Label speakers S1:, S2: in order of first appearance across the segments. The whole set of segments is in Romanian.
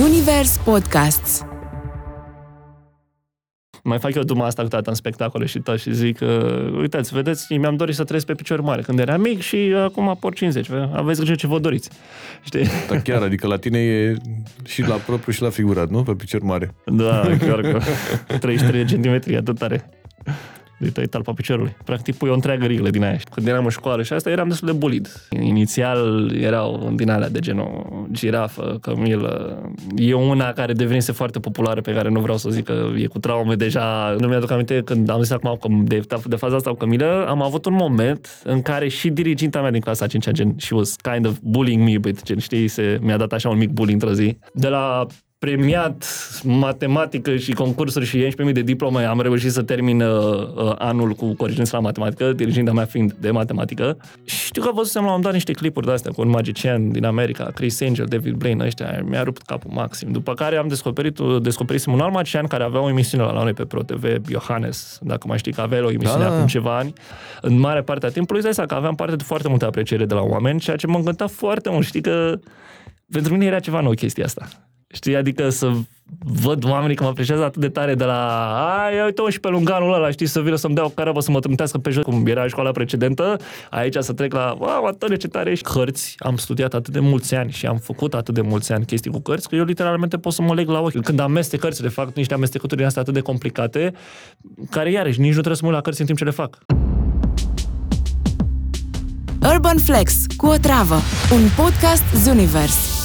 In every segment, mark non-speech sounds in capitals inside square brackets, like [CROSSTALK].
S1: Zunivers Podcasts
S2: mai fac eu duma asta câteodată în spectacole și tot și zic, uh, uitați, vedeți, mi-am dorit să trăiesc pe picior mare când eram mic și acum por 50. Aveți grijă ce vă doriți. Știi?
S3: Da, chiar, adică la tine e și la propriu și la figurat, nu? Pe picior mare.
S2: Da, chiar că [LAUGHS] 33 de centimetri, atât tare de tăi talpa piciorului. Practic pui o întreagă riglă din aia. Când eram în școală și asta, eram destul de bulid. Inițial erau din alea de genul girafă, cămilă. E una care devenise foarte populară, pe care nu vreau să zic că e cu traume deja. Nu mi-aduc aminte când am zis acum că de, de faza asta cu cămilă, am avut un moment în care și diriginta mea din clasa 5 gen, she was kind of bullying me, but gen, știi, se, mi-a dat așa un mic bullying într-o zi. De la premiat matematică și concursuri și 11.000 de diplome, am reușit să termin uh, uh, anul cu coregență la matematică, diriginta mea fiind de matematică. Și știu că văzusem la un moment dat niște clipuri de astea cu un magician din America, Chris Angel, David Blaine, ăștia, mi-a rupt capul maxim. După care am descoperit, descoperit un alt magician care avea o emisiune la noi pe ProTV, Johannes, dacă mai știi că avea o emisiune da. acum ceva ani. În mare parte a timpului, îți că aveam parte de foarte multă apreciere de la oameni, ceea ce mă încânta foarte mult. Știi că pentru mine era ceva nou chestia asta. Știi, adică să văd oamenii că mă apreciază atât de tare de la ai, uite și pe lunganul ăla, știi, să vină să-mi dea o carabă să mă trântească pe jos, cum era școala precedentă, aici să trec la, wow, atât ce tare ești. Cărți, am studiat atât de mulți ani și am făcut atât de mulți ani chestii cu cărți, că eu literalmente pot să mă leg la ochi. Când amestec cărțile, fac niște amestecături din astea atât de complicate, care iarăși nici nu trebuie să mă uit la cărți în timp ce le fac.
S1: Urban Flex cu o travă, un podcast Zunivers.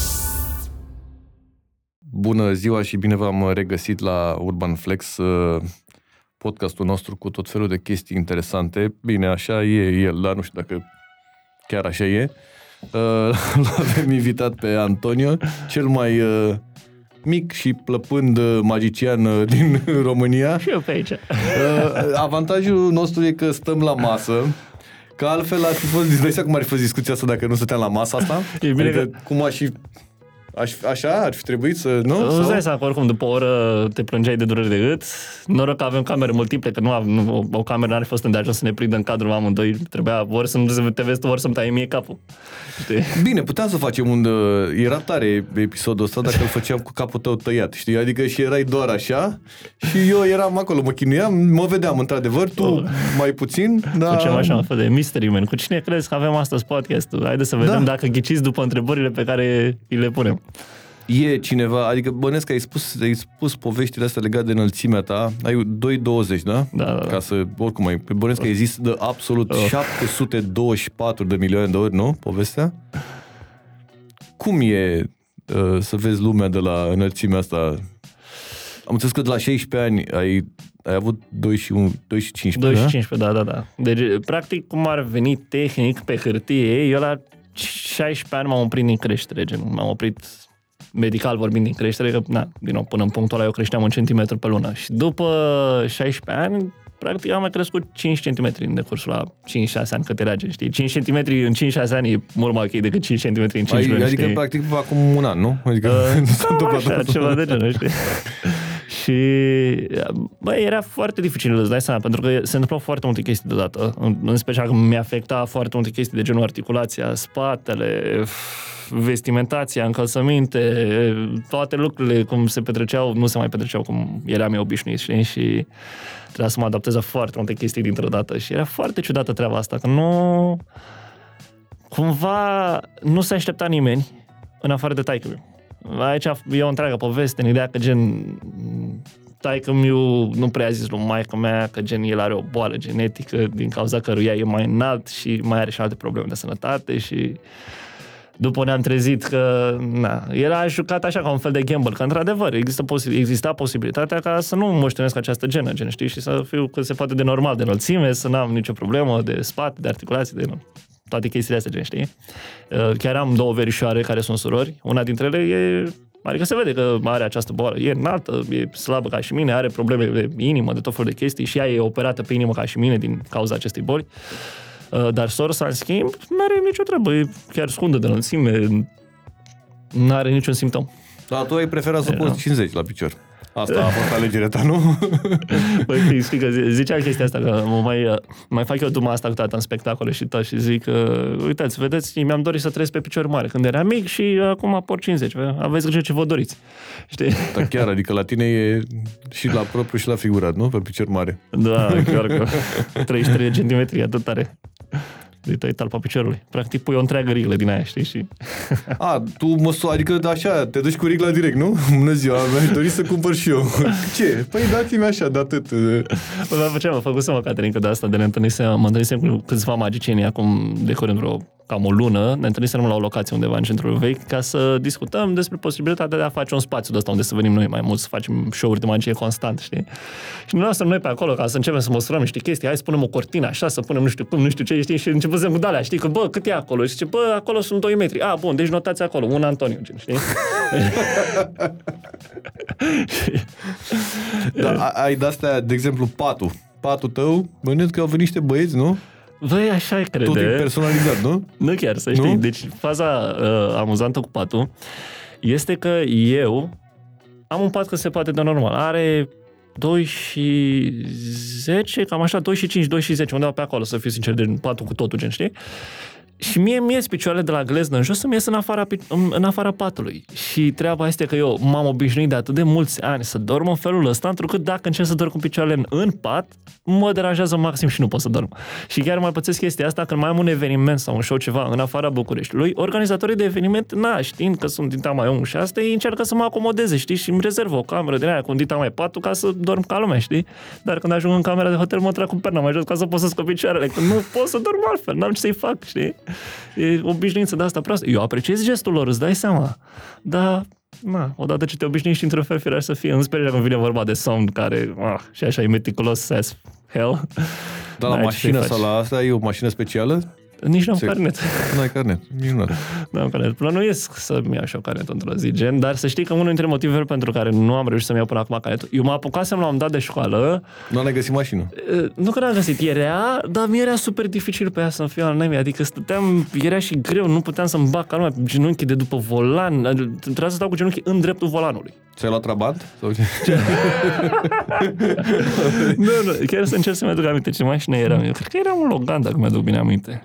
S3: Bună ziua și bine v-am regăsit la Urban Flex, uh, podcastul nostru cu tot felul de chestii interesante. Bine, așa e el, dar nu știu dacă chiar așa e. Uh, [LAUGHS] l-avem invitat pe Antonio, cel mai uh, mic și plăpând magician din [LAUGHS] România.
S2: Și eu pe aici.
S3: Avantajul nostru e că stăm la masă. Că altfel ar fi fost, dai cum ar fi fost discuția asta dacă nu stăteam la masa asta? E bine adică, că... cum aș fi Aș, așa ar fi trebuit să... Nu?
S2: Îți dai seama că oricum după o oră te plângeai de durere de gât. Noroc că avem camere multiple, că nu, am, nu o, o cameră n-ar fi fost îndeajuns să ne prindă în cadrul amândoi. Trebuia ori să nu te vezi tu, ori să-mi tai mie capul.
S3: Știi? Bine, puteam să facem un... Uh, era tare episodul ăsta dacă îl făceam cu capul tău tăiat, știi? Adică și erai doar așa și eu eram acolo, mă chinuiam, mă vedeam într-adevăr, tu oh. mai puțin,
S2: dar... Facem așa un fel de mystery man. Cu cine crezi că avem astăzi podcast-ul? Haideți să vedem da. dacă ghiciți după întrebările pe care îi le punem
S3: e cineva, adică bănesc că ai spus, ai spus poveștile astea legate de înălțimea ta, ai 2,20, da?
S2: Da, da, da.
S3: Ca să, oricum, ai, bănesc că există de absolut oh. 724 de milioane de ori, nu? Povestea? Cum e uh, să vezi lumea de la înălțimea asta? Am înțeles că de la 16 ani ai, ai avut 2 și, 1, 2 și 15,
S2: 2 și 15, da, da, da. Deci, practic, cum ar veni tehnic pe hârtie, eu la 16 ani m-am oprit din creștere, gen, m-am oprit medical vorbind din creștere, că, na, din nou, până în punctul ăla eu creșteam un centimetru pe lună. Și după 16 ani, practic am mai crescut 5 cm în decursul la 5-6 ani cât era gen, știi? 5 cm în 5-6 ani e mult mai ok decât 5 cm în 5
S3: Ai,
S2: luni,
S3: Adică,
S2: știi?
S3: practic, acum un an, nu? Adică uh,
S2: nu s-a întâmplat așa, ceva de genul, știi? [LAUGHS] Și, băi, era foarte dificil, îți dai seama, pentru că se întâmplau foarte multe chestii deodată. În, în special că mi afecta foarte multe chestii de genul articulația, spatele, vestimentația, încălțăminte, toate lucrurile cum se petreceau, nu se mai petreceau cum eram eu obișnuit, știi? Și trebuia să mă adaptez la foarte multe chestii dintr-o dată și era foarte ciudată treaba asta, că nu... Cumva nu se aștepta nimeni în afară de taică Aici e o întreagă poveste în ideea că gen taică miu nu prea a zis lui maică mea că gen el are o boală genetică din cauza căruia e mai înalt și mai are și alte probleme de sănătate și după ne-am trezit că na, era jucat așa ca un fel de gamble, că într-adevăr există posi- exista posibilitatea ca să nu moștenesc această genă, gen, știi, și să fiu cât se poate de normal de înălțime, să n-am nicio problemă de spate, de articulații, de toate chestiile astea, gen, știi? Uh, chiar am două verișoare care sunt surori, una dintre ele e Adică se vede că are această boală. E înaltă, e slabă ca și mine, are probleme de inimă, de tot felul de chestii și ea e operată pe inimă ca și mine din cauza acestei boli. Uh, dar sorsa, în schimb, nu are nicio treabă. E chiar scundă de înălțime, nu are niciun simptom.
S3: Dar tu ai preferat să poți 50 la picior. Asta a fost alegerea ta, nu? [LAUGHS]
S2: Băi, știi, știi că zi- ziceam chestia asta, că mă mai, uh, mai fac eu duma asta câteodată în spectacole și tot și zic, uh, uitați, vedeți, mi-am dorit să trăiesc pe picior mare când eram mic și uh, acum por 50, vă- aveți grijă ce vă doriți. Știi?
S3: Dar chiar, adică la tine e și la propriu și la figurat, nu? Pe picior mare.
S2: Da, chiar că [LAUGHS] 33 de centimetri, atât are. Uite, e talpa piciorului. Practic pui o întreagă riglă din aia, știi? Și...
S3: A, tu măsori, adică așa, te duci cu rigla direct, nu? [LAUGHS] Bună ziua, mi-aș dori să cumpăr și eu. [LAUGHS] Ce? Păi dați-mi așa, de atât.
S2: Bă, dar făceam, făcusem o caterincă de asta, de ne întâlnisem, mă întâlnisem cu câțiva magicieni acum de curând vreo cam o lună, ne întâlnisem la o locație undeva în centrul vechi ca să discutăm despre posibilitatea de a face un spațiu de ăsta unde să venim noi mai mult, să facem show-uri de magie constant, știi? Și noi noi pe acolo ca să începem să măsurăm niște chestii, hai să punem o cortină așa, să punem nu știu cum, nu știu ce, știi? Și începem cu dalea, știi? Că bă, cât e acolo? Și zice, bă, acolo sunt 2 metri. A, bun, deci notați acolo, un Antoniu, gen, știi? [LAUGHS]
S3: Da, a- ai de-astea, de exemplu, patul. Patul tău, bănuiesc că au venit niște băieți, nu?
S2: Băi, așa e, crede.
S3: Tot e personalizat, nu?
S2: Nu chiar, să știi.
S3: Nu?
S2: Deci faza uh, amuzantă cu patul este că eu am un pat că se poate de normal. Are 2 și 10, cam așa, 2 și 5, 2 și 10, undeva pe acolo, să fiu sincer, de patul cu totul, gen, știi? Și mie mi ies picioarele de la gleznă în jos să-mi ies în afara, pi- în, în afara patului. Și treaba este că eu m-am obișnuit de atât de mulți ani să dorm în felul ăsta, întrucât dacă încerc să dorm cu picioarele în, în pat, mă deranjează maxim și nu pot să dorm. Și chiar mai pățesc chestia asta când mai am un eveniment sau un show ceva în afara Bucureștiului, organizatorii de eveniment, na, știind că sunt din mai omul și asta, ei încearcă să mă acomodeze, știi, și îmi rezervă o cameră din aia cu un dita mai patul ca să dorm ca lumea, știi? Dar când ajung în camera de hotel, mă trag cu perna mai jos ca să pot să scot picioarele, că nu pot să dorm altfel, n-am ce să-i fac, știi? E obișnuință de asta proastă. Eu apreciez gestul lor, îți dai seama. Dar, na, odată ce te obișnuiești într-un fel, firar să fie, în sperie când vine vorba de somn, care, ah, și așa e meticulos as hell.
S3: Dar la
S2: N-ai ce
S3: mașină
S2: să-i
S3: sau
S2: faci.
S3: la asta e o mașină specială?
S2: Nici n-am
S3: Se-
S2: carnet.
S3: Nu ai carnet. Nici nu.
S2: Nu am carnet. Plănuiesc să-mi iau și o carnet într-o zi, gen, dar să știi că unul dintre motivele pentru care nu am reușit să-mi iau până acum carnetul, eu mă apucasem la un dat de școală,
S3: Nu ai găsit mașină.
S2: Uh, nu că n-am găsit, era, dar mi era super dificil pe ea să-mi fiu al naibii, adică stăteam, era și greu, nu puteam să-mi bag calma genunchii de după volan, adică trebuia să stau cu genunchii în dreptul volanului.
S3: Ți-ai luat trabant? Sau ce? [LAUGHS]
S2: nu, nu, chiar să încerc să-mi aduc aminte ce mașină eram. Eu cred că era un Logan, dacă mi-aduc bine aminte.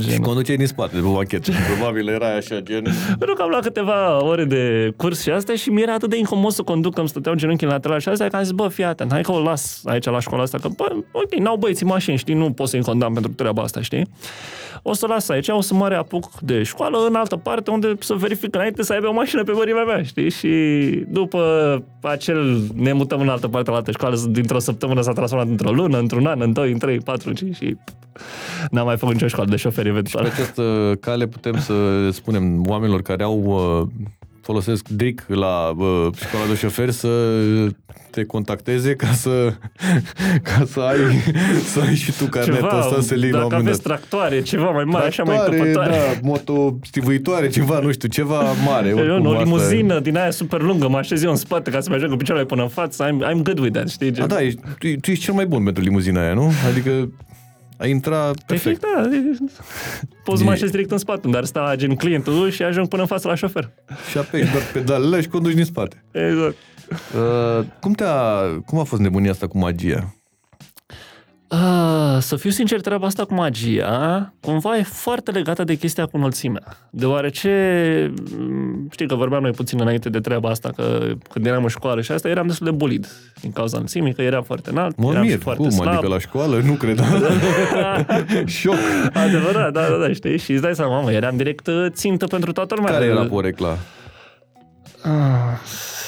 S3: Și
S2: Gen.
S3: conduceai din spate, de pe machetă. [LAUGHS] Probabil era așa, gen...
S2: Pentru că am luat câteva ore de curs și astea și mi era atât de incomod să conduc că îmi stăteau genunchii în lateral și astea că am zis, bă, fii atent, hai că o las aici la școala asta, că, bă, ok, n-au băieții mașini, știi, nu pot să-i condamn pentru treaba asta, știi? O să o las aici, o să mă reapuc de școală în altă parte unde să verific înainte să aibă o mașină pe mărimea mea, știi? Și după acel ne mutăm în altă parte la altă școală, dintr-o săptămână s-a transformat într-o lună, într-un an, în doi, în trei, patru, cinci și n-am mai făcut nicio școală de șofer eventual.
S3: Pe această cale putem să spunem oamenilor care au uh, folosesc DRIC la uh, școala de șofer să te contacteze ca să [LAUGHS] ca să ai [LAUGHS] să ai și tu carnetul ăsta să le iei la un
S2: dacă
S3: moment
S2: aveți
S3: dat.
S2: tractoare, ceva mai mare, așa mai
S3: Tractoare,
S2: încăpătoare.
S3: da, moto stivuitoare, ceva, nu știu, ceva mare.
S2: Eu,
S3: oricum,
S2: o
S3: asta-
S2: limuzină din aia super lungă, mă așez eu în spate ca să mergem cu picioarele până în față. I'm, I'm good with that, știi?
S3: A,
S2: Gen,
S3: da, ești, tu, tu ești cel mai bun pentru limuzina aia, nu? Adică ai intra
S2: Efect,
S3: perfect.
S2: da. e- Poți să mă
S3: E-
S2: așez direct în spate, dar sta gen clientul și ajung până în față la șofer.
S3: Și apeși doar pedalele și conduci din spate.
S2: Exact.
S3: Uh, cum, te-a, cum a fost nebunia asta cu magia?
S2: Uh, să fiu sincer, treaba asta cu magia cumva e foarte legată de chestia cu înălțimea. Deoarece, m, știi că vorbeam noi puțin înainte de treaba asta, că când eram în școală și asta, eram destul de bulid din cauza înălțimii, că eram foarte înalt,
S3: Mă
S2: eram și
S3: mir,
S2: foarte
S3: cum?
S2: slab.
S3: Adică la școală? Nu cred. [LAUGHS] Șoc.
S2: Adevărat, da, da, da, știi? Și îți dai seama, mă, eram direct uh, țintă pentru toată lumea.
S3: Care era porecla?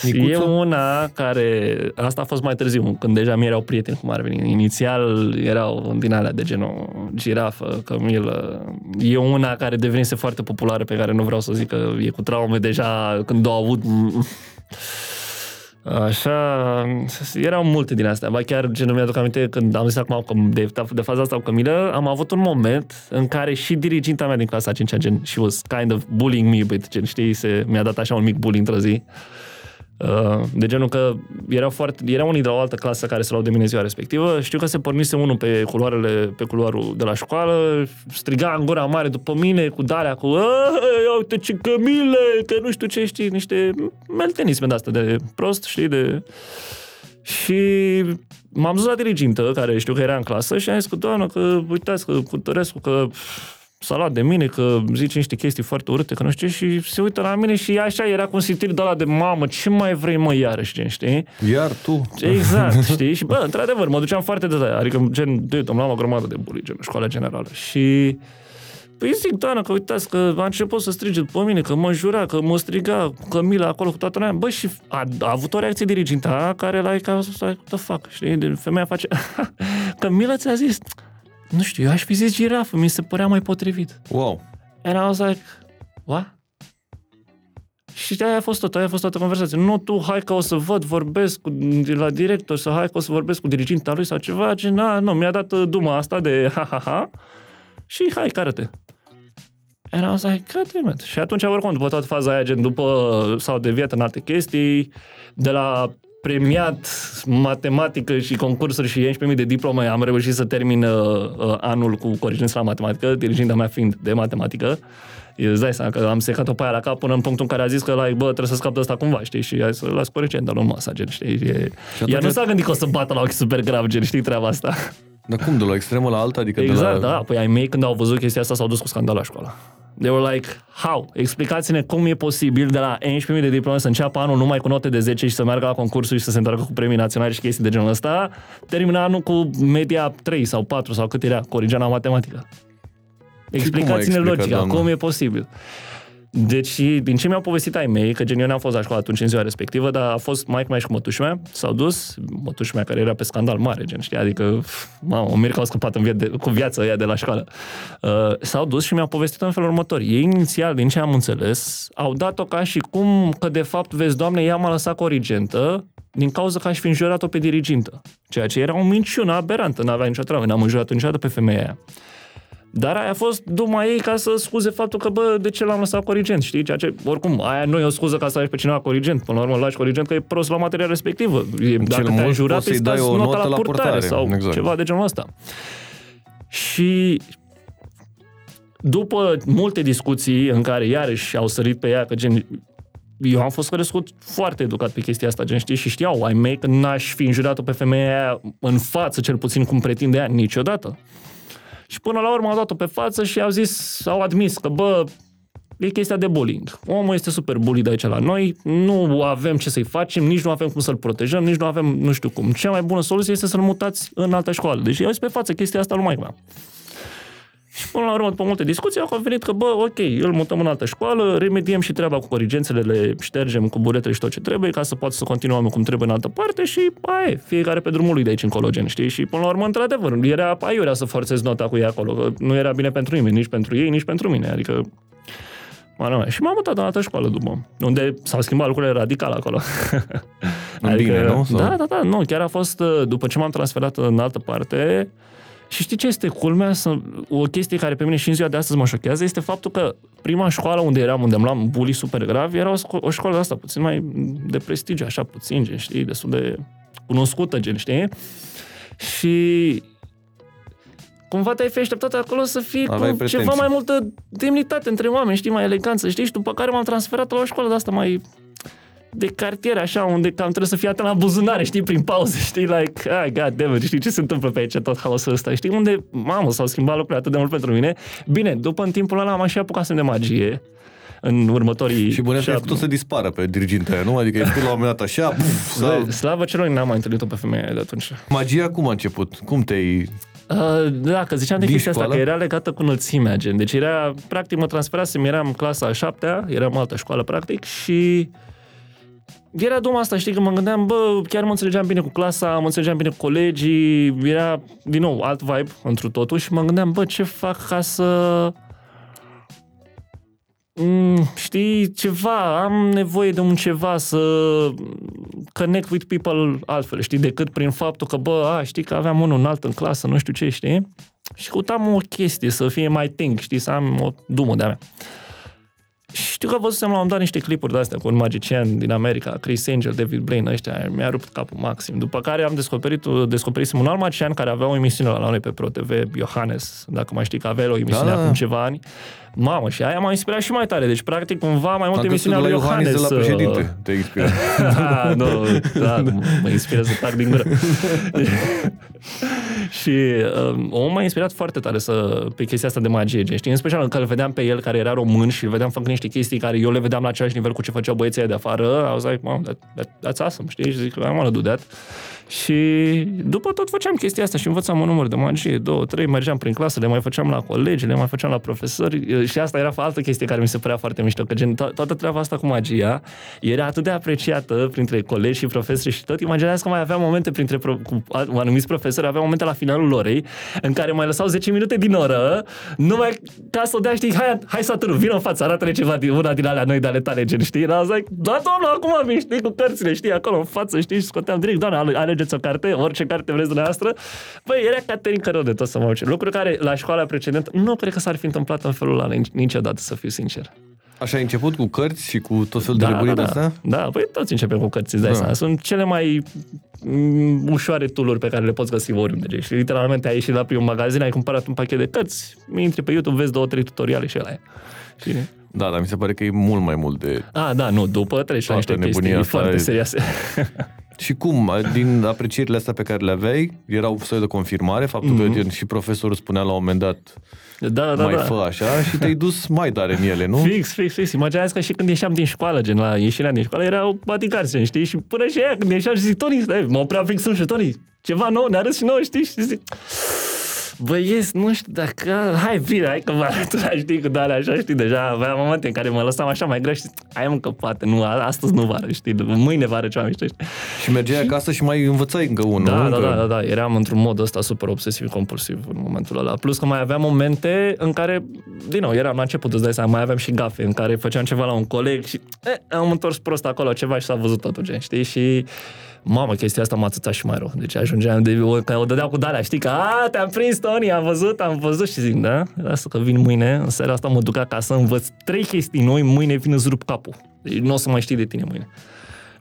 S2: E
S3: Micuțo?
S2: una care, asta a fost mai târziu, când deja mi erau prieteni cum ar veni. Inițial erau din alea de genul girafă, cămilă. E una care devenise foarte populară, pe care nu vreau să zic că e cu traume deja când au avut... Așa, erau multe din astea. Ba chiar, ce nu mi-aduc aminte, când am zis acum că de, de faza asta cu Camila, am avut un moment în care și diriginta mea din clasa 5 gen, she was kind of bullying me a bit, gen, știi, se, mi-a dat așa un mic bullying într-o zi. Uh, de genul că erau, foarte, erau unii de la o altă clasă care se luau de mine ziua respectivă. Știu că se pornise unul pe culoarele, pe culoarul de la școală, striga în gura mare după mine cu darea, cu "Ai, uite ce cămile, că nu știu ce, știi, niște meltenisme de asta de prost, știi, de... Și m-am dus la dirigintă, care știu că era în clasă, și am zis cu doamnă că, uitați, că cu Tărescu, că s-a luat de mine, că zice niște chestii foarte urâte, că nu știu ce, și se uită la mine și așa era cu un simțire de ăla de mamă, ce mai vrei mă iarăși, gen, știi?
S3: Iar tu.
S2: Exact, [LAUGHS] știi? Și bă, într-adevăr, mă duceam foarte de adică gen, de am luat o grămadă de bully, gen, școala generală. Și Păi zic, doamnă, că uitați că a început să strige după mine, că mă jura, că mă striga Cămila acolo cu toată lumea. Bă, și a, a avut o reacție diriginta care la like, a spus, what the fuck, știi? De, femeia face, [LAUGHS] Cămila ți-a zis, nu știu, eu aș fi zis girafă, mi se părea mai potrivit.
S3: Wow.
S2: And I was like, what? Și aia a fost tot, aia a fost toată conversația. Nu, tu, hai că o să văd, vorbesc cu, la director, sau hai că o să vorbesc cu diriginta lui sau ceva, ce, na, nu, mi-a dat uh, duma asta de ha-ha-ha și hai, cară-te. And I was like, God damn it. Și atunci, oricum, după toată faza aia, gen, după, s-au deviat în alte chestii, de la premiat matematică și concursuri și 11.000 de diplome, am reușit să termin uh, uh, anul cu corigență la matematică, diriginta mea fiind de matematică. Îți dai seama că am secat-o pe aia la cap până în punctul în care a zis că, like, bă, trebuie să scap de asta cumva, știi? Și a zis, las corigent, dar nu masa, gen, știi? E... Ea nu s-a gândit că o să bată la ochi super grav, gen, știi treaba asta.
S3: Dar cum, de la extremă la alta? Adică
S2: Exact,
S3: de la...
S2: da. Păi ai mei când au văzut chestia asta s-au dus cu scandal la școală. They were like, how? Explicați-ne cum e posibil de la 11.000 de diplome să înceapă anul numai cu note de 10 și să meargă la concursuri și să se întoarcă cu premii naționale și chestii de genul ăsta, termină anul cu media 3 sau 4 sau cât era, corigea matematică. Explicați-ne
S3: explicat,
S2: logica,
S3: doamnă?
S2: cum e posibil. Deci, din ce mi-au povestit ai mei, că gen eu n-am fost la școală atunci în ziua respectivă, dar a fost mai mai și cu mătușa mea, s-au dus, mătușa mea care era pe scandal mare, gen, știi, adică, mamă, o că au scăpat în via- de, cu viața ea de la școală. Uh, s-au dus și mi-au povestit în felul următor. Ei, inițial, din ce am înțeles, au dat-o ca și cum că, de fapt, vezi, doamne, ea m-a lăsat corigentă, din cauza că aș fi înjurat-o pe dirigintă. Ceea ce era o minciună aberantă, n-avea nicio treabă, n-am înjurat niciodată pe femeia aia. Dar aia a fost duma ei ca să scuze faptul că, bă, de ce l-am lăsat corigent, știi? Ceea ce, oricum, aia nu e o scuză ca să lași pe cineva corigent. Până la urmă, îl lași corigent că e prost la materia respectivă. E, Dacă te-ai
S3: mult
S2: jurat,
S3: poți să-i
S2: îi
S3: dai
S2: scoți
S3: o
S2: nota
S3: notă
S2: la
S3: la
S2: purtare,
S3: purtare,
S2: sau
S3: exact.
S2: ceva de genul ăsta. Și după multe discuții în care iarăși au sărit pe ea că gen eu am fost crescut foarte educat pe chestia asta, gen știi, și știau ai mei că n-aș fi înjurat-o pe femeia aia în față, cel puțin cum pretinde ea, niciodată. Și până la urmă au dat-o pe față și au zis, au admis că, bă, e chestia de bullying. Omul este super bullied aici la noi, nu avem ce să-i facem, nici nu avem cum să-l protejăm, nici nu avem nu știu cum. Cea mai bună soluție este să-l mutați în altă școală. Deci i-au zis pe față chestia asta lui maică mea. Și până la urmă, după multe discuții, au convenit că, bă, ok, îl mutăm în altă școală, remediem și treaba cu corigențele, le ștergem cu buretele și tot ce trebuie, ca să poată să continuăm cum trebuie în altă parte și aia e, fiecare pe drumul lui de aici încolo, gen, știi? Și până la urmă, într-adevăr, era aiurea să forțez nota cu ei acolo, că nu era bine pentru nimeni, nici pentru ei, nici pentru mine, adică Mă, nu, și m-am mutat în altă școală după, unde s-au schimbat lucrurile radical acolo.
S3: În bine, nu? Sau-
S2: Da, da, da, nu, chiar a fost, uh, după ce m-am transferat în altă parte, și știi ce este culmea? Să, o chestie care pe mine și în ziua de astăzi mă șochează este faptul că prima școală unde eram, unde îmi luam bully super grav, era o, sco- o școală de asta puțin mai de prestigiu, așa puțin, gen, știi, destul de cunoscută, gen, știi? Și cumva te-ai fi așteptat acolo să fie
S3: Aveai
S2: cu
S3: pretenții.
S2: ceva mai multă demnitate între oameni, știi, mai eleganță, știi? Și după care m-am transferat la o școală de asta mai de cartier, așa, unde cam trebuie să fie atent la buzunare, știi, prin pauze, știi, like, ah, god damn it, știi ce se întâmplă pe aici, tot haosul ăsta, știi, unde, mamă, s-au schimbat lucrurile atât de mult pentru mine. Bine, după în timpul ăla am și apucasem de magie, în următorii
S3: Și bănească ai
S2: șapte-
S3: făcut să dispară pe dirigintea aia, nu? Adică ai făcut la un moment dat așa, puf, [LAUGHS] sau...
S2: Bă, Slavă celor, n-am mai întâlnit-o pe femeia aia de atunci.
S3: Magia cum a început? Cum te-ai...
S2: Uh, da, că ziceam de
S3: Din
S2: chestia asta,
S3: școală?
S2: că era legată cu înălțimea, gen. Deci era, practic mă transferasem, eram clasa a șaptea, eram altă școală, practic, și era duma asta, știi, că mă gândeam, bă, chiar mă înțelegeam bine cu clasa, mă înțelegeam bine cu colegii, era, din nou, alt vibe întru totul și mă gândeam, bă, ce fac ca să... Mm, știi, ceva, am nevoie de un ceva să connect with people altfel, știi, decât prin faptul că, bă, a, știi că aveam unul înalt în clasă, nu știu ce, știi? Și căutam o chestie să fie mai think, știi, să am o dumă de-a mea. Știu că văzusem la un dat niște clipuri de astea cu un magician din America, Chris Angel, David Blaine, ăștia, mi-a rupt capul maxim. După care am descoperit, descoperit un alt magician care avea o emisiune la noi pe ProTV, Johannes, dacă mai știi că avea o emisiune
S3: Da, da.
S2: acum ceva ani. Mamă, și aia m-a inspirat și mai tare. Deci, practic, cumva mai multe
S3: Am crezut
S2: emisiunea
S3: la
S2: lui
S3: Iohannis
S2: Johannes.
S3: de la
S2: uh,
S3: președinte. Te inspiră. [LAUGHS]
S2: da, nu, da, [LAUGHS] mă inspiră să tac din gură. [LAUGHS] și um, omul m-a inspirat foarte tare să, pe chestia asta de magie, gen, știi? În special că îl vedeam pe el, care era român și îl vedeam făcând niște chestii care eu le vedeam la același nivel cu ce făceau băieții ăia de afară. I was like, mom, that, that, that's awesome, știi? Și zic, I wanna do that. Și după tot făceam chestia asta și învățam un număr de magie, două, trei, mergeam prin clasă, le mai făceam la colegi, le mai făceam la profesori și asta era altă chestie care mi se părea foarte mișto, că gen, to- toată treaba asta cu magia era atât de apreciată printre colegi și profesori și tot. Imaginează că mai aveam momente printre pro- cu a- anumiți profesori, aveam momente la finalul orei în care mai lăsau 10 minute din oră, numai ca să o dea, știi, hai, hai Saturn, vină în față, arată-ne ceva din una din alea noi de ale tale, gen, știi? Era like, da, doamnă, acum vin, știi, cu cărțile, știi, acolo în față, știi, și scoteam direct, doamne, ale- alegeți o carte, orice carte vreți dumneavoastră. Băi, era Caterin rău de tot să mă uce. Lucruri care la școala precedentă nu cred că s-ar fi întâmplat în felul ăla nici- niciodată, să fiu sincer.
S3: Așa ai început cu cărți și cu tot felul de
S2: Da,
S3: nebunii
S2: da,
S3: de
S2: da.
S3: astea?
S2: Da, păi toți începem cu cărți, îți dai
S3: Da.
S2: seama. Sunt cele mai mm, ușoare tooluri pe care le poți găsi oriunde. Deci, literalmente, ai ieșit la primul magazin, ai cumpărat un pachet de cărți, intri pe YouTube, vezi două, trei tutoriale și ăla e. Știi?
S3: Da, dar mi se pare că e mult mai mult de...
S2: A, da, nu, după treci la
S3: Toată
S2: niște
S3: nebunia
S2: chestii
S3: asta
S2: foarte
S3: e-
S2: serioase. [LAUGHS]
S3: Și cum, din aprecierile astea pe care le aveai, era un soi de confirmare, faptul că gen, și profesorul spunea la un moment dat
S2: Da, Mhm. da,
S3: mai
S2: da.
S3: fă așa și te-ai dus mai tare în ele, nu?
S2: Fix, fix, fix. Imaginează că și când ieșeam din școală, gen la ieșirea din școală, erau bodyguards, gen, știi? Și până și aia, când ieșeam și zic, Tony, stai, mă opream fix și Tony, ceva nou, ne arăți și nouă, știi? Și zic, Băieți, nu știu dacă... Hai, bine, hai că vă arăt, [LAUGHS] la, știi, cu alea așa, știi, deja aveam momente în care mă lăsam așa mai greu și zic, hai mă că poate, nu, a- astăzi nu vară, știi, mâine vară ceva mișto, știi?
S3: Și mergeai acasă și mai învățai încă unul.
S2: Da,
S3: nu?
S2: da,
S3: Încă-
S2: da, da, da, eram într-un mod ăsta super obsesiv-compulsiv în momentul ăla. Plus că mai aveam momente în care, din nou, eram la început, îți dai seama, mai aveam și gafe în care făceam ceva la un coleg și eh, am întors prost acolo ceva și s-a văzut totul, gen, știi? Și Mamă, chestia asta m-a țățat și mai rău. Deci ajungeam de... O, că o dădeau cu dalea, știi? Că, a, te-am prins, Tony, am văzut, am văzut și zic, da? Lasă că vin mâine, în seara asta mă duc acasă, învăț trei chestii noi, mâine vin îți rup capul. Deci nu o să mai știi de tine mâine.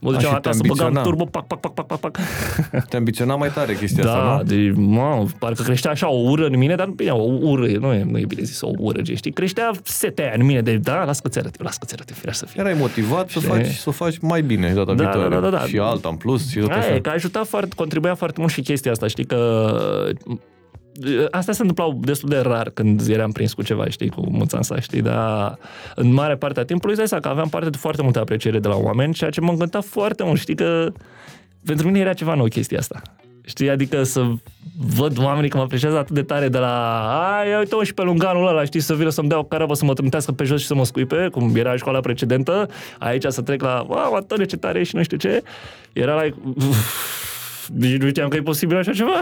S2: Mă duceam
S3: și te
S2: acasă, băgam
S3: ambiționa.
S2: turbo, pac, pac, pac, pac, pac, pac. [LAUGHS]
S3: Te ambiționa mai tare chestia
S2: Da,
S3: asta, nu?
S2: de, mă, parcă creștea așa o ură în mine, dar bine, o ură, nu e, nu e bine zis o ură, gen, știi? Creștea setea aia în mine de, da, las că ți arăt eu, las că ți arăt eu, firea să fie.
S3: Erai motivat să,
S2: Știi?
S3: faci, să o faci mai bine data
S2: Da,
S3: viitoare.
S2: da, da, da, da.
S3: Și alta în plus și tot
S2: Aia
S3: așa.
S2: e, că ajuta foarte, contribuia foarte mult și chestia asta, știi, că Astea se întâmplau destul de rar când eram prins cu ceva, știi, cu muțansa, știi, dar în mare parte a timpului, îți dai seama că aveam parte de foarte multă apreciere de la oameni, ceea ce mă încânta foarte mult, știi, că pentru mine era ceva nou chestia asta. Știi, adică să văd oamenii că mă apreciază atât de tare de la ai, uite și pe lunganul ăla, știi, să vină să-mi dea o carabă, să mă trântească pe jos și să mă scuipe, cum era școala precedentă, aici să trec la, wow, Antone, ce tare ești și nu știu ce, era like, deci nu știam că e posibil așa ceva.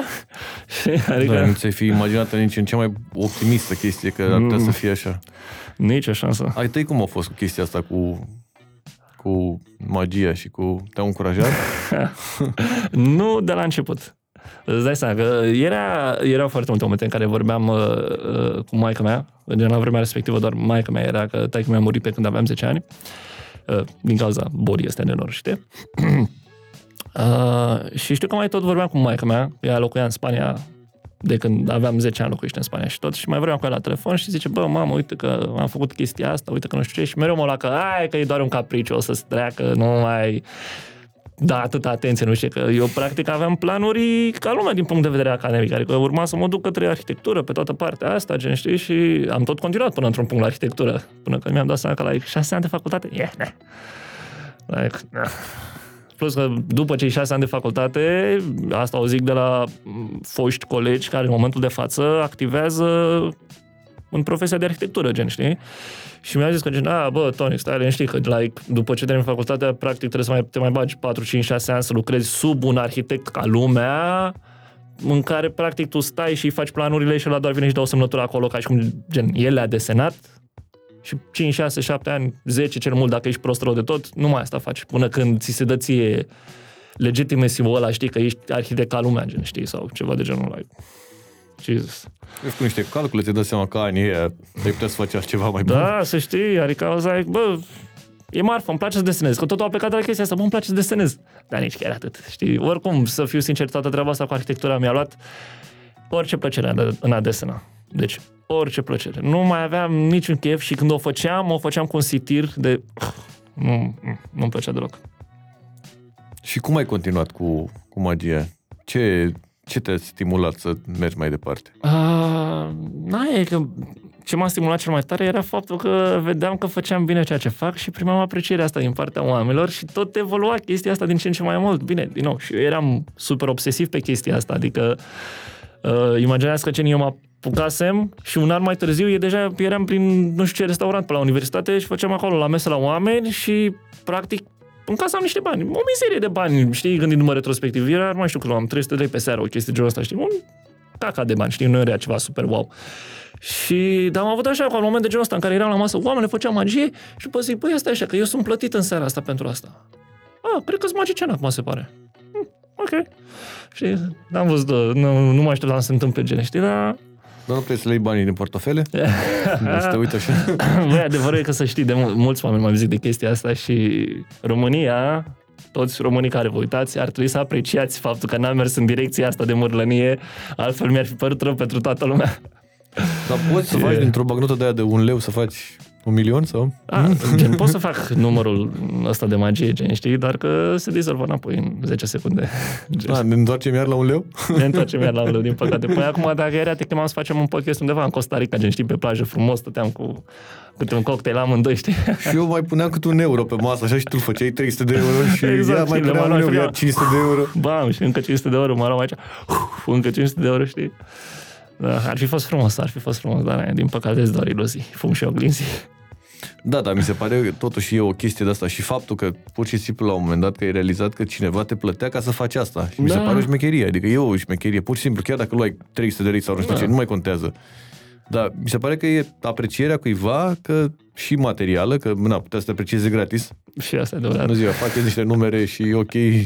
S2: [LAUGHS] adică
S3: Da, nu ți-ai fi imaginat nici în cea mai optimistă chestie că ar putea să fie așa.
S2: nici o șansă.
S3: Ai tăi cum a fost cu chestia asta cu cu magia și cu... Te-au încurajat? [LAUGHS]
S2: nu de la început. Îți dai seama că era, erau foarte multe momente în care vorbeam uh, uh, cu maica mea, gen la vremea respectivă doar maica mea era, că taică mi-a murit pe când aveam 10 ani, uh, din cauza bolii astea nenorocite. [CLEARS THROAT] uh, și știu că mai tot vorbeam cu maica mea, ea locuia în Spania de când aveam 10 ani locuiește în Spania și tot și mai vorbeam cu ea la telefon și zice, bă, mamă, uite că am făcut chestia asta, uite că nu știu ce și mereu mă lua că, ai, că e doar un capriciu, o să-ți treacă, nu mai da atâta atenție, nu știu, că eu practic aveam planuri ca lumea din punct de vedere academic, adică urma să mă duc către arhitectură pe toată partea asta, gen, știi, și am tot continuat până într-un punct la arhitectură, până când mi-am dat seama că la like, șase ani de facultate, yeah, nah. like, nah. Plus că după cei șase ani de facultate, asta o zic de la m, foști colegi care în momentul de față activează în profesia de arhitectură, gen, știi? Și mi-a zis că, gen, a, bă, Tony, stai liniștit, că, like, după ce termini facultatea, practic trebuie să mai, te mai bagi 4, 5, 6 ani să lucrezi sub un arhitect ca lumea, în care, practic, tu stai și îi faci planurile și la doar vine și dă o semnătură acolo, ca și cum, gen, el le-a desenat și 5, 6, 7 ani, 10 cel mult, dacă ești prost rău de tot, numai asta faci, până când ți se dă ție legitimacy ăla, știi, că ești arhitect ca lumea, gen, știi, sau ceva de genul ăla. Jesus.
S3: Vezi cu niște calcule, ți dai seama că anii ăia ai putea să faci altceva mai bun.
S2: Da, să știi, adică o zic, bă, e marfă, îmi place să desenez, că totul a plecat de la chestia asta, bă, îmi place să desenez. Dar nici chiar atât, știi? Oricum, să fiu sincer, toată treaba asta cu arhitectura mi-a luat orice plăcere în- în a desena. Deci, orice plăcere. Nu mai aveam niciun chef și când o făceam, o făceam cu un sitir de... Nu, nu-mi plăcea deloc.
S3: Și cum ai continuat cu, cu magia? Ce, ce te-a stimulat să mergi mai departe?
S2: Uh, na, e că ce m-a stimulat cel mai tare era faptul că vedeam că făceam bine ceea ce fac și primeam aprecierea asta din partea oamenilor și tot evolua chestia asta din ce în ce mai mult. Bine, din nou, și eu eram super obsesiv pe chestia asta, adică uh, imaginează că ce eu mă apucasem și un an mai târziu e deja eram prin nu știu ce restaurant pe la universitate și făceam acolo la mesă la oameni și practic încasam niște bani, o mizerie de bani, știi, gândindu-mă retrospectiv, era, nu mai știu cât luam, 300 de lei pe seară, o chestie de genul ăsta, știi, un caca de bani, știi, nu era ceva super wow. Și dar am avut așa, cu un moment de genul ăsta în care eram la masă, oamenii făceau magie și după zic, băi, asta e așa, că eu sunt plătit în seara asta pentru asta. Ah, cred că-s magician acum, se pare. Hm, ok. Și n-am văzut, nu, nu mai știu la să se întâmple gen, știi, dar
S3: Dar nu trebuie să le iei banii din portofele? să [LAUGHS] te uiți așa?
S2: Băi, adevărul e că să știi, de mul- mulți oameni mai zic de chestia asta și România, toți românii care vă uitați, ar trebui să apreciați faptul că n-am mers în direcția asta de mărlănie, altfel mi-ar fi părut rău pentru toată lumea.
S3: Dar poți să faci dintr-o bagnotă de aia de un leu să faci un milion sau?
S2: A, gen, pot să [LAUGHS] fac numărul ăsta de magie, gen, știi, doar că se dizolvă înapoi în 10 secunde. Gen,
S3: Da, ne întoarcem iar la un leu? [LAUGHS]
S2: ne întoarcem iar la unul, din păcate. Păi acum, dacă era, te chemam să facem un podcast undeva în Costa Rica, gen, știi, pe plajă frumos, stăteam cu câte un cocktail amândoi, știi? [LAUGHS]
S3: Și eu mai puneam cât un euro pe masă, așa și tu făceai 300 de euro și
S2: Exact,
S3: ea mai
S2: și le
S3: punea
S2: mai
S3: un
S2: luam
S3: euro,
S2: și
S3: iar
S2: eu.
S3: 500 de euro.
S2: Bam, și încă 500 de euro, mă luam aici, uf, încă 500 de euro, știi? Da, ar fi fost frumos, ar fi fost frumos, dar din păcate sunt doar iluzii, fum și oglinzi.
S3: Da, dar mi se pare că totuși e o chestie de asta și faptul că pur și simplu la un moment dat că ai realizat că cineva te plătea ca să faci asta. Și mi se
S2: Da.
S3: pare o șmecherie, adică e o șmecherie, pur și simplu, chiar dacă luai 300 de lei sau nu știu
S2: Da.
S3: ce, nu mai contează. Dar mi se pare că e aprecierea cuiva că și materială, că na, putea să te aprecieze gratis.
S2: Și asta e adevărat.
S3: Bună ziua, fac eu niște numere și ok, te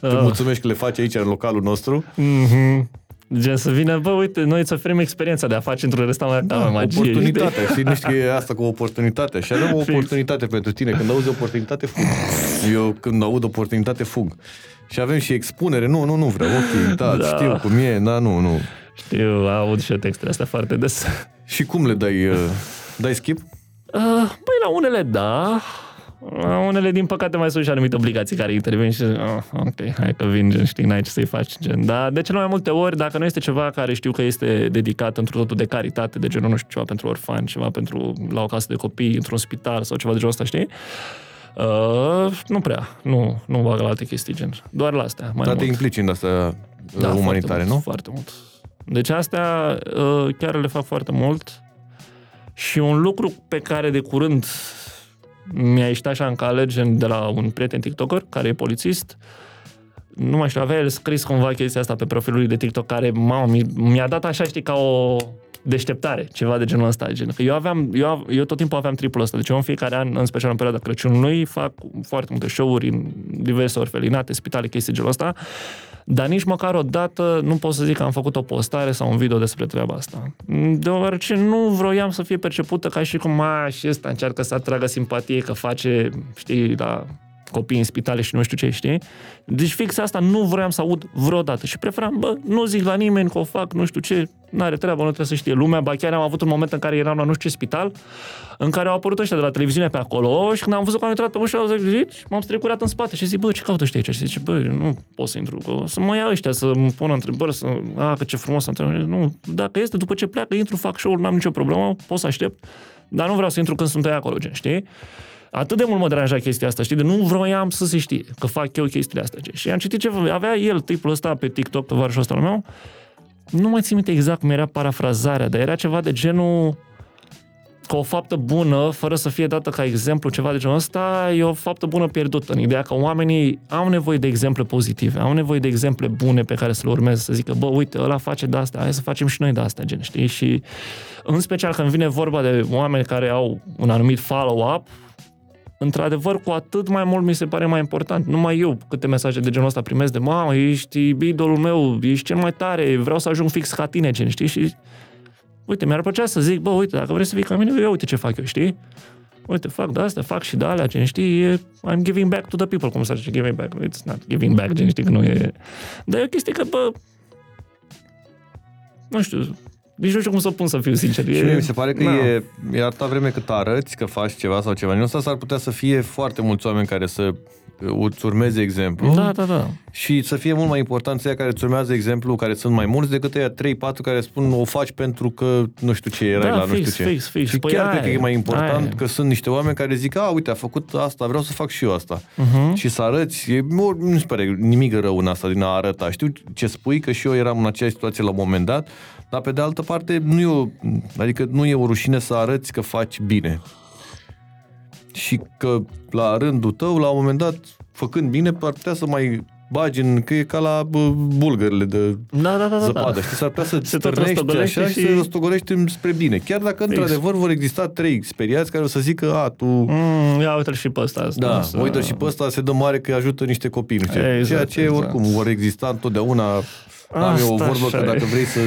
S2: Ah.
S3: mulțumesc că le faci aici în localul nostru.
S2: Mhm. Gen să vină, bă, uite, noi îți oferim experiența de a face într-un restaurant da, magie.
S3: oportunitatea, [LAUGHS] știi? Nu știi că e asta cu oportunitatea. Și avem o
S2: Fix.
S3: oportunitate pentru tine. Când auzi oportunitate, fug. Eu când aud oportunitate, fug. Și avem și expunere. Nu, nu, nu vreau. Ok, da,
S2: Da.
S3: da. știu cum e, da, nu, nu.
S2: Știu, aud și eu textele astea foarte des.
S3: Și cum le dai, uh, dai skip?
S2: Uh, băi, la unele da, la unele, din păcate, mai sunt și anumite obligații care intervin și, uh, ok, hai că vin, gen, știi, n-ai ce să-i faci, gen. Dar de cele mai multe ori, dacă nu este ceva care știu că este dedicat într totul de caritate, de genul, nu știu, ceva pentru orfani, ceva pentru la o casă de copii, într-un spital sau ceva de genul ăsta, știi? Uh, nu prea, nu, nu bag la alte chestii, gen. Doar la astea, mai
S3: Dar
S2: mult.
S3: te implici în astea da, umanitare,
S2: foarte
S3: nu?
S2: Mult, foarte mult. Deci astea uh, chiar le fac foarte mult și un lucru pe care de curând mi-a ieșit așa în cale, gen de la un prieten TikToker, care e polițist, nu mai știu, avea el scris cumva chestia asta pe profilul lui de TikTok, care, mamă, mi- mi-a dat așa, știi, ca o deșteptare, ceva de genul ăsta, gen. Că eu aveam, eu, av- eu tot timpul aveam tripul ăsta, deci eu în fiecare an, în special în perioada Crăciunului, fac foarte multe show-uri în diverse orfelinate, spitale, chestii de genul ăsta, dar nici măcar o dată nu pot să zic că am făcut o postare sau un video despre treaba asta. Deoarece nu vroiam să fie percepută ca și cum, a, și ăsta încearcă să atragă simpatie, că face, știi, la copii în spitale și nu știu ce, știi? Deci fix asta nu vroiam să aud vreodată și preferam, bă, nu zic la nimeni că o fac, nu știu ce, n-are treabă, nu trebuie să știe lumea, ba chiar am avut un moment în care eram la nu știu ce spital, în care au apărut ăștia de la televiziune pe acolo și când am văzut că am intrat pe ușă, au zis, zici, m-am strecurat în spate și zic, bă, ce caută ăștia aici? Și zice, bă, nu pot să intru, că o să mă ia ăștia să îmi pună întrebări, să, a, că ce frumos să întreb. Nu, dacă este, după ce pleacă, intru, fac show-ul, n-am nicio problemă, pot să aștept, dar nu vreau să intru când sunt ei acolo, gen, știi? Atât de mult mă deranja chestia asta, știi? De nu vroiam să se știe că fac eu chestiile astea. gen. Și am citit ce avea el, tipul ăsta pe TikTok, tovarășul ăsta al meu, nu mai țin minte exact cum era parafrazarea, dar era ceva de genul că o faptă bună, fără să fie dată ca exemplu ceva de genul ăsta, e o faptă bună pierdută, în ideea că oamenii au nevoie de exemple pozitive, au nevoie de exemple bune pe care să le urmeze, să zică, bă, uite, ăla face de asta, hai să facem și noi de asta, gen, știi? Și în special când vine vorba de oameni care au un anumit follow-up, într-adevăr, cu atât mai mult mi se pare mai important. Numai eu câte mesaje de genul ăsta primesc de mamă, ești idolul meu, ești cel mai tare, vreau să ajung fix ca tine, gen, știi? Și uite, mi-ar plăcea să zic, bă, uite, dacă vrei să fii ca mine, eu uite ce fac eu, știi? Uite, fac de astea, fac și de alea, gen, știi? E, I'm giving back to the people, cum se zice, giving back. It's not giving back, gen, știi că nu e... Dar e o chestie că, bă, nu știu, nici nu știu cum să pun să fiu sincer.
S3: Și mie mi se pare că
S2: Na.
S3: e, e atâta vreme cât arăți că faci ceva sau ceva. Din asta s-ar putea să fie foarte mulți oameni care să îți urmeze exemplu
S2: Da, da, da.
S3: și să fie mult mai important să care îți urmează exemplu, care sunt mai mulți, decât ăia 3-4 care spun o faci pentru că nu știu ce erai
S2: Da,
S3: la nu
S2: fix,
S3: știu ce.
S2: fix, fix.
S3: Și
S2: Păi
S3: chiar
S2: aia
S3: cred că e
S2: e,
S3: mai important
S2: aia e.
S3: că sunt niște oameni care zic, a, uite, a făcut asta, vreau să fac și eu asta.
S2: Uh-huh.
S3: Și să arăți, e, nu, nu se pare nimic rău în asta din a arăta. Știu ce spui, că și eu eram în aceeași situație la un moment dat, dar pe de altă parte nu e o, adică nu e o rușine să arăți că faci bine. Și că la rândul tău, la un moment dat, făcând bine, ar putea să mai bagi în, că e ca la bă, bulgările de
S2: Da, da, da, da.
S3: zăpadă,
S2: da.
S3: știi? S-ar putea să [LAUGHS]
S2: Se tot
S3: stârnești
S2: răstogolește
S3: așa și,
S2: și-
S3: să răstogolești spre bine. Chiar dacă, într-adevăr, vor exista trei speriați care o să zică, a, tu...
S2: Mm, ia uite și pe ăsta.
S3: Da,
S2: Să-
S3: uite și pe ăsta se dă mare că ajută niște copii. Nu știu.
S2: Exact,
S3: Ceea ce
S2: exact.
S3: oricum vor exista întotdeauna. Am eu o
S2: Asta
S3: vorbă
S2: așa
S3: că
S2: e.
S3: dacă vrei să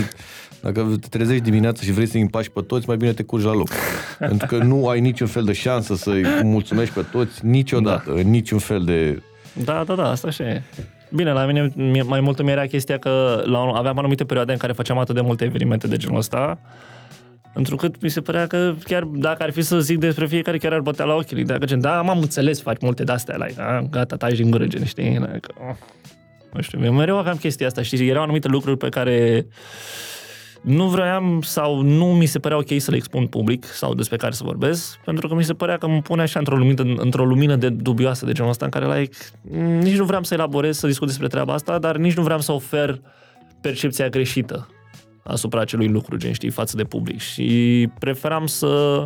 S3: dacă te trezești dimineața și vrei să-i împaci pe toți, mai bine te curgi la loc. [LAUGHS] Pentru că nu ai niciun fel de șansă să-i mulțumești pe toți niciodată, da. în niciun fel de...
S2: Da, da, da, asta așa e. Bine, la mine mie- mai mult îmi era chestia că la, aveam anumite perioade în care făceam atât de multe evenimente de genul ăsta, întrucât mi se părea că chiar dacă ar fi să zic despre fiecare, chiar ar bătea la ochii. Dacă gen, da, m-am înțeles, faci multe de-astea, like, a, gata, taci din gură, gen, știi? Like, oh. Nu știu, eu mereu aveam chestia asta, știi? Erau anumite lucruri pe care nu vroiam sau nu mi se părea ok să le expun public sau despre care să vorbesc, pentru că mi se părea că mă pune așa într-o lumină, într-o lumină de dubioasă de genul ăsta în care like, nici nu vreau să elaborez, să discut despre treaba asta, dar nici nu vreau să ofer percepția greșită asupra acelui lucru, gen, știi, față de public. Și preferam să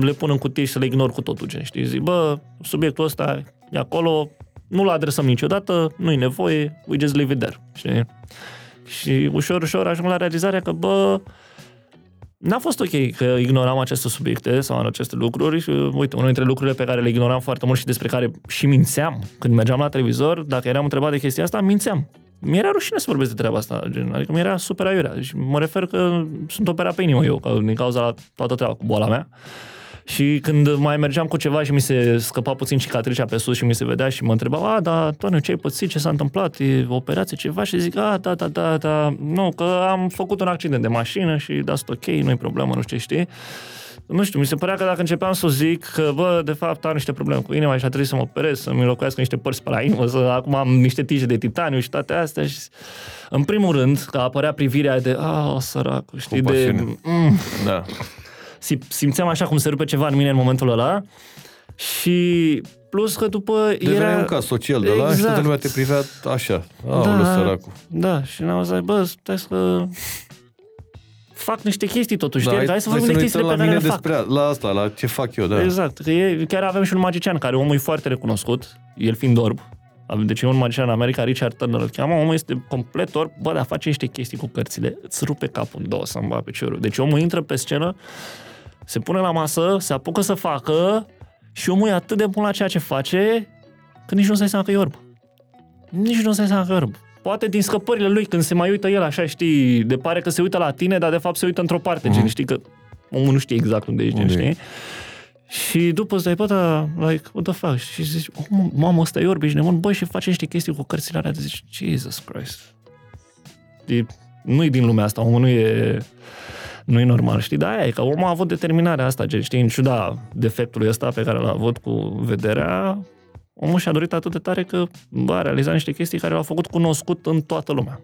S2: le pun în cutie și să le ignor cu totul, gen, știi? Zic, bă, subiectul ăsta e acolo, nu-l adresăm niciodată, nu-i nevoie, we just leave it there, știi? Și ușor, ușor ajung la realizarea că, bă, n-a fost ok că ignoram aceste subiecte sau aceste lucruri. Și, uite, unul dintre lucrurile pe care le ignoram foarte mult și despre care și mințeam când mergeam la televizor, dacă eram întrebat de chestia asta, mințeam. Mi-era rușine să vorbesc de treaba asta, gen, adică mi-era super aiurea. Deci mă refer că sunt operat pe inimă eu, că din cauza la toată treaba cu boala mea. Și când mai mergeam cu ceva și mi se scăpa puțin cicatricea pe sus și mi se vedea și mă întreba, a, da, Toniu, ce ai pățit, ce s-a întâmplat, e o operație, ceva? Și zic, a, da, da, da, da, nu, că am făcut un accident de mașină și da, sunt ok, nu-i problemă, nu știu ce știi. Nu știu, mi se părea că dacă începeam să zic că, bă, de fapt am niște probleme cu inima și a trebuit să mă operez, să-mi înlocuiesc niște părți pe la inimă, să acum am niște tije de titaniu și toate astea și în primul rând, că apărea privirea de, a, săracu, știi, de,
S3: Compasiune.
S2: mm,
S3: Da.
S2: Sim- simțeam așa cum se rupe ceva în mine în momentul ăla și plus că după
S3: Devenea
S2: era...
S3: un caz social de la și toată lumea te privea așa. Aoleu,
S2: da,
S3: săracu.
S2: da, și n-am zis, bă, stai să fac niște chestii totuși, știi?
S3: hai,
S2: hai să
S3: hai
S2: vorbim de
S3: ne
S2: chestiile pe
S3: uităm
S2: care
S3: la
S2: le
S3: mine
S2: fac.
S3: despre, la asta, la ce fac eu, da.
S2: Exact, că e, chiar avem și un magician care omul e foarte recunoscut, el fiind orb. Avem- Deci e un magician în America, Richard Turner îl cheamă, omul este complet orb, bă, dar face niște chestii cu cărțile, îți rupe capul în două să-mi pe piciorul. Deci omul intră pe scenă, se pune la masă, se apucă să facă și omul e atât de bun la ceea ce face, că nici nu-ți dai seama că e orb. Nici nu-ți dai seama că e orb. Poate din scăpările lui, când se mai uită el așa, știi, de pare că se uită la tine, dar de fapt se uită într-o parte, gen, știi că omul nu știe exact unde ești, gen,
S3: Unde e.
S2: știi? Și după îți dai pe ăsta, like, what the fuck? Și zici, oh, mamă, ăsta e orb, ești nebun, băi, și face niște chestii cu cărțile alea, zici, Jesus Christ. E, nu-i din lumea asta, omul nu e, nu e normal, știi? Dar aia e, că omul a avut determinarea asta, gen, știi, în ciuda defectului ăsta pe care l-a avut cu vederea, omul și-a dorit atât de tare că, bă, a realizat niște chestii care l-au făcut cunoscut în toată lumea.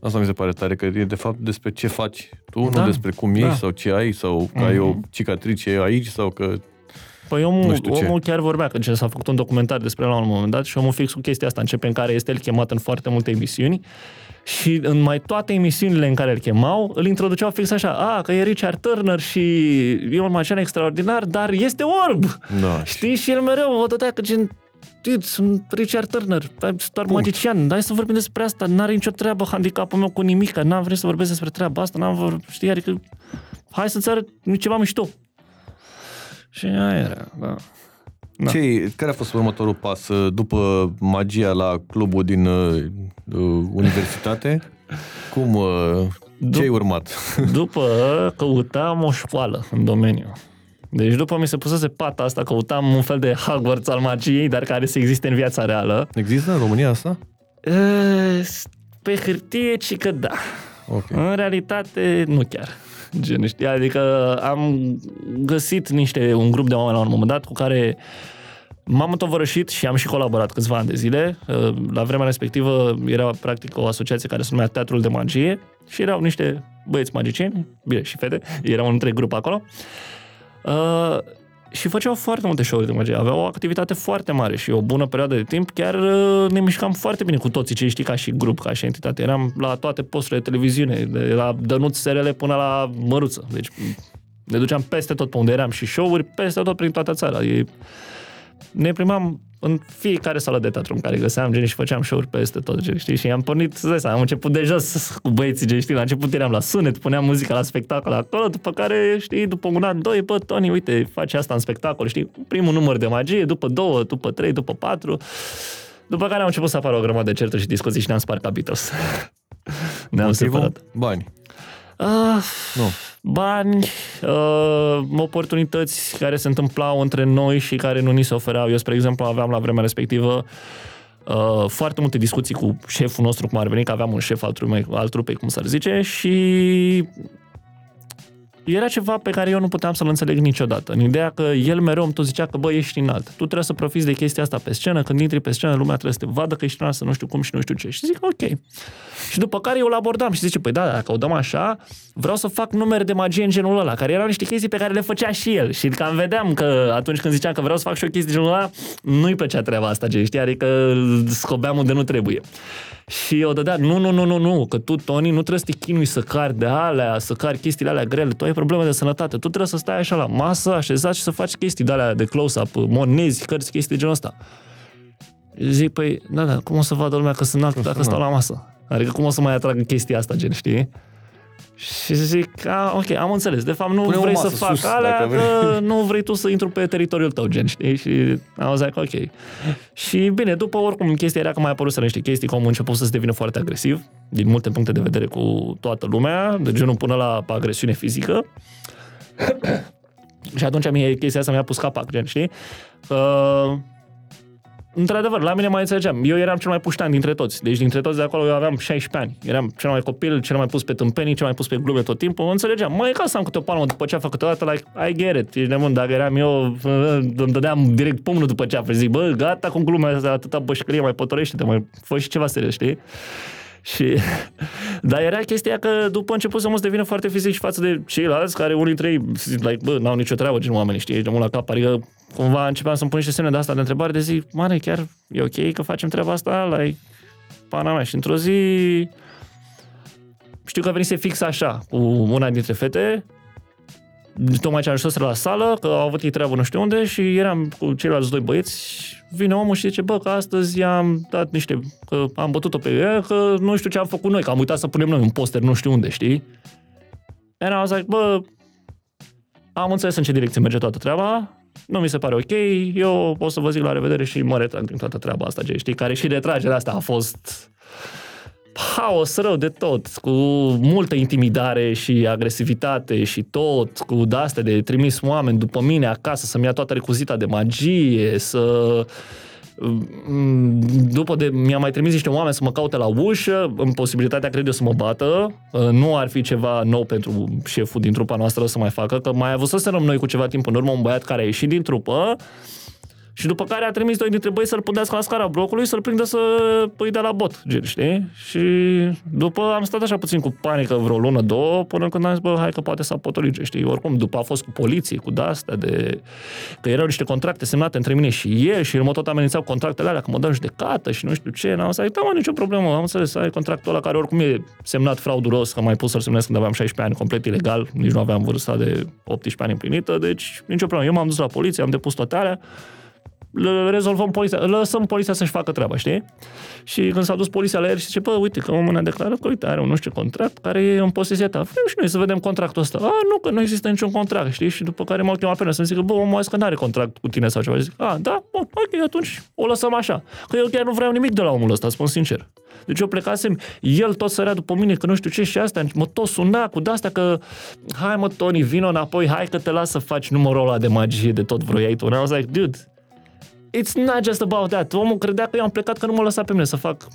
S3: Asta mi se pare tare, că e de fapt despre ce faci tu,
S2: Da,
S3: nu despre cum ești
S2: da.
S3: sau ce ai, sau că ai o cicatrice aici sau că...
S2: Păi omul,
S3: Nu știu ce.
S2: omul chiar vorbea, că gen s-a făcut un documentar despre el la un moment dat și omul fix cu chestia asta începe în care este el chemat în foarte multe emisiuni și în mai toate emisiunile în care îl chemau, îl introduceau fix așa, a, că e Richard Turner și e un magician extraordinar, dar este orb!
S3: Da.
S2: Știi? Și el mereu o dădea că gen, dude, sunt Richard Turner, sunt doar magician, hai să vorbim despre asta, n-are nicio treabă handicapul meu cu nimic, n-am vrut să vorbesc despre treaba asta, n-am vor, știi, adică hai să-ți arăt ceva mișto. Și aia era, da. Da.
S3: Ce, care a fost următorul pas uh, după magia la clubul din uh, uh, universitate? [LAUGHS] Cum, uh, ce ai urmat? [LAUGHS]
S2: După căutam o școală în domeniu. Deci după mi se pusese pata asta, căutam un fel de Hogwarts al magiei, dar care să existe în viața reală.
S3: Există în România asta?
S2: E, Pe hârtie, ci că da.
S3: Ok.
S2: În realitate, nu chiar. Gen, știi? Adică am găsit niște, un grup de oameni la un moment dat cu care m-am întovărășit și am și colaborat câțiva ani de zile. La vremea respectivă era practic o asociație care se numea Teatrul de Magie și erau niște băieți magicieni, bine, și fete, erau un întreg grup acolo. Uh, și făceau foarte multe show-uri de magie. Aveau o activitate foarte mare și o bună perioadă de timp. Chiar uh, ne mișcam foarte bine cu toții cei știi ca și grup, ca și entitate. Eram la toate posturile de televiziune, de la Dănuț SRL până la Măruță. Deci ne duceam peste tot pe unde eram și show-uri peste tot prin toată țara. E... Ne primam în fiecare sală de teatru în care găseam gen și făceam show-uri peste tot, gen, știi? Și am pornit, să dai seama, am început de jos cu băieții, gen, știi? La început eram la sunet, puneam muzica la spectacol acolo, după care, știi, după un an, doi, bă, Tony, uite, face asta în spectacol, știi? Primul număr de magie, după două, după trei, după patru. După care am început să apară o grămadă de certuri și discuții și ne-am spart ca Beatles. [LAUGHS] ne-am
S3: Motivul?
S2: separat.
S3: Bani.
S2: Ah,
S3: Nu.
S2: bani, uh, oportunități care se întâmplau între noi și care nu ni se ofereau. Eu, spre exemplu, aveam la vremea respectivă uh, foarte multe discuții cu șeful nostru, cum ar veni, că aveam un șef al trupei, al trupei cum s-ar zice, și era ceva pe care eu nu puteam să-l înțeleg niciodată. În ideea că el mereu îmi tot zicea că, bă, ești înalt. Tu trebuie să profiți de chestia asta pe scenă, când intri pe scenă, lumea trebuie să te vadă că ești înalt, să nu știu cum și nu știu ce. Și zic, ok. Și după care eu îl abordam și zice, păi da, dacă o dăm așa, vreau să fac numere de magie în genul ăla, care erau niște chestii pe care le făcea și el. Și cam vedeam că atunci când ziceam că vreau să fac și o chestie de genul ăla, nu-i plăcea treaba asta, gen, știi? Adică îl scobeam unde nu trebuie. Și o dădea, nu, nu, nu, nu, nu, că tu, Tony, nu trebuie să te chinui să cari de alea, să cari chestiile alea grele, tu ai probleme de sănătate, tu trebuie să stai așa la masă, așezat și să faci chestii de alea de close-up, monezi, cărți, chestii de genul ăsta. Zic, păi, da, da, cum o să vadă lumea că sunt înalt dacă stau la masă? Adică cum o să mai atragă chestia asta, gen, știi? Și zic, a, ok, am înțeles. De fapt, nu
S3: Pune o
S2: vrei să
S3: masă
S2: fac
S3: sus,
S2: alea,
S3: dacă vrei.
S2: că nu vrei tu să intru pe teritoriul tău, gen, știi? Și am zis, ok. Și bine, după oricum, chestia era că mai apărut niște chestii, cum a început să se devină foarte agresiv, din multe puncte de vedere cu toată lumea, de genul până la agresiune fizică. [COUGHS] și atunci mie chestia asta mi-a pus capac, gen, știi? Uh, într-adevăr, la mine mai înțelegeam. Eu eram cel mai puștan dintre toți. Deci dintre toți de acolo eu aveam 16 ani. Eram cel mai copil, cel mai pus pe tâmpenii, cel mai pus pe glume tot timpul. Înțelegeam. Mai e ca să am câte o palmă după ce a făcut câteodată, like, I get it. Ești nebun, dacă eram eu, îmi dădeam direct pumnul după ce a făcut. Zic, bă, gata cu glumea asta, atâta bășcărie, mai potorește-te, mai fă și ceva serios, știi? Și, [LAUGHS] dar era chestia că după început să mă devină foarte fizic și față de ceilalți, care unii dintre ei, like, bă, n-au nicio treabă gen oameni, știi, ești de mult la cap, adică cumva începeam să-mi pun niște semne de asta de întrebare, de zic, mare, chiar e ok că facem treaba asta, like, pana mea. Și într-o zi, știu că venise fix așa, cu una dintre fete, tocmai ce am ajuns la sală, că au avut ei treabă nu știu unde și eram cu ceilalți doi băieți vine omul și zice, bă, că astăzi i-am dat niște, că am bătut-o pe ea, că nu știu ce am făcut noi, că am uitat să punem noi un poster nu știu unde, știi? And I was like, bă, am înțeles în ce direcție merge toată treaba, nu mi se pare ok, eu o să vă zic la revedere și mă retrag din toată treaba asta, știi? Care și retragerea asta a fost haos rău de tot, cu multă intimidare și agresivitate și tot, cu de-astea de trimis oameni după mine acasă să-mi ia toată recuzita de magie, să... După de mi-a mai trimis niște oameni să mă caute la ușă, în posibilitatea, cred eu, să mă bată. Nu ar fi ceva nou pentru șeful din trupa noastră să mai facă, că mai avut să stăm noi cu ceva timp în urmă un băiat care a ieșit din trupă și după care a trimis doi dintre băi să-l punească la scara blocului, să-l prindă să îi dea la bot, gen, știi? Și după am stat așa puțin cu panică vreo lună, două, până când am zis, bă, hai că poate s-a potolit, știi? Oricum, după a fost cu poliție, cu de-astea, de... că erau niște contracte semnate între mine și el și el mă tot amenințau contractele alea, că mă dau în judecată și nu știu ce. N-am zis, da, mă, nicio problemă, am înțeles, ai contractul ăla care oricum e semnat frauduros, că mai pus să-l semnesc când aveam 16 ani, complet ilegal, nici nu aveam vârsta de 18 ani împlinită, deci nicio problemă. Eu m-am dus la poliție, am depus toate alea, le rezolvăm poliția, lăsăm poliția să-și facă treaba, știi? Și când s-a dus poliția la el și zice, bă, uite că omul ne-a declarat că, uite, are un nu știu contract care e în posesia ta. Vrem și noi să vedem contractul ăsta. A, nu, că nu există niciun contract, știi? Și după care m-a chemat pe mine să-mi zică, bă, omul ăsta că nu are contract cu tine sau ceva. Zic, a, da, bun, ok, atunci o lăsăm așa. Că eu chiar nu vreau nimic de la omul ăsta, spun sincer. Deci eu plecasem, el tot sărea după mine că nu știu ce și asta, mă tot suna cu de-astea că hai mă, Tony, vino înapoi, hai că te las să faci numărul ăla de magie de tot vroiai tu. And I was like, dude, it's not just about that. Omul credea că eu am plecat că nu mă lăsa pe mine să fac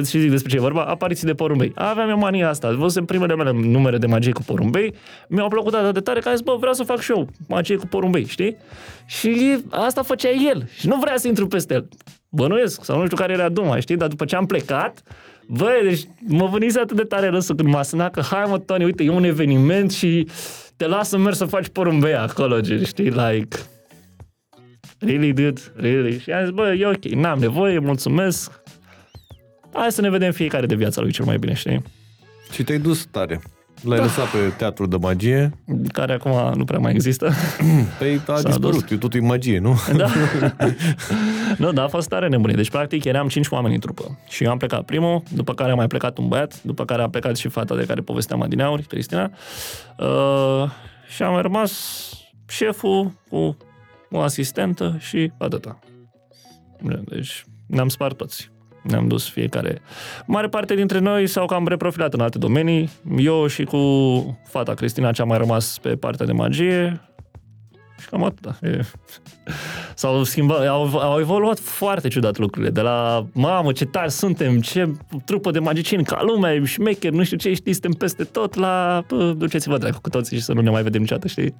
S2: și zic despre ce e vorba, apariții de porumbei. Aveam eu mania asta, văzusem primele mele numere de magie cu porumbei, mi-au plăcut atât de tare că a zis, bă, vreau să fac și eu magie cu porumbei, știi? Și asta făcea el și nu vrea să intru peste el. Bănuiesc, sau nu știu care era duma, știi? Dar după ce am plecat, Băi, deci mă vânise atât de tare râsul când m-a sunat că hai mă, Tony, uite, e un eveniment și te las să mergi să faci porumbei acolo, știi, like... Really, dude? Really? Și am zis, bă, e ok, n-am nevoie, mulțumesc, hai să ne vedem fiecare de viața lui cel mai bine, știi?
S3: Și te-ai dus tare. L-ai da. lăsat pe teatru de magie.
S2: Care acum nu prea mai există. [CLEARS THROAT]
S3: Păi a S-a dispărut, dus. totul e magie, nu? [LAUGHS]
S2: Da. [LAUGHS] nu, da, a fost tare nebunie. Deci, practic, eram cinci oameni în trupă. Și eu am plecat primul, după care a mai plecat un băiat, după care a plecat și fata de care povesteam adineauri, Cristina. Uh, și am rămas șeful cu o asistentă și atâta. Deci, ne-am spart toți. Ne-am dus fiecare. Mare parte dintre noi s-au cam reprofilat în alte domenii. Eu și cu fata Cristina, cea mai rămas pe partea de magie. Și cam atât, da. E... [LAUGHS] S-au schimbat, au, au evoluat foarte ciudat lucrurile. De la, mamă, ce tari suntem, ce trupă de magicieni, ca lumea, șmecher, nu știu ce, știi, suntem peste tot, la, bă, duceți-vă dracu cu toții și să nu ne mai vedem niciodată, știi?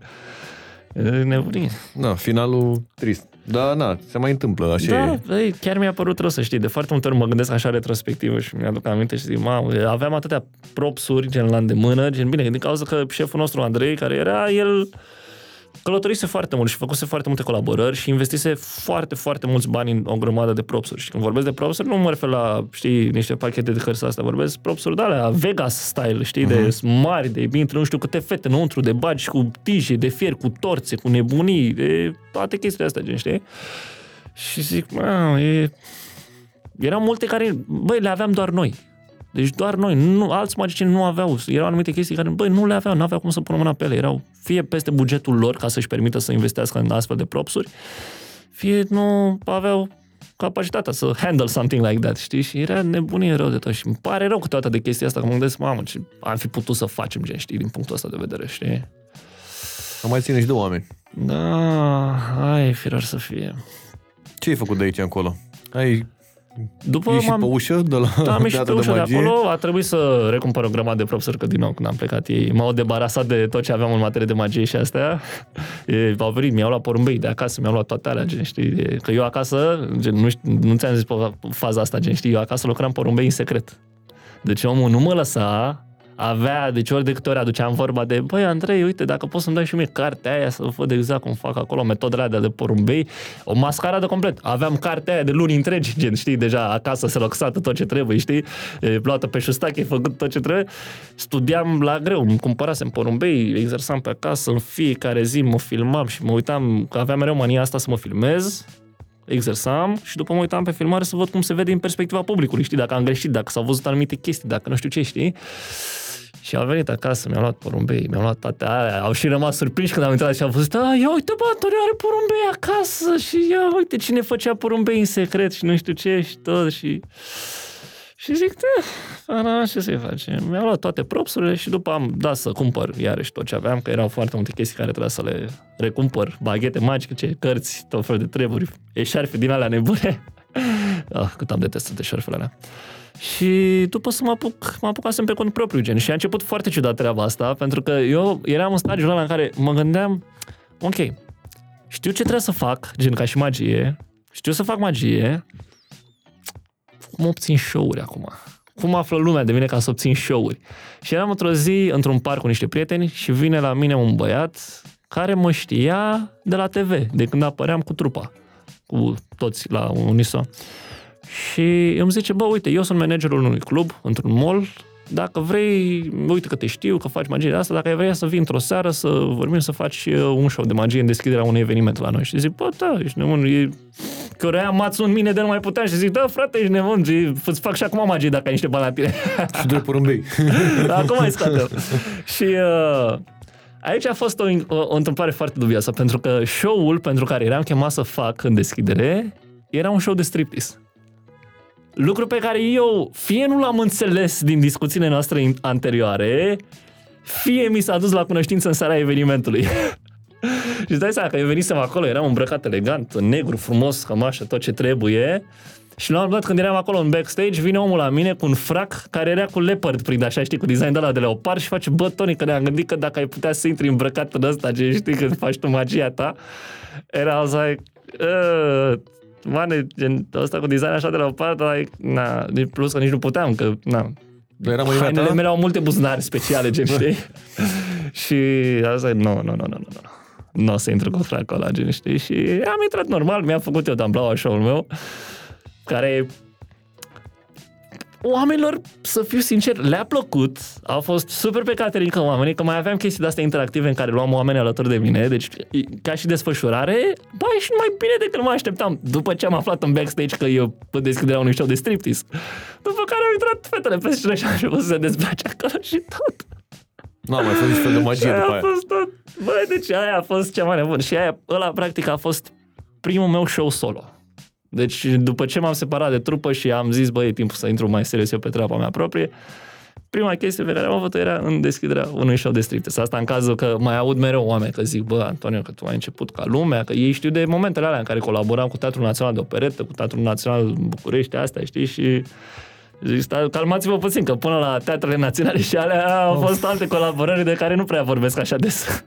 S2: Nebunie.
S3: Da, finalul trist. Da, na, se mai întâmplă, așa
S2: da,
S3: e.
S2: Băi, chiar mi-a părut rău să știi. De foarte multe ori mă gândesc așa retrospectivă și mi-aduc aminte și zic, mamă, aveam atâtea propsuri, gen la îndemână, gen bine, din cauza că șeful nostru Andrei, care era el călătorise foarte mult și făcuse foarte multe colaborări și investise foarte, foarte mulți bani în o grămadă de propsuri. Și când vorbesc de propsuri, nu mă refer la, știi, niște pachete de hărți astea, vorbesc propsuri de alea, Vegas style, știi, uh-huh. de mhm. mari, de intră nu știu câte fete înăuntru, de bagi cu tije, de fier, cu torțe, cu nebunii, de toate chestiile astea, gen, știi? Și zic, mă, e... Erau multe care, băi, le aveam doar noi. Deci doar noi, nu, alți magicieni nu aveau. Erau anumite chestii care, băi, nu le aveau, nu aveau cum să pună mâna pe ele. Erau fie peste bugetul lor ca să-și permită să investească în astfel de propsuri, fie nu aveau capacitatea să handle something like that, știi? Și era nebunie rău de tot. Și îmi pare rău cu toată de chestia asta, că mă gândesc, mamă, ce am fi putut să facem, gen, știi, din punctul ăsta de vedere, știi?
S3: Am mai ține și două oameni.
S2: Da, ai firar să fie.
S3: Ce ai făcut de aici încolo? Ai
S2: după
S3: Ești m-am... pe ușă de la
S2: da, am ieșit pe ușă de, de acolo, a trebuit să recumpăr o grămadă de propsuri, că din nou când am plecat ei m-au debarasat de tot ce aveam în materie de magie și astea. E, au venit, mi-au luat porumbei de acasă, mi-au luat toate alea, gen, știi? E, că eu acasă, gen, nu, știu, nu ți-am zis pe faza asta, gen, știi? Eu acasă lucram porumbei în secret. Deci omul nu mă lăsa avea, deci ori de câte ori aduceam vorba de, băi, Andrei, uite, dacă poți să-mi dai și mie cartea aia să văd exact cum fac acolo, metodele de porumbei, o mascaradă complet. Aveam cartea aia de luni întregi, gen, știi, deja acasă se loxată tot ce trebuie, știi, luată pe șustache, făcut tot ce trebuie. Studiam la greu, îmi cumpărasem porumbei, exersam pe acasă, în fiecare zi mă filmam și mă uitam, că aveam mereu mania asta să mă filmez, exersam și după mă uitam pe filmare să văd cum se vede în perspectiva publicului, știi, dacă am greșit, dacă s-au văzut anumite chestii, dacă nu știu ce, știi. Și a venit acasă, mi-a luat porumbei, mi-a luat toate alea. Au și rămas surprinși când am intrat și am văzut, da, ia uite, bă, Antonio are porumbei acasă și ia uite cine făcea porumbei în secret și nu știu ce și tot și... Și zic, da, da, ce să-i face? Mi-au luat toate propsurile și după am dat să cumpăr iarăși tot ce aveam, că erau foarte multe chestii care trebuia să le recumpăr. Baghete magice, cărți, tot fel de treburi, eșarfe din alea nebune. [LAUGHS] ah, cât am detestat eșarfele alea. Și după să mă apuc, mă apucasem pe cont propriu, gen. Și a început foarte ciudat treaba asta, pentru că eu eram în stadiul ăla în care mă gândeam, ok, știu ce trebuie să fac, gen ca și magie, știu să fac magie, cum obțin show-uri acum? Cum află lumea de mine ca să obțin show-uri? Și eram într-o zi într-un parc cu niște prieteni și vine la mine un băiat care mă știa de la TV, de când apăream cu trupa, cu toți la unison. Și îmi zice, bă, uite, eu sunt managerul unui club într-un mall, dacă vrei, uite că te știu, că faci magie de asta, dacă ai vrea să vii într-o seară să vorbim, să faci uh, un show de magie în deschiderea unui eveniment la noi. Și zic, bă, da, ești nebun, e... că rea mațul în mine de nu mai puteam și zic, da, frate, ești nebun, și îți fac și acum magie dacă ai niște bani la tine. [LAUGHS]
S3: Și doi porumbei. [LAUGHS]
S2: Dar acum mai scoate Și uh, aici a fost o, o, o întâmplare foarte dubioasă, pentru că show-ul pentru care eram chemat să fac în deschidere era un show de striptease. Lucru pe care eu fie nu l-am înțeles din discuțiile noastre in- anterioare, fie mi s-a dus la cunoștință în seara evenimentului. [LAUGHS] și îți dai seama că eu venisem acolo, eram îmbrăcat elegant, în negru, frumos, cămașă, tot ce trebuie. Și la un moment dat, când eram acolo în backstage, vine omul la mine cu un frac care era cu leopard print, așa, știi, cu design de la de leopard și face, bă, Tony, că ne-am gândit că dacă ai putea să intri îmbrăcat în ăsta, ce știi, că faci tu magia ta, era, I was like, uh, mane, gen, ăsta cu design așa de leopard, like, na, de plus că nici nu puteam, că, na,
S3: Nu era mâinea
S2: Hainele
S3: ta?
S2: mele au multe buzunare speciale, gen, știi? [LAUGHS] și asta e, nu, nu, nu, nu, nu, nu. Nu o să intru cu fracul ăla, gen, știi? Și am intrat normal, mi-am făcut eu tamblaua show-ul meu, care oamenilor, să fiu sincer, le-a plăcut. Au fost super pe Caterinca oamenii, că mai aveam chestii de-astea interactive în care luam oameni alături de mine, deci ca și desfășurare, băi, și mai bine decât mă așteptam. După ce am aflat în backstage că eu pot deschiderea unui show de striptease. După care au intrat fetele pe scenă și am început să se dezbrace acolo și tot.
S3: Nu, am mai fost nici fel de [LAUGHS]
S2: Și
S3: magie
S2: aia
S3: după
S2: a
S3: aia.
S2: fost tot. Băi, deci aia a fost cea mai nebun. Și aia, ăla, practic, a fost primul meu show solo. Deci, după ce m-am separat de trupă și am zis, băi, e timpul să intru mai serios eu pe treaba mea proprie, prima chestie pe care am avut era în deschiderea unui show de striptease. Asta în cazul că mai aud mereu oameni că zic, bă, Antonio, că tu ai început ca lumea, că ei știu de momentele alea în care colaboram cu Teatrul Național de Operetă, cu Teatrul Național București, astea, știi, și Zic, stai, calmați-vă puțin, că până la teatrele naționale și alea au fost alte colaborări de care nu prea vorbesc așa des.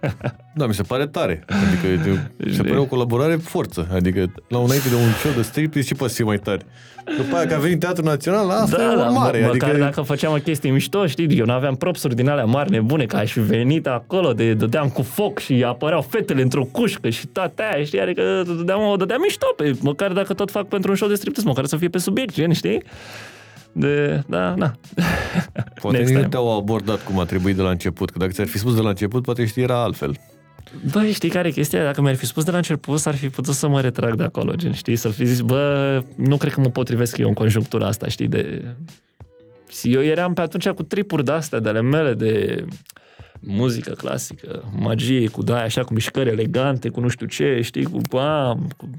S3: Da, mi se pare tare. Adică de, mi se pare o colaborare forță. Adică la un înainte de un show de striptease ce poate să fie mai tare. După aia că a venit Teatrul Național, asta e o mare.
S2: mă,
S3: adică
S2: măcar dacă făceam o chestie mișto, știi, eu nu aveam propsuri din alea mari nebune, că aș fi venit acolo, de dădeam cu foc și apăreau fetele într-o cușcă și toate aia, știi, adică dădeam, o dădeam mișto, pe, măcar dacă tot fac pentru un show de striptease, măcar să fie pe subiect, gen, știi? De, da, na.
S3: poate
S2: Next
S3: nici nu
S2: time.
S3: te-au abordat cum a trebuit de la început. Că dacă ți-ar fi spus de la început, poate știi era altfel.
S2: Băi, știi care e chestia? Dacă mi-ar fi spus de la început, s-ar fi putut să mă retrag de acolo, gen, știi? Să fi zis, bă, nu cred că mă potrivesc eu în conjunctura asta, știi, de... Și eu eram pe atunci cu tripuri de-astea, de ale mele, de muzică clasică, magie, cu da, așa, cu mișcări elegante, cu nu știu ce, știi, cu bam, cu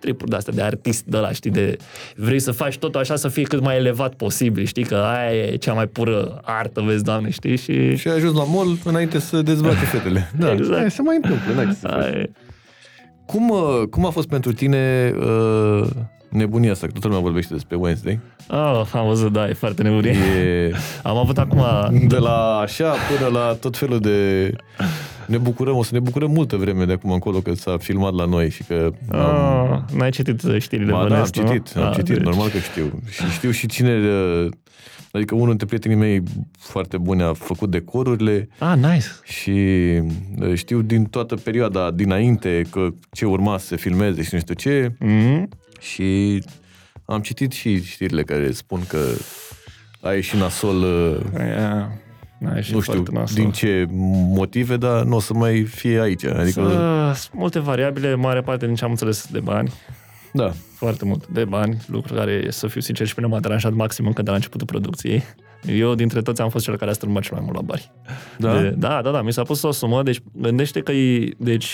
S2: tripuri de-astea de artist de la, știi, de vrei să faci totul așa să fie cât mai elevat posibil, știi, că aia e cea mai pură artă, vezi, doamne, știi, și...
S3: Și ai ajuns la mall înainte să dezbrace [LAUGHS] fetele. Da,
S2: Exact.
S3: aia se mai întâmplă. n-ai ce să faci.
S2: Aia e.
S3: Cum, uh, cum a fost pentru tine uh, nebunia asta? Că toată lumea vorbește despre Wednesday.
S2: Oh, am văzut, da, e foarte nebunie.
S3: E [LAUGHS]
S2: Am avut acum...
S3: de la așa până la tot felul de... Ne bucurăm, o să ne bucurăm multă vreme de acum încolo că s-a filmat la noi și că...
S2: Oh, n-ai citit știrile
S3: Ba, da, am
S2: bănesc, nu?
S3: citit, am
S2: Ah,
S3: citit,
S2: deci.
S3: normal că știu. Și știu și cine... uh, Adică unul dintre prietenii mei foarte buni a făcut decorurile
S2: Ah, nice.
S3: și uh, știu din toată perioada dinainte că ce urma să se filmeze și nu știu ce
S2: Mm-hmm.
S3: și am citit și știrile care spun că a ieșit nasol, uh,
S2: Yeah. N-ai și
S3: nu știu
S2: foarte nasol.
S3: din ce motive, dar nu o să mai fie aici. Adică,
S2: Uh, Sunt multe variabile, mare parte din ce am înțeles de bani,
S3: da,
S2: foarte mult de bani, lucru care, să fiu sincer, și pe mine m-a deranjat maxim încă de la începutul producției. Eu, dintre toți, am fost cel care a strâmbat cel mai mult la bani.
S3: da,
S2: De, da, da, da, mi s-a pus o sumă, deci gândește că e, deci,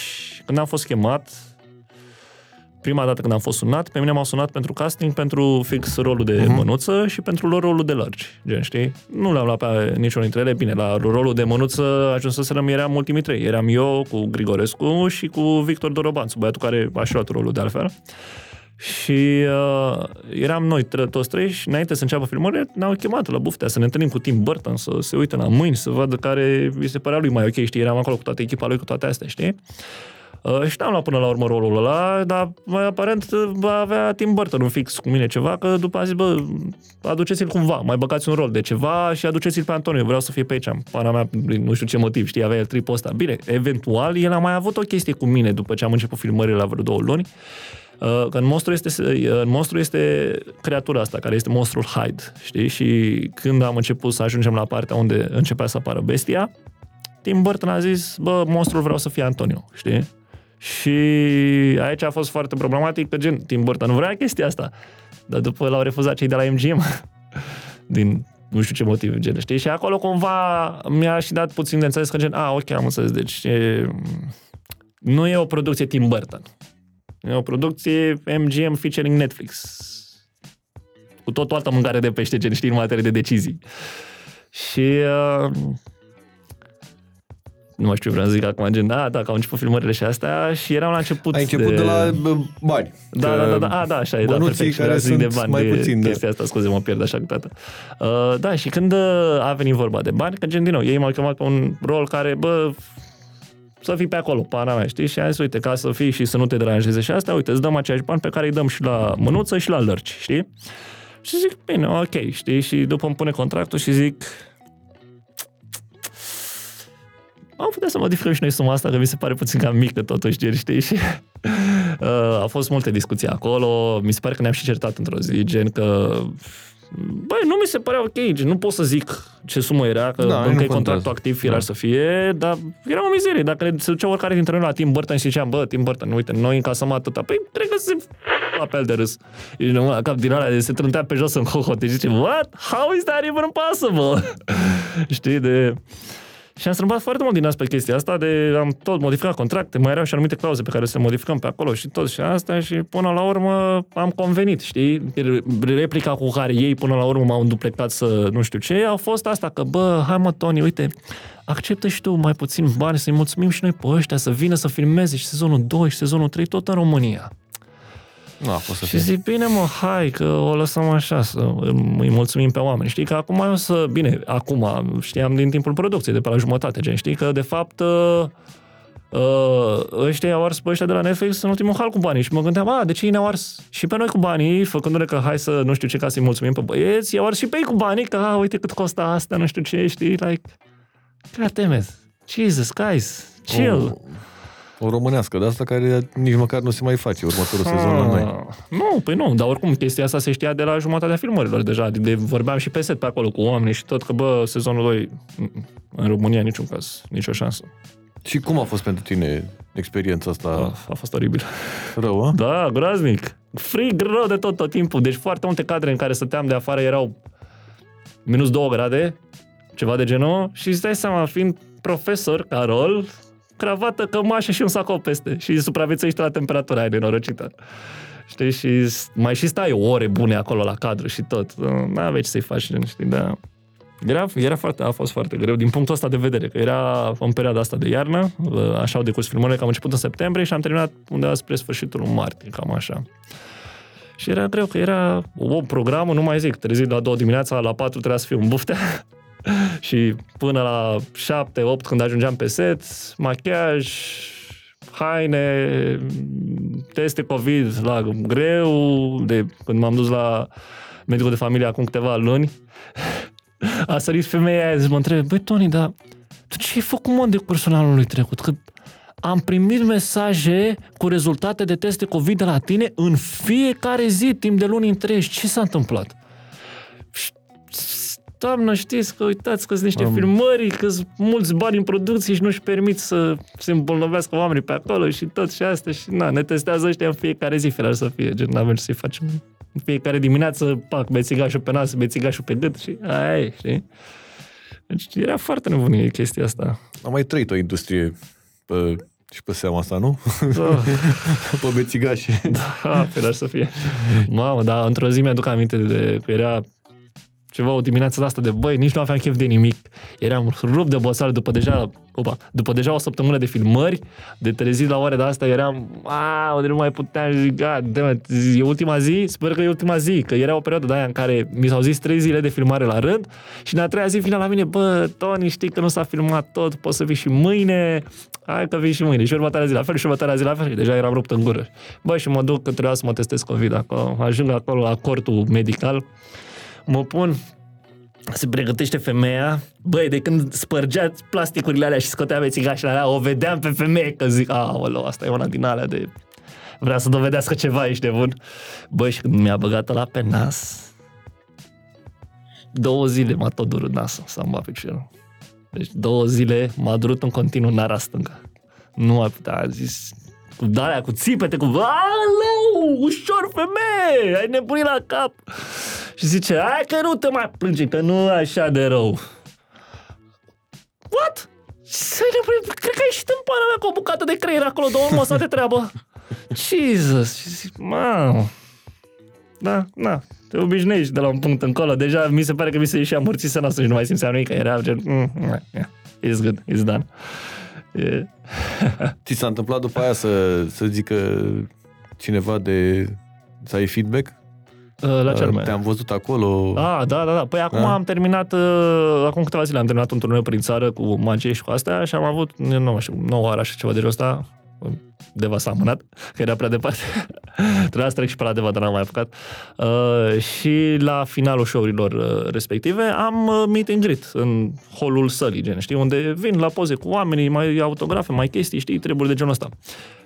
S2: când am fost chemat, prima dată când am fost sunat, pe mine m-au sunat pentru casting, pentru fix rolul de uh-huh. mânuță și pentru lor rolul de largi, gen, știi? Nu l-am luat pe niciunul dintre ele, bine, la rolul de mânuță ajunsăserăm, eram ultimii trei, eram eu cu Grigorescu și cu Victor Dorobanțu, băiatul care a și luat rolul de altfel. Și uh, eram noi tre- toți trei și înainte să înceapă filmările, ne-au chemat la buftea să ne întâlnim cu Tim Burton, să se uite la mâini, să vadă care îi se părea lui mai ok, știi, eram acolo cu toată echipa lui, cu toate astea, știi? Uh, și n-am luat până la urmă rolul ăla, dar mai aparent uh, va avea Tim Burton un fix cu mine ceva, că după a zis, bă, aduceți-l cumva, mai băgați un rol de ceva și aduceți-l pe Antonio, vreau să fie pe aici. Pana mea, din nu știu ce motiv, știi, avea el tripul ăsta. Bine, eventual, el a mai avut o chestie cu mine după ce am început filmările la vreo două luni, Uh, că în monstru este, uh, în monstru este creatura asta, care este monstrul Hyde, știi? Și când am început să ajungem la partea unde începea să apară bestia, Tim Burton a zis, bă, monstrul vreau să fie Antonio, știi? Și aici a fost foarte problematic, că gen, Tim Burton nu vrea chestia asta. Dar după l-au refuzat cei de la MGM. [LAUGHS] Din nu știu ce motiv, gen, știi? Și acolo cumva mi-a și dat puțin de înțeles că gen, a, ok, am înțeles, deci e, nu e o producție Tim Burton. E o producție MGM featuring Netflix. Cu tot o altă mâncare de pește, gen, știi, în materie de decizii. Și uh, nu mai știu, vreau să zic acum, gen, da, da, că au început filmările și astea și eram la început
S3: Ai început de, de la bă, bani.
S2: Da, da, da, da, a, da, așa e, da, perfect. Și
S3: care sunt
S2: de bani,
S3: mai
S2: de
S3: puțin, da.
S2: chestia asta, scuze, mă pierd așa câteodată. Uh, da, și când uh, a venit vorba de bani, că gen, din nou, ei m-au chemat pe un rol care, bă, să fii pe acolo, pana mea, știi? Și am zis, uite, ca să fii și să nu te deranjeze și asta, uite, îți dăm aceiași bani pe care îi dăm și la mânuță și la lărci, știi? Și zic, bine, ok, știi? Și după îmi pune contractul și zic, am putea să modificăm și noi suma asta, că mi se pare puțin cam mică totuși, gen, știi? [LAUGHS] Și uh, au fost multe discuții acolo, mi se pare că ne-am și certat într-o zi, gen că Băi, nu mi se părea ok, gen, nu pot să zic ce sumă era, că
S3: Da,
S2: încă
S3: nu
S2: e contractul
S3: contează.
S2: activ, firar
S3: Da.
S2: să fie, dar era o mizerie. Dacă ne se ducea oricare dintre noi la Tim Burton și ziceam, bă, Tim Burton, uite, noi încasăm atâta, păi trebuie să se apel de râs. Și nu, la cap din alea, de se trântea pe jos în hohote și zice, what? How is that even possible? [LAUGHS] Știi, de... Și am strâmbat foarte mult din nas pe chestia asta, de am tot modificat contracte, mai erau și anumite clauze pe care să le modificăm pe acolo și tot și asta și până la urmă am convenit, știi? Replica cu care ei până la urmă m-au înduplecat să nu știu ce, a fost asta că, bă, hai mă, Tony, uite, acceptă și tu mai puțin bani, să-i mulțumim și noi pe ăștia, să vină să filmeze și sezonul 2 și sezonul 3 tot în România.
S3: Nu a fost să
S2: Și
S3: fie.
S2: zic, bine mă, hai că o lăsăm așa, să îi mulțumim pe oameni. Știi că acum o să, bine, acum știam din timpul producției, de pe la jumătate, gen, știi că de fapt uh, uh, ăștia i-au ars pe ăștia de la Netflix în ultimul hal cu banii și mă gândeam, a, de ce ei ne-au ars și pe noi cu banii, făcându-ne că hai să nu știu ce ca să-i mulțumim pe băieți, i-au ars și pe ei cu banii, că a, uite cât costă asta, nu știu ce, știi, like, God damn it, Jesus, guys, chill.
S3: O, o românească de asta care nici măcar nu se mai face următorul sezon la noi.
S2: Ah, Nu, păi nu, dar oricum chestia asta se știa de la jumătatea filmărilor deja. De, vorbeam și pe set pe acolo cu oameni și tot că, bă, sezonul 2 mm, în România niciun caz, nicio șansă.
S3: Și cum a fost pentru tine experiența asta
S2: A, a fost oribil.
S3: rău, a?
S2: Da, groaznic. Frig rău de tot, tot timpul. Deci foarte multe cadre în care stăteam de afară erau minus 2 grade, ceva de genul, și îți dai seama, fiind profesor, Carol, cravată, cămașă și un sacou peste și supraviețuiești la temperatura aia nenorocită. Știi? Și s- mai și stai ore bune acolo la cadru și tot. Nu aveai ce să-i faci, gen, știi, da. Era, era foarte, a fost foarte greu din punctul ăsta de vedere, că era în perioada asta de iarnă, așa au decurs filmările, că am început în septembrie și am terminat undeva spre sfârșitul lui martie, cam așa. Și era greu, că era o programă, nu mai zic, trezit la două dimineața, la patru trebuia să fiu în buftea [LAUGHS] și până la șapte, opt, când ajungeam pe set, machiaj, haine, teste COVID la greu, de când m-am dus la medicul de familie acum câteva luni, [LAUGHS] a sărit femeia aia și mă întrebe, băi, Tony, dar tu ce ai făcut, mă, de cursul anului trecut? Că am primit mesaje cu rezultate de teste COVID de la tine în fiecare zi, timp de luni întregi. Ce s-a întâmplat? Și, Doamnă, știți că uitați că sunt niște
S3: Am-
S2: filmări, că sunt mulți bani în producție și nu-și permit să se îmbolnăvească oamenii pe acolo și tot și asta și na, ne testează ăștia în fiecare zi, ferar să fie, gen, n-avem ce să-i facem. În fiecare dimineață, pac, bețigașul pe nas, bețigașul pe gât și aia e, știi? Deci era foarte nebunie chestia asta.
S3: Am mai trăit o industrie pe, și pe seama asta, nu?
S2: Oh. [LAUGHS]
S3: pe bețigașe.
S2: Da, ferar să fie. Mamă, dar într-o zi mi-aduc aminte de că era ceva o dimineață de asta de băi, nici nu aveam chef de nimic. Eram rupt de bosală după deja, opa, după deja o săptămână de filmări, de trezit la ore de asta, eram, a, de nu mai puteam, zic, God damn it, e ultima zi, sper că e ultima zi, că era o perioadă de aia în care mi s-au zis trei zile de filmare la rând și în a treia zi vine la mine, bă, Tony, știi că nu s-a filmat tot, poți să vii și mâine, hai că vii și mâine, și următoarea zi la fel, și următoarea zi la fel, și deja eram rupt în gură. Bă, și mă duc că trebuia să mă testez COVID acolo, ajung acolo la cortul medical, mă pun, se pregătește femeia, băi, de când spărgea plasticurile alea și scotea bețigașele alea, o vedeam pe femeie că zic, aoleu, asta e una din alea de... vrea să dovedească ceva, ești nebun. Băi, și când mi-a băgat la pe nas, două zile m-a tot durut nasul să am piciorul. Deci două zile m-a durut în continuu nara stângă. Nu a putea, a zis, cu dalea, cu țipete, cu Alo, ușor femeie, ai nebunit la cap. Și zice, hai că nu te mai plânge, că nu e așa de rău. What? Să-i nebunit, cred că ai ieșit în pana mea cu o bucată de creier acolo, două mă de treabă. [LAUGHS] Jesus, și zic, mamă. Da, da, te obișnuiești de la un punct încolo. Deja mi se pare că mi se ieșea amorțise noastră și nu mai simțeam nimic, că era gen, mm, yeah, it's good, it's done. Yeah.
S3: Ți s-a întâmplat după aia să, să zică cineva de... să ai feedback?
S2: Uh, La ce anume?
S3: Te-am văzut acolo.
S2: Ah, da, da, da. Păi acum
S3: Da.
S2: am terminat, uh, acum câteva zile am terminat un turneu prin țară cu magie și cu astea și am avut, nu mai știu, 9 ore așa ceva de genul ăsta. Deva s-a amânat, că era prea departe. [LAUGHS] Trebuia să trec și pe la Deva, dar n-am mai apucat. Uh, și la finalul show-urilor uh, respective am uh, meet and greet în holul sălii, gen, știi, unde vin la poze cu oamenii, mai autografe, mai chestii, știi, treburi de genul ăsta.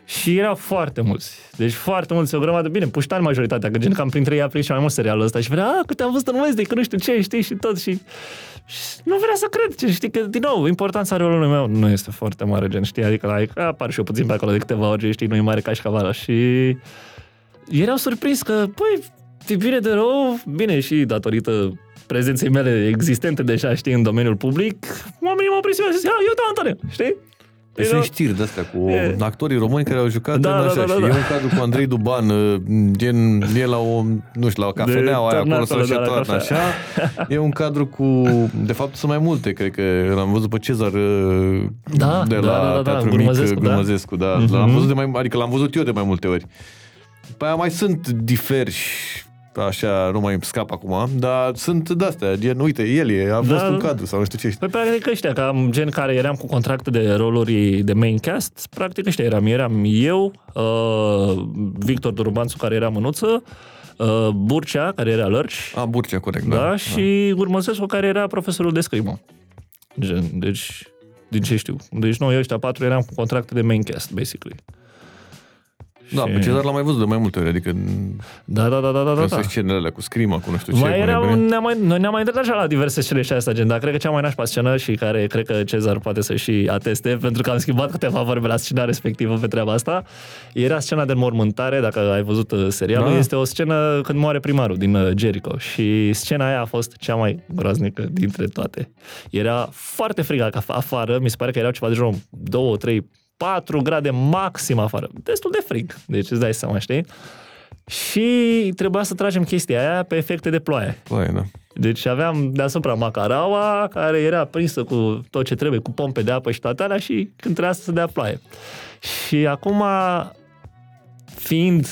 S2: Și erau foarte mulți. Deci foarte mulți, o grămadă. Bine, puștani majoritatea, că gen cam printre ei a prins și mai mult serialul ăsta. Și venea, a, că te-am văzut în Wednesday, că nu știu ce, știi, și tot. Și, și nu vrea să cred, ce, știi, că, din nou, importanța rolului meu nu este foarte mare, gen, știi, adică, like, apar și eu puțin pe acolo de câteva ori, știi, nu e mare ca și cavala. Și erau surprins că, păi, e bine de rău, bine și datorită prezenței mele existente deja, știi, în domeniul public, oamenii m-au prins și zis, eu te Antone, știi?
S3: Deci
S2: Erau-
S3: sunt știri de-astea cu
S2: E.
S3: actorii români care au jucat
S2: Da,
S3: în
S2: da,
S3: așa
S2: da, da,
S3: și
S2: da.
S3: e un cadru cu Andrei Duban, uh, gen, e la o, nu știu, la o cafeneaua aia acolo
S2: turnat
S3: sau
S2: acolo,
S3: și
S2: da, la
S3: toată
S2: cafea.
S3: așa. E un cadru cu, de fapt sunt mai multe, cred că l-am văzut pe Cezar uh,
S2: Da,
S3: de
S2: da,
S3: la
S2: da, da, da,
S3: Teatru
S2: Gurmăzescu,
S3: Mic,
S2: da.
S3: Gurmăzescu, da.
S2: Mhm.
S3: L-am văzut de mai, adică l-am văzut eu de mai multe ori. După aia mai sunt diversi așa, nu mai îmi scap acum, dar sunt de-astea, gen, uite, el e, a
S2: Da,
S3: fost un
S2: da.
S3: cadru sau nu știu ce.
S2: Păi practic ăștia, ca gen care eram cu contracte de roluri de main cast, practic ăștia eram. Eram eu, uh, Victor Durbanțu, care era mânuță, uh, Burcea, care era lărci,
S3: A, Burcea, corect,
S2: da,
S3: da.
S2: da, și Urmăsescu, care era profesorul de scrimă. Gen, deci, din ce știu. Deci noi ăștia patru eram cu contracte de main cast, basically.
S3: Da,
S2: Și-
S3: pe Cezar l-am mai văzut de mai multe ori, adică
S2: Da, da, da, da, da, da.
S3: da. scenele alea cu scrima, cu nu știu ce.
S2: Mai
S3: cu
S2: era
S3: nebunie.
S2: un, ne-am mai, noi ne-am mai întâlnit așa la diverse scene și asta, gen, dar cred că cea mai nașpa scenă și care cred că Cezar poate să și ateste, pentru că am schimbat câteva vorbe la scena respectivă pe treaba asta, era scena de înmormântare, dacă ai văzut uh, serialul,
S3: Da.
S2: este o scenă când moare primarul din uh, Jericho și scena aia a fost cea mai groaznică dintre toate. Era foarte frig ac- afară, mi se pare că erau ceva de genul 2, 3, 4 grade maxim afară. Destul de frig, deci îți dai seama, știi? Și trebuia să tragem chestia aia pe efecte de ploaie.
S3: Păi, da.
S2: Deci aveam deasupra macaraua, care era prinsă cu tot ce trebuie, cu pompe de apă și toate alea și când trebuia să se dea ploaie. Și acum, fiind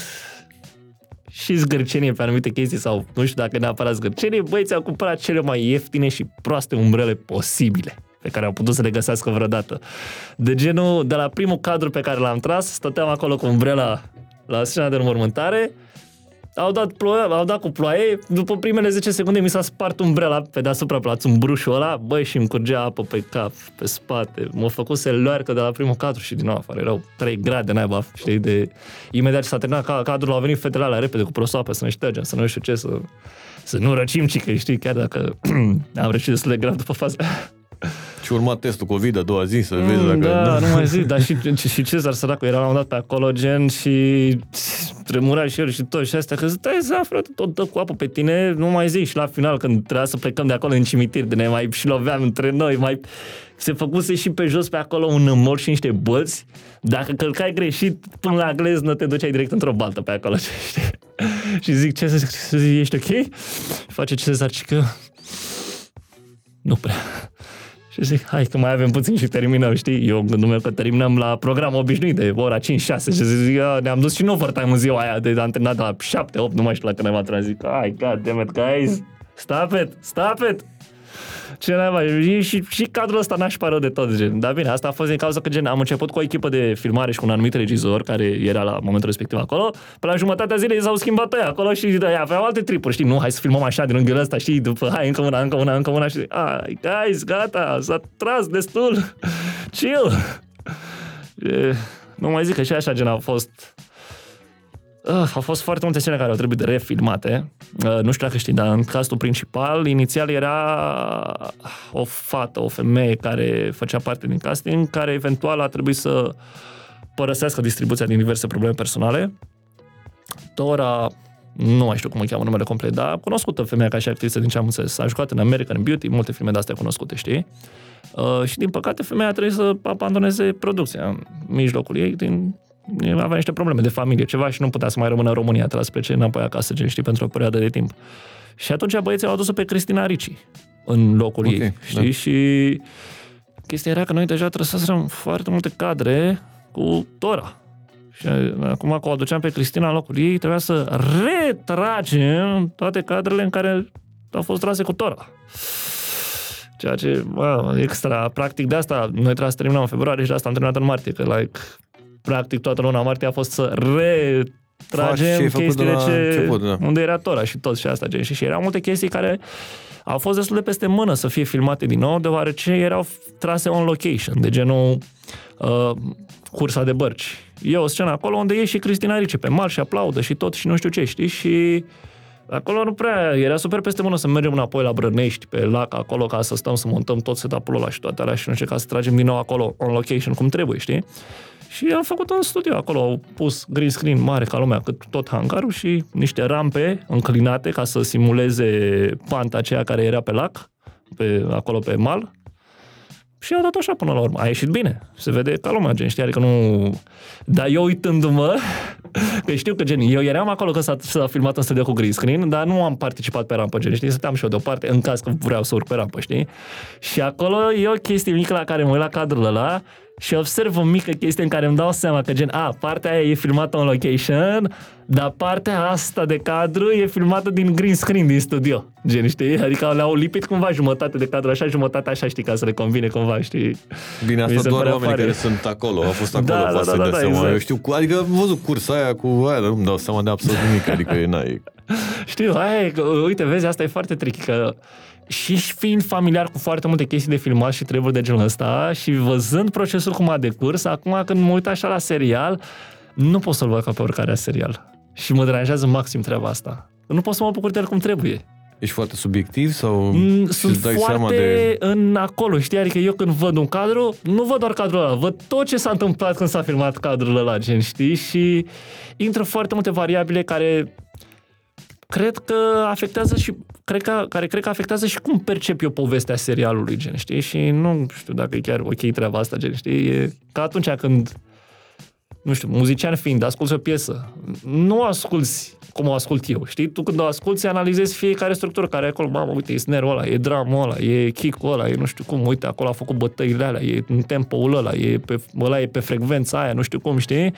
S2: și zgârcenie pe anumite chestii sau nu știu dacă neapărat zgârcenie, băieții au cumpărat cele mai ieftine și proaste umbrele posibile pe care au putut să le găsească vreodată. De genul, de la primul cadru pe care l-am tras, stăteam acolo cu umbrela la scena de înmormântare, au dat, ploaie, au dat cu ploaie, după primele 10 secunde mi s-a spart umbrela pe deasupra pe la țumbrușul ăla, băi, și îmi curgea apă pe cap, pe spate. M-a făcut să learcă de la primul cadru și din nou afară. Erau 3 grade, naiba, știi, de... Imediat ce s-a terminat ca, cadrul, au venit fetele alea repede cu prosoapă să ne ștergem, să nu știu ce, să, să nu răcim, ci că știi, chiar dacă [CLEARS THROAT] am răcit destul de grav după faza
S3: Și urma testul COVID a doua zi să vezi dacă...
S2: da, nu mai zic, dar și, și, și Cezar săracul era la un dat pe acolo, gen, și tremura și el și tot și astea, că stai să frate, tot dă cu apă pe tine, nu mai zic, și la final când trebuia să plecăm de acolo în cimitir, de ne mai și loveam între noi, mai se făcuse și pe jos pe acolo un mol și niște bălți, dacă călcai greșit până la gleznă te duceai direct într-o baltă pe acolo, [LAUGHS] știi? și zic, ce să zic, să zic, ești ok? Și face Cezar, și că nu prea. Și zic, hai că mai avem puțin și terminăm, știi? Eu în gândul meu că terminăm la program obișnuit de ora 5-6 și zic, "Ia, ne-am dus și în overtime în ziua aia de antrenat de la 7-8, nu mai știu la când ne-am antrenat. Zic, ai, god damn it, guys, stop it, stop it! Ce naiba, și, și, și cadrul ăsta n-aș rău de tot, gen. Dar bine, asta a fost din cauza că gen, am început cu o echipă de filmare și cu un anumit regizor care era la momentul respectiv acolo. Pe la jumătatea zilei s-au schimbat ăia acolo și de aveau alte tripuri, știi? Nu, hai să filmăm așa din unghiul ăsta, știi? După, hai, încă una, încă una, încă una și ai, guys, gata, s-a tras destul. Chill. E, nu mai zic că și așa gen a fost Uh, au fost foarte multe scene care au trebuit refilmate. Uh, nu știu dacă știi, dar în castul principal, inițial era o fată, o femeie care făcea parte din casting, care eventual a trebuit să părăsească distribuția din diverse probleme personale. Dora, nu mai știu cum o cheamă numele complet, dar cunoscută femeia ca și actriță din ce am înțeles. A jucat în American Beauty, multe filme de astea cunoscute, știi? Uh, și din păcate femeia trebuie să abandoneze producția în mijlocul ei din avea niște probleme de familie, ceva și nu putea să mai rămână în România, trebuie să plece înapoi acasă, gen, știi, pentru o perioadă de timp. Și atunci băieții au adus-o pe Cristina Ricci în locul okay, ei, știi? Da. Și chestia era că noi deja trăsasem foarte multe cadre cu Tora. Și acum, că o aduceam pe Cristina în locul ei, trebuia să retragem toate cadrele în care au fost trase cu Tora. Ceea ce, bă, extra, practic de asta, noi trebuie să terminăm în februarie și de asta am terminat în martie, că, like, practic toată luna martie a fost să retragem chestiile ce, început, da. unde era Tora și tot și asta. Gen. Și, și erau multe chestii care au fost destul de peste mână să fie filmate din nou, deoarece erau trase on location, de genul uh, cursa de bărci. E o scenă acolo unde e și Cristina Ricci pe mal și aplaudă și tot și nu știu ce, știi? Și acolo nu prea, era super peste mână să mergem înapoi la Brănești, pe lac, acolo, ca să stăm să montăm tot setup-ul ăla și toate alea și nu știu, ca să tragem din nou acolo on location cum trebuie, știi? Și am făcut un studio acolo, au pus green screen mare ca lumea, cât tot hangarul și niște rampe înclinate ca să simuleze panta aceea care era pe lac, pe, acolo pe mal. Și au dat așa până la urmă. A ieșit bine. Se vede ca lumea, gen, știi, adică nu... Dar eu uitându-mă, [LAUGHS] că știu că, gen, eu eram acolo că s-a, s-a filmat în studio cu green screen, dar nu am participat pe rampă, gen, știi, stăteam și eu deoparte, în caz că vreau să urc pe rampă, știi? Și acolo e o chestie mică la care mă uit la cadrul ăla și observ o mică chestie în care îmi dau seama că gen, a, partea aia e filmată în location, dar partea asta de cadru e filmată din green screen din studio. Gen, știi? Adică le-au lipit cumva jumătate de cadru așa, jumătate așa, știi, ca să le convine cumva, știi?
S3: Bine, asta doar oamenii care sunt acolo, au fost acolo, da, da, da, da, da, seama. Exact. Eu știu, cu, adică am văzut cursa aia cu aia, dar nu-mi dau seama de absolut nimic, adică e, n-ai... [LAUGHS]
S2: Știu, aia e, uite, vezi, asta e foarte tricky, că și fiind familiar cu foarte multe chestii de filmat și treburi de genul ăsta și văzând procesul cum a decurs, acum când mă uit așa la serial, nu pot să-l văd ca pe oricare serial. Și mă deranjează maxim treaba asta. Nu pot să mă bucur de el cum trebuie.
S3: Ești foarte subiectiv sau
S2: mm, Sunt dai foarte seama de... în acolo, știi? Adică eu când văd un cadru, nu văd doar cadrul ăla, văd tot ce s-a întâmplat când s-a filmat cadrul ăla, gen, știi? Și intră foarte multe variabile care cred că afectează și cred că, care cred că afectează și cum percep eu povestea serialului, gen, știi? Și nu știu dacă e chiar ok treaba asta, gen, știi? E ca atunci când, nu știu, muzician fiind, asculti o piesă, nu asculti cum o ascult eu, știi? Tu când o asculti, analizezi fiecare structură care e acolo, mamă, uite, e snare ăla, e drama ăla, e kick-ul ăla, e nu știu cum, uite, acolo a făcut bătăile alea, e în tempo-ul ăla, e pe, ăla e pe frecvența aia, nu știu cum, știi?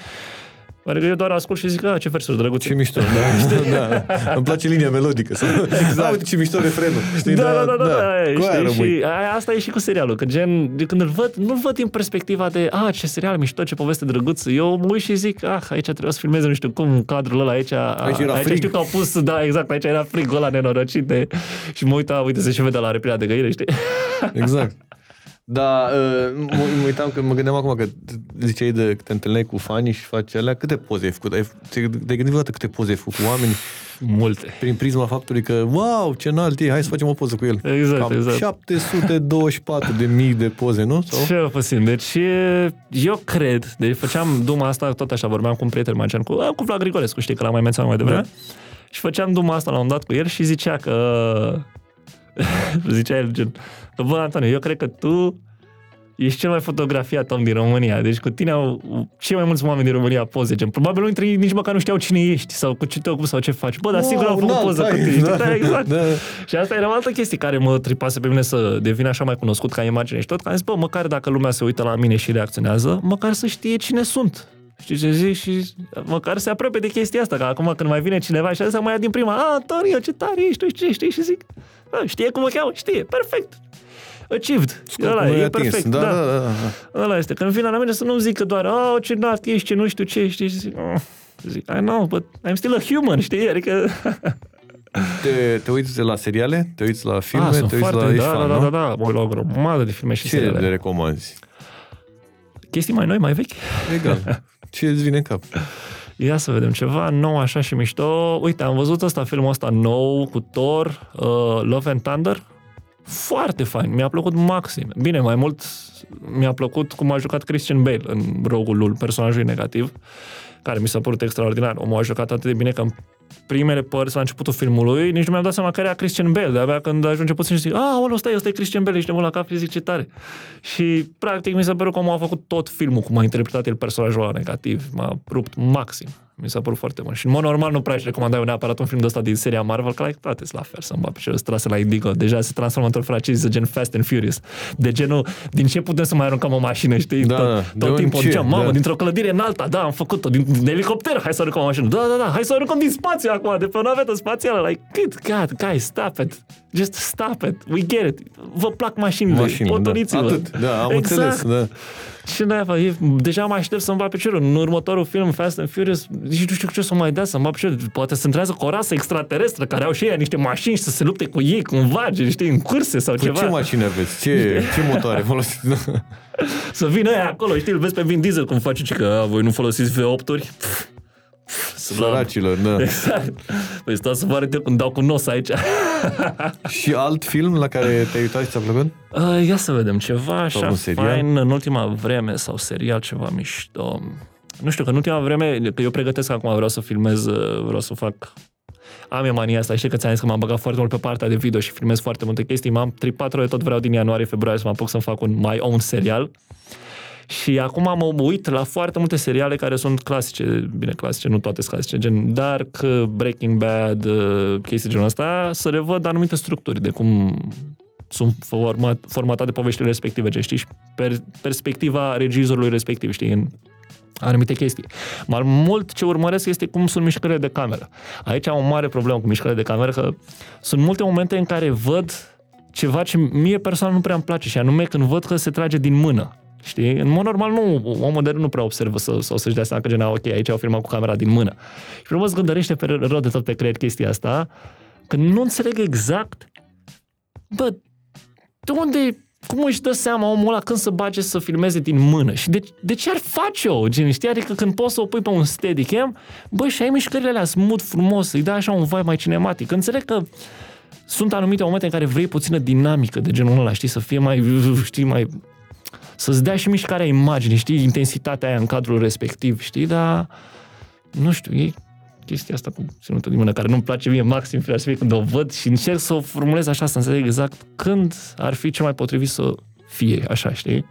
S2: Adică eu doar ascult și zic, a, ce versuri drăguțe.
S3: Ce mișto, da, [LAUGHS] da. Îmi place linia melodică. Exact. A, uite ce mișto refrenul.
S2: Știi? Da, da, da, da, da, da știi? Și aia, asta e și cu serialul, că gen, de când îl văd, nu-l văd din perspectiva de, a, ce serial mișto, ce poveste drăguță. Eu mă uit și zic, ah, aici trebuie să filmeze, nu știu cum, cadrul ăla aici.
S3: Aici, era aici frig.
S2: știu că au pus, da, exact, aici era frigul ăla nenorocit de... Și mă uit, uite, se și vede la repila de găire, știi?
S3: Exact. Da, uh, mă, mă uitam că mă gândeam acum că ziceai de că te întâlneai cu fanii și faci alea, câte poze ai făcut? Ai, te-ai gândit vreodată câte poze ai făcut cu oameni?
S2: Multe.
S3: Prin prisma faptului că, wow, ce înalt e, hai să facem o poză cu el.
S2: Exact, Cam exact.
S3: 724 de mii de poze, nu?
S2: Sau? Ce puțin. Deci, eu cred, deci făceam duma asta, tot așa, vorbeam cu un prieten magian, cu, cu Vlad Grigorescu, știi, că l-am mai menționat mai devreme. Da. Și făceam duma asta la un dat cu el și zicea că [LAUGHS] zicea el gen, bă, Antonio, eu cred că tu ești cel mai fotografiat om din România. Deci cu tine au cei mai mulți oameni din România poze. Gen, probabil dintre ei nici măcar nu știau cine ești sau cu ce te ocupi sau ce faci. Bă, dar wow, sigur au făcut no, poză cu tine. Da, da, exact. Da. Și asta era o altă chestie care mă tripase pe mine să devin așa mai cunoscut ca imagine și tot. Că am zis, bă, măcar dacă lumea se uită la mine și reacționează, măcar să știe cine sunt. Știi ce zic? Și măcar se apropie de chestia asta, că acum când mai vine cineva și asta mai ia din prima, a, Antonio, ce tare ești, tu știi, știi, și zic, a, știe cum o cheamă? Știe, perfect achieved.
S3: Scopul ăla e atins. perfect. Da, da, da, da,
S2: da. Ăla este. Când vine la mine să nu zică doar, oh, ce înalt ești, ce nu știu ce, știi? Zic, oh. zic, I know, but I'm still a human, știi? Adică... [LAUGHS]
S3: Te, te uiți la seriale? Te uiți la filme? Ah, te uiți foarte, la...
S2: Da, fan, da, da, da, da, mă la o grămadă de filme și
S3: ce
S2: seriale.
S3: Ce le recomanzi?
S2: Chestii mai noi, mai vechi?
S3: Egal. [LAUGHS] Ce îți vine în cap?
S2: Ia să vedem ceva nou așa și mișto. Uite, am văzut ăsta, filmul ăsta nou cu Thor, uh, Love and Thunder. Foarte fain, mi-a plăcut maxim. Bine, mai mult mi-a plăcut cum a jucat Christian Bale în rolul personajului negativ, care mi s-a părut extraordinar. Omul a jucat atât de bine că în primele părți la începutul filmului, nici nu mi-am dat seama că era Christian Bale, de-abia când ajunge puțin și zic, ah, ăla, ăsta e, ăsta e Christian Bale, ești la cap și zic ce tare. Și, practic, mi s-a părut că omul a făcut tot filmul, cum a interpretat el personajul ăla negativ, m-a rupt maxim. Mi s-a părut foarte bun. Și în mod normal nu prea aș recomanda eu neapărat un film de ăsta din seria Marvel, că like, toate sunt la fel, să-mi bat pe trase la Indigo. Deja se transformă într-o franciză gen Fast and Furious. De genul, din ce putem să mai aruncăm o mașină, știi?
S3: Da,
S2: tot,
S3: de
S2: tot timpul
S3: ce?
S2: ziceam, mamă,
S3: Da.
S2: dintr-o clădire în alta, da, am făcut-o, din, din elicopter, hai să aruncăm o mașină. Da, da, da, hai să aruncăm din spațiu acum, de pe o navetă spațială. Like, good God, guys, stop it. Just stop it. We get it. Vă plac mașinile.
S3: Mașini, da.
S2: Potoliți-vă.
S3: Atât, da, am
S2: exact.
S3: înțeles, da.
S2: Și naiba, e, deja mă aștept să-mi bat piciorul. În următorul film, Fast and Furious, nici nu știu ce o să mai dea să-mi bat piciorul. Poate să întrează cu o rasă extraterestră care au și ei niște mașini și să se lupte cu ei, cumva, gen, știi, în curse sau
S3: Păi
S2: ceva.
S3: ce mașini aveți? Ce, ce motoare folosiți? [LAUGHS]
S2: Să vină ăia acolo, știi, îl vezi pe Vin Diesel cum face, ci că a, voi nu folosiți V8-uri. [LAUGHS]
S3: Săracilor, da.
S2: Exact. Păi stau să vă arăt eu cum dau cu nos aici. [LAUGHS]
S3: Și alt film la care te-ai uitat și ți-a plăcut?
S2: Uh, ia să vedem, ceva așa
S3: un serial?
S2: fain în ultima vreme sau serial, ceva mișto. Nu știu, că în ultima vreme, că eu pregătesc acum, vreau să filmez, uh, vreau să fac am eu mania asta, știi că ți-am zis că m-am băgat foarte mult pe partea de video și filmez foarte multe chestii, m-am tripat de tot vreau din ianuarie, februarie să mă apuc să-mi fac un my own serial. Și acum mă uit la foarte multe seriale care sunt clasice, bine, clasice, nu toate sunt clasice, gen Dark, Breaking Bad, uh, chestii genul ăsta, să revăd anumite structuri de cum sunt format, formatate poveștile respective, ce știi, și per, perspectiva regizorului respectiv, știi, în anumite chestii. Mai mult ce urmăresc este cum sunt mișcările de cameră. Aici am o mare problemă cu mișcările de cameră, că sunt multe momente în care văd ceva ce mie personal nu prea îmi place și anume când văd că se trage din mână. Știi? În mod normal, nu, omul modern nu prea observă să, sau să-și dea seama că gen, "Ah, ok, aici au filmat cu camera din mână. Și frumos gândărește pe rău de tot pe creier chestia asta, că nu înțeleg exact, bă, de unde, cum își dă seama omul ăla când să bage să filmeze din mână? Și de, de ce ar face-o? Gen, știi? Adică când poți să o pui pe un steadicam, bă, și ai mișcările alea smooth, frumos, îi dai așa un vibe mai cinematic. Înțeleg că sunt anumite momente în care vrei puțină dinamică de genul ăla, știi, să fie mai, [LAUGHS] știi, mai... Să-ți dea și mișcarea imaginii, știi, intensitatea aia în cadrul respectiv, știi, dar nu știu, e chestia asta cu ținutul din mână, care nu-mi place mie maxim filosofie când o văd și încerc să o formulez așa, să înțeleg exact când ar fi cel mai potrivit să fie așa, știi?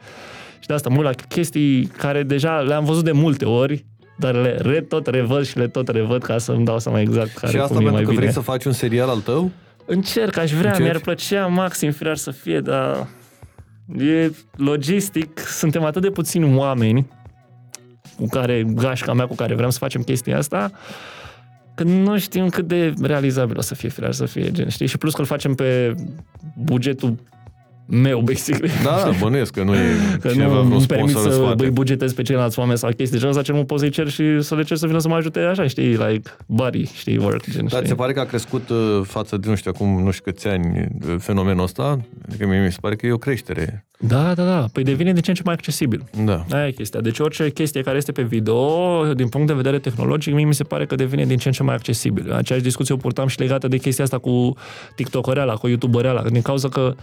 S2: Și de asta mult la chestii care deja le-am văzut de multe ori, dar le re, tot revăd și le tot revăd ca să-mi dau seama exact care
S3: și asta
S2: cum e
S3: pentru
S2: mai
S3: că
S2: bine.
S3: vrei să faci un serial al tău?
S2: Încerc, aș vrea,
S3: Încerci?
S2: mi-ar plăcea maxim firar să fie, dar e logistic, suntem atât de puțini oameni cu care, gașca mea cu care vrem să facem chestia asta, că nu știm cât de realizabil o să fie firar să fie, gen, știi? Și plus că îl facem pe bugetul meu, basically.
S3: Da, da, bănuiesc că nu e [LAUGHS]
S2: Că
S3: cineva
S2: nu
S3: vreun
S2: îmi permit
S3: sponsor în
S2: să
S3: spate.
S2: îi bugetez pe ceilalți oameni sau chestii genul ăsta, ce nu pot să-i cer și să le cer să vină să mă ajute așa, știi, like buddy, știi, work, gen,
S3: Dar
S2: știi?
S3: ți se pare că a crescut uh, față de, nu știu, acum nu știu câți ani, uh, fenomenul ăsta? Adică mie mi se pare că e o creștere.
S2: Da, da, da, păi devine din ce în ce mai accesibil.
S3: Da.
S2: Aia e chestia. Deci orice chestie care este pe video, din punct de vedere tehnologic, mie mi se pare că devine din ce în ce mai accesibil. Aceeași discuție o purtam și legată de chestia asta cu TikTok-ăreala, cu YouTuber-ăreala, din cauza că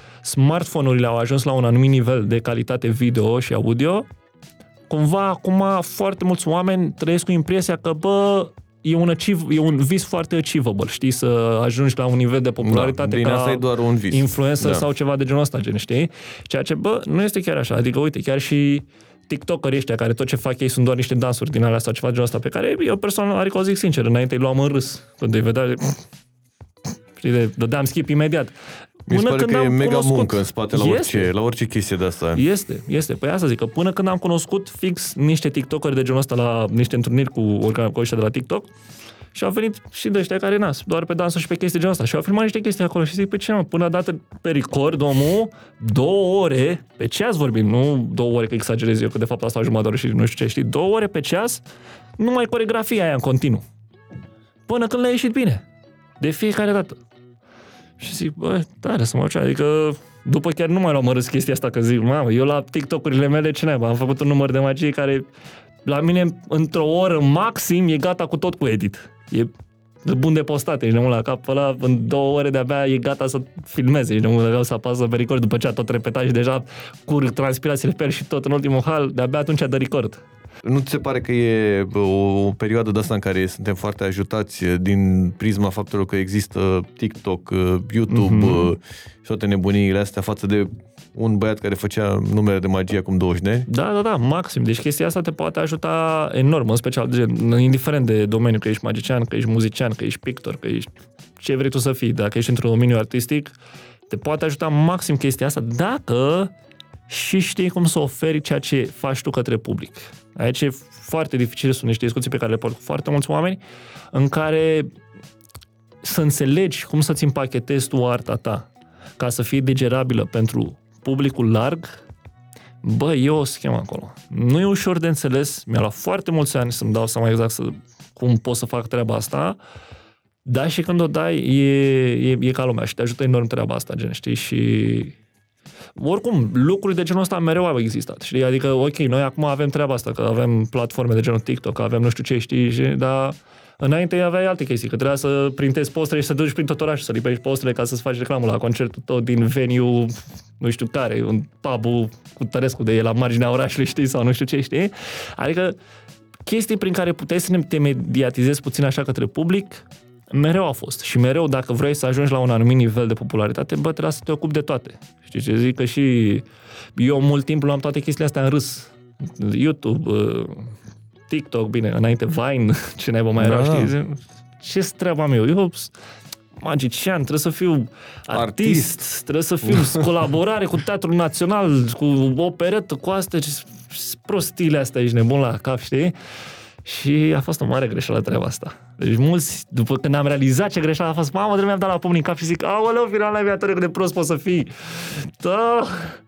S2: smartphone-urile au ajuns la un anumit nivel de calitate video și audio, cumva acum foarte mulți oameni trăiesc cu impresia că, bă, e un, achieve, e un vis foarte achievable, știi, să ajungi la un nivel de popularitate
S3: da. Bine,
S2: ca
S3: asta e doar un vis.
S2: influencer
S3: Da.
S2: sau ceva de genul ăsta, gen, știi? Ceea ce, bă, nu este chiar așa. Adică, uite, chiar și TikTokerii ăștia, care tot ce fac ei sunt doar niște dansuri din alea sau ceva de genul ăsta, pe care eu personal, adică o zic sincer, înainte îi luam în râs. Când îi vedeam, de... știi, de, dădeam skip imediat.
S3: Mi se pare că e
S2: am
S3: mega
S2: cunoscut-
S3: muncă în spate la
S2: Este.
S3: orice, la orice chestie de asta.
S2: Este, este. Păi asta zic, că până când am cunoscut fix niște TikTokeri de genul ăsta la niște întâlniri cu, orga- cu ăștia de la TikTok, și au venit și de ăștia care nas, doar pe dansuri și pe chestii genul ăsta. Și au filmat niște chestii acolo și zic, pe ce mă, până a dat pe record, omul, două ore, pe ceas vorbim, nu două ore că exagerez eu, că de fapt asta jumătate de oră și nu știu ce, știi, două ore pe ceas, numai coregrafia aia în continuu. Până când le-a ieșit bine. De fiecare dată. Și zic, bă, tare să mă duce. Adică după chiar nu mai luam în râs chestia asta, că zic, mamă, eu la TikTok-urile mele ce naiba, am făcut un număr de magie care la mine, într-o oră maxim, e gata cu tot cu edit. E bun de postat, ești nebun la cap, ăla în două ore de-abia e gata să filmeze, ești nebun de să apasă pe record după ce a tot repetat și deja curg transpirațiile pe el și tot în ultimul hal, de-abia atunci a de record.
S3: Nu ți se pare că e o, o perioadă de asta în care suntem foarte ajutați din prisma faptului că există TikTok, YouTube mm-hmm. și toate nebuniile astea față de un băiat care făcea numere de magie acum 20 de ani?
S2: Da, da, da, maxim. Deci chestia asta te poate ajuta enorm, în special, de, indiferent de domeniu, că ești magician, că ești muzician, că ești pictor, că ești ce vrei tu să fii, dacă ești într-un domeniu artistic, te poate ajuta maxim chestia asta dacă și știi cum să oferi ceea ce faci tu către public. Aici e foarte dificil, sunt niște discuții pe care le port cu foarte mulți oameni, în care să înțelegi cum să-ți împachetezi tu arta ta ca să fie digerabilă pentru publicul larg, bă, e o schemă acolo. Nu e ușor de înțeles, mi-a luat foarte mulți ani să-mi dau seama exact să, cum pot să fac treaba asta, dar și când o dai, e, e, e ca lumea și te ajută enorm treaba asta, gen, știi, și oricum, lucruri de genul ăsta mereu au existat, știi? Adică, ok, noi acum avem treaba asta, că avem platforme de genul TikTok, avem nu știu ce, știi, și, dar Înainte aveai alte chestii, că trebuia să printezi postere și să duci prin tot orașul, să lipești postere ca să-ți faci reclamă la concertul tot din venue, nu știu care, un pub cu Tărescu de el la marginea orașului, știi, sau nu știu ce, știi? Adică chestii prin care puteai să te mediatizezi puțin așa către public, mereu a fost. Și mereu, dacă vrei să ajungi la un anumit nivel de popularitate, bă, trebuie să te ocupi de toate. Știi ce zic? Că și eu mult timp luam toate chestiile astea în râs. YouTube, TikTok, bine, înainte Vine, [LAUGHS] ce naiba mai era, da. știi? Ce treaba meu? Eu magician, trebuie să fiu artist, artist. trebuie să fiu [LAUGHS] colaborare cu Teatrul Național, cu operetă, cu astea, ce prostile astea, ești nebun la cap, știi? Și a fost o mare greșeală treaba asta. Deci mulți, după când am realizat ce greșeală a fost, mamă, de mi-am dat la pumni în cap și zic, aoleu, final la viator, cât de prost poți să fii. Da.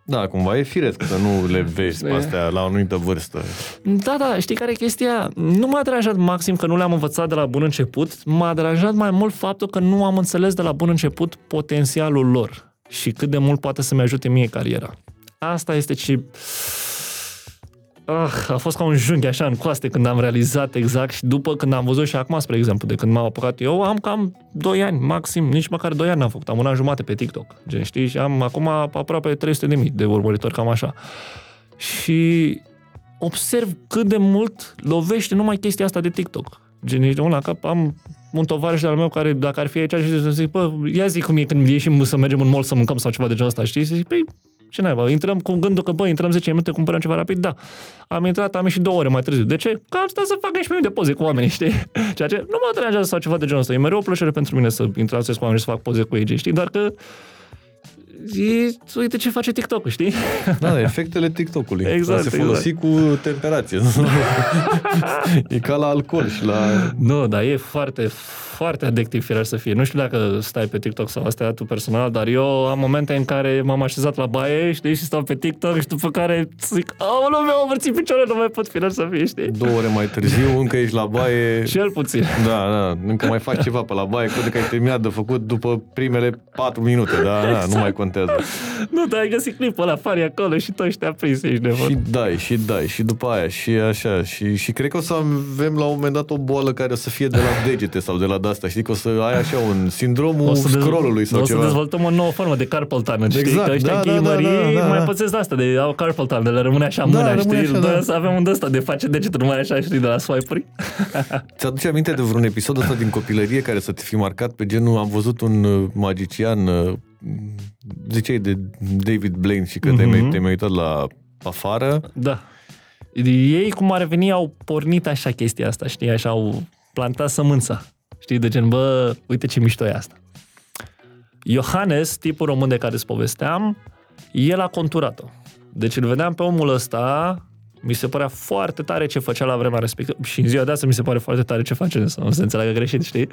S3: Da, cumva e firesc să nu le vezi pe astea la o anumită vârstă.
S2: Da, da, știi care e chestia? Nu m-a deranjat maxim că nu le-am învățat de la bun început, m-a deranjat mai mult faptul că nu am înțeles de la bun început potențialul lor și cât de mult poate să-mi ajute mie cariera. Asta este ce ah, a fost ca un junghi așa în coaste când am realizat exact și după când am văzut și acum, spre exemplu, de când m-am apucat eu, am cam 2 ani, maxim, nici măcar 2 ani n-am făcut, am un an jumate pe TikTok, gen, știi, și am acum aproape 300 de mii de urmăritori, cam așa. Și observ cât de mult lovește numai chestia asta de TikTok. Gen, ești la cap, am un tovarăș de-al meu care, dacă ar fi aici, și să zic, bă, ia zi cum e când ieșim să mergem în mall să mâncăm sau ceva de genul ăsta, știi? Și zic, păi, ce naiba, intrăm cu gândul că, bă, intrăm 10 minute, cumpărăm ceva rapid, da. Am intrat, am ieșit două ore mai târziu. De ce? Că am stat să fac niște minute de poze cu oamenii, știi? [LAUGHS] Ceea ce nu mă deranjează sau ceva de genul ăsta. E mereu o plăcere pentru mine să intrați cu oameni și să fac poze cu ei, știi? Dar că e, uite ce face TikTok, știi? [LAUGHS]
S3: Da, efectele TikTok-ului.
S2: Exact,
S3: se folosi exact. cu temperație. [LAUGHS] e ca la alcool și la...
S2: Nu, dar e foarte, foarte adictiv firar să fie. Nu știu dacă stai pe TikTok sau astea tu personal, dar eu am momente în care m-am așezat la baie, știi, și stau pe TikTok și după care zic, nu mi-au învârțit picioarele, nu mai pot firar să fie, știi?
S3: Două ore mai târziu, încă ești la baie. [LAUGHS]
S2: Cel puțin.
S3: Da, da, încă mai faci ceva pe la baie, cred că ai terminat de făcut după primele patru minute, da, exact. da, nu mai contează. [LAUGHS]
S2: Nu, dar ai găsit clipul ăla, fari acolo și tu te-a prins, ești de
S3: Și dai, și dai, și după aia, și așa, și, și cred că o să avem la un moment dat o boală care o să fie de la [LAUGHS] degete sau de la asta, știi, că o să ai așa un sindromul scrollului sau
S2: o
S3: ceva.
S2: O să dezvoltăm o nouă formă de carpal tunnel, știi? Exact, că ăștia da, da, da, da, da, mai pățesc asta, de au carpal tunnel, le rămâne așa da, mâna, știi? Așa, da. să avem un ăsta de face degetul numai așa, știi, de la swipe-uri. [LAUGHS]
S3: Ți-aduce aminte de vreun episod ăsta din copilărie care să te fi marcat pe genul am văzut un uh, magician uh, ziceai de David Blaine și că mm-hmm. te-ai, mhm. te-ai uitat la afară.
S2: Da. Ei, cum ar veni, au pornit așa chestia asta, știi, așa au plantat sămânța. Știi, de gen, bă, uite ce mișto e asta. Iohannes, tipul român de care îți povesteam, el a conturat-o. Deci îl vedeam pe omul ăsta, mi se părea foarte tare ce făcea la vremea respectivă și în ziua de astăzi mi se pare foarte tare ce face, să nu se înțeleagă greșit, știi?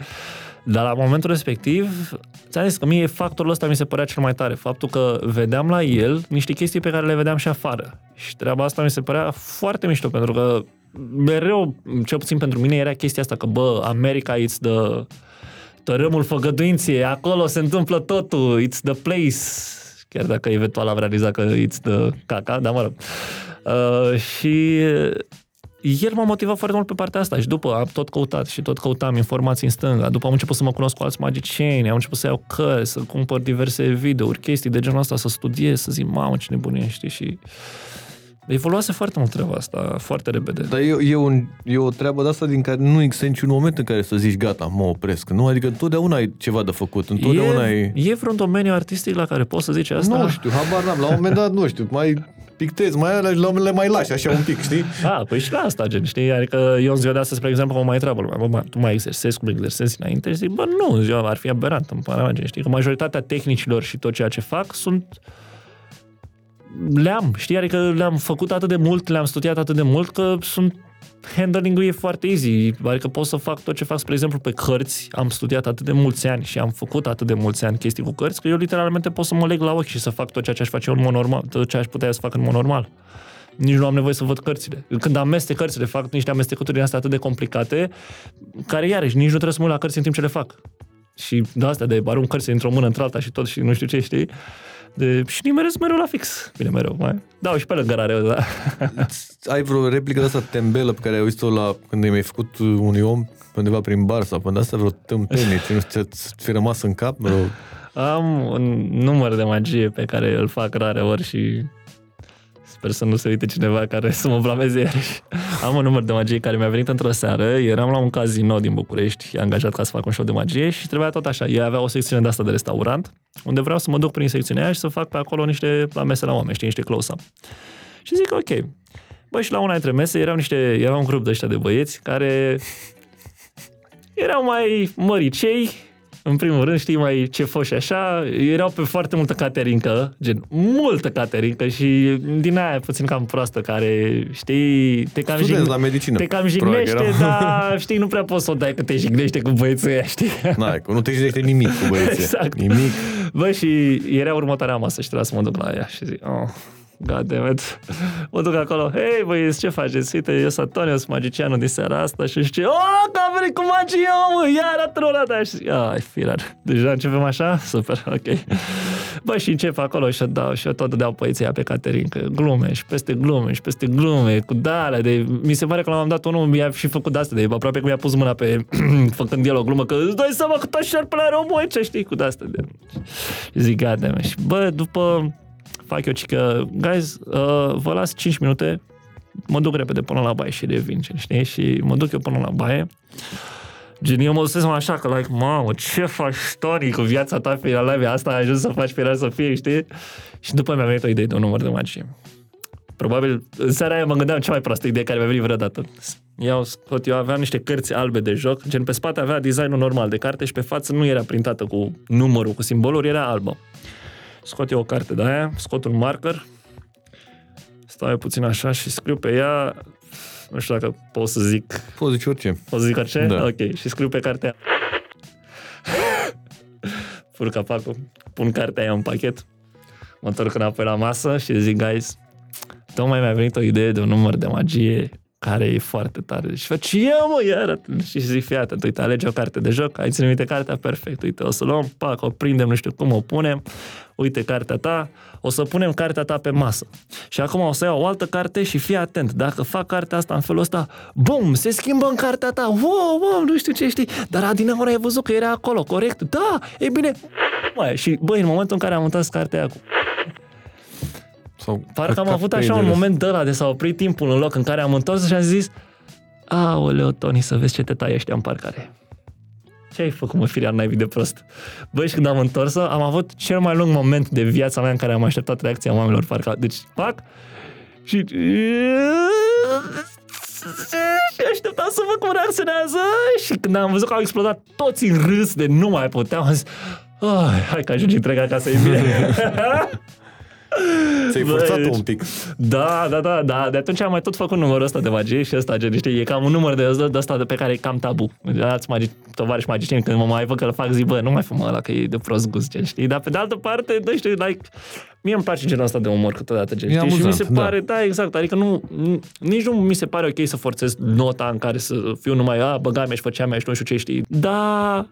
S2: Dar la momentul respectiv, ți-am zis că mie factorul ăsta mi se părea cel mai tare. Faptul că vedeam la el niște chestii pe care le vedeam și afară. Și treaba asta mi se părea foarte mișto, pentru că mereu, cel puțin pentru mine, era chestia asta că, bă, America it's the tărâmul făgăduinței, acolo se întâmplă totul, it's the place. Chiar dacă eventual am realizat că it's the caca, dar mă rog. Uh, și el m-a motivat foarte mult pe partea asta și după am tot căutat și tot căutam informații în stânga. După am început să mă cunosc cu alți magicieni, am început să iau cărți, să cumpăr diverse videouri, chestii de genul ăsta, să studiez, să zic, mamă, ce nebunie, știi, și evoluase foarte mult treaba asta, foarte repede.
S3: Dar e, e, un, e o treabă de asta din care nu există niciun moment în care să zici gata, mă opresc. Nu, adică întotdeauna ai ceva de făcut, întotdeauna
S2: e,
S3: ai...
S2: e vreun domeniu artistic la care poți să zici asta?
S3: Nu știu, habar n-am. La un moment dat, nu știu, mai pictezi, mai alea, la le mai lași așa un pic, știi?
S2: A, păi și la asta, gen, știi? Adică eu în ziua de astăzi, spre exemplu, mă mai întreabă lumea, bă, tu mai exersezi cum exersezi înainte? Și zic, bă, nu, ziua ar fi aberant, în pana mea, gen, știi? Că majoritatea tehnicilor și tot ceea ce fac sunt le-am, știi? Adică le-am făcut atât de mult, le-am studiat atât de mult că sunt handling-ul e foarte easy. Adică pot să fac tot ce fac, spre exemplu, pe cărți. Am studiat atât de mulți ani și am făcut atât de mulți ani chestii cu cărți, că eu literalmente pot să mă leg la ochi și să fac tot ceea ce aș face eu în mod normal, tot ce aș putea să fac în mod normal. Nici nu am nevoie să văd cărțile. Când amestec cărțile, fac niște amestecături din astea atât de complicate, care iarăși nici nu trebuie să mă uit la cărți în timp ce le fac. Și de astea de arunc cărți într-o mână într-alta și tot și nu știu ce, știi? De, și nimeresc mereu la fix. Bine, mereu. Mai. Da, și pe lângă rare, da. [LAUGHS]
S3: Ai vreo replică de asta tembelă pe care ai auzit-o la, când ai mai făcut unui om undeva prin bar sau până asta vreo tâmpenie, ce nu știu, ți fi rămas în cap? Vreo...
S2: Am un număr de magie pe care îl fac rare ori și Sper să nu se uite cineva care să mă blameze iarăși. Am un număr de magie care mi-a venit într-o seară. Eram la un casino din București, angajat ca să fac un show de magie și trebuia tot așa. Ei avea o secțiune de asta de restaurant, unde vreau să mă duc prin secțiunea aia și să fac pe acolo niște la mese la oameni, știi, niște close-up. Și zic, ok. Băi, și la una dintre mese erau niște, era un grup de ăștia de băieți care erau mai măricei, în primul rând, știi, mai ce și așa, erau pe foarte multă caterincă, gen, multă caterincă și din aia puțin cam proastă, care, știi, te cam,
S3: jig... la medicină.
S2: te cam jignește, dar, știi, nu prea poți să o dai că te jignește cu băieții ăia, știi?
S3: N-ai, că nu te jignește nimic cu băieții.
S2: Exact.
S3: Nimic.
S2: Bă, și era următoarea masă și trebuia să mă duc la ea și zic, oh, God damn it. Mă duc acolo, hei băieți, ce faceți? Uite, eu sunt Antonio, sunt magicianul din seara asta și zice, oh, că a venit cu magie, mă, iar a trollat ta. Și zic, ai, firar, deja începem așa? Super, ok. Bă, și încep acolo și dau și eu tot dădeau păiția pe Caterin, că glume și peste glume și peste glume, cu dale, de, mi se pare că l-am dat unul, mi-a și făcut de asta, de aproape că mi-a pus mâna pe, [CLEARS THROAT] făcând el o glumă, că îți dai seama că tot șerpele are o ce știi, cu de asta. De... Și zic, gata, și bă, după fac eu că, guys, uh, vă las 5 minute, mă duc repede până la baie și revin, știi? Și mă duc eu până la baie. Gen, eu mă dusesem așa, că, like, mamă, ce faci, Tony, cu viața ta pe la asta ai ajuns să faci pe să fie, știi? Și după mi-a venit o idee de un număr de magie. Probabil, în seara aia mă gândeam cea mai proastă idee care mi-a venit vreodată. Iau, scot, eu aveam niște cărți albe de joc, gen pe spate avea designul normal de carte și pe față nu era printată cu numărul, cu simboluri, era albă scot eu o carte de aia, scot un marker, stau eu puțin așa și scriu pe ea, nu știu dacă pot să zic...
S3: Poți zic orice.
S2: Pot să zic orice?
S3: Da.
S2: Ok, și scriu pe cartea [LAUGHS] Fur capacul, pun cartea aia în pachet, mă întorc înapoi la masă și zic, guys, tocmai mi-a venit o idee de un număr de magie care e foarte tare. Și faci, eu mă, iar Și zic, fii atent, uite, alege o carte de joc, ai ținut minte cartea, perfect, uite, o să luăm, pac, o prindem, nu știu cum o punem, uite cartea ta, o să punem cartea ta pe masă. Și acum o să iau o altă carte și fii atent, dacă fac cartea asta în felul ăsta, bum, se schimbă în cartea ta, wow, wow, nu știu ce știi, dar adineaori ai văzut că era acolo, corect? Da, e bine, mai și băi, în momentul în care am mutat cartea aia cu sau Parcă am avut așa un moment de ăla de s-a oprit timpul în loc în care am întors și am zis Aoleo, Tony, să vezi ce te tai ăștia în parcare. Ce ai făcut, mă, firea naibii de prost? Băi, și când am întors am avut cel mai lung moment de viața mea în care am așteptat reacția oamenilor parcă. Deci, fac și... Și așteptam să văd cum reacționează și când am văzut că au explodat toți în râs de nu mai puteam, am zis, oh, hai că ajungi întreg acasă, e bine. [LAUGHS]
S3: Ți-ai forțat un pic.
S2: Da, da, da, da. De atunci am mai tot făcut numărul ăsta de magie și ăsta, gen, știi, e cam un număr de, de ăsta de pe care e cam tabu. Alți magi, tovariși magicieni, când mă mai văd că îl fac, zic, bă, nu mai fă ăla, că e de prost gust, gen, știi? Dar pe de altă parte, nu știu, like, mie îmi place genul ăsta de umor câteodată, gen, știi? Amuzant, și mi se da. pare, da. da, exact, adică nu, nici nu mi se pare ok să forțez nota în care să fiu numai, a, băga mea și făcea mea și nu știu ce, știi? Da,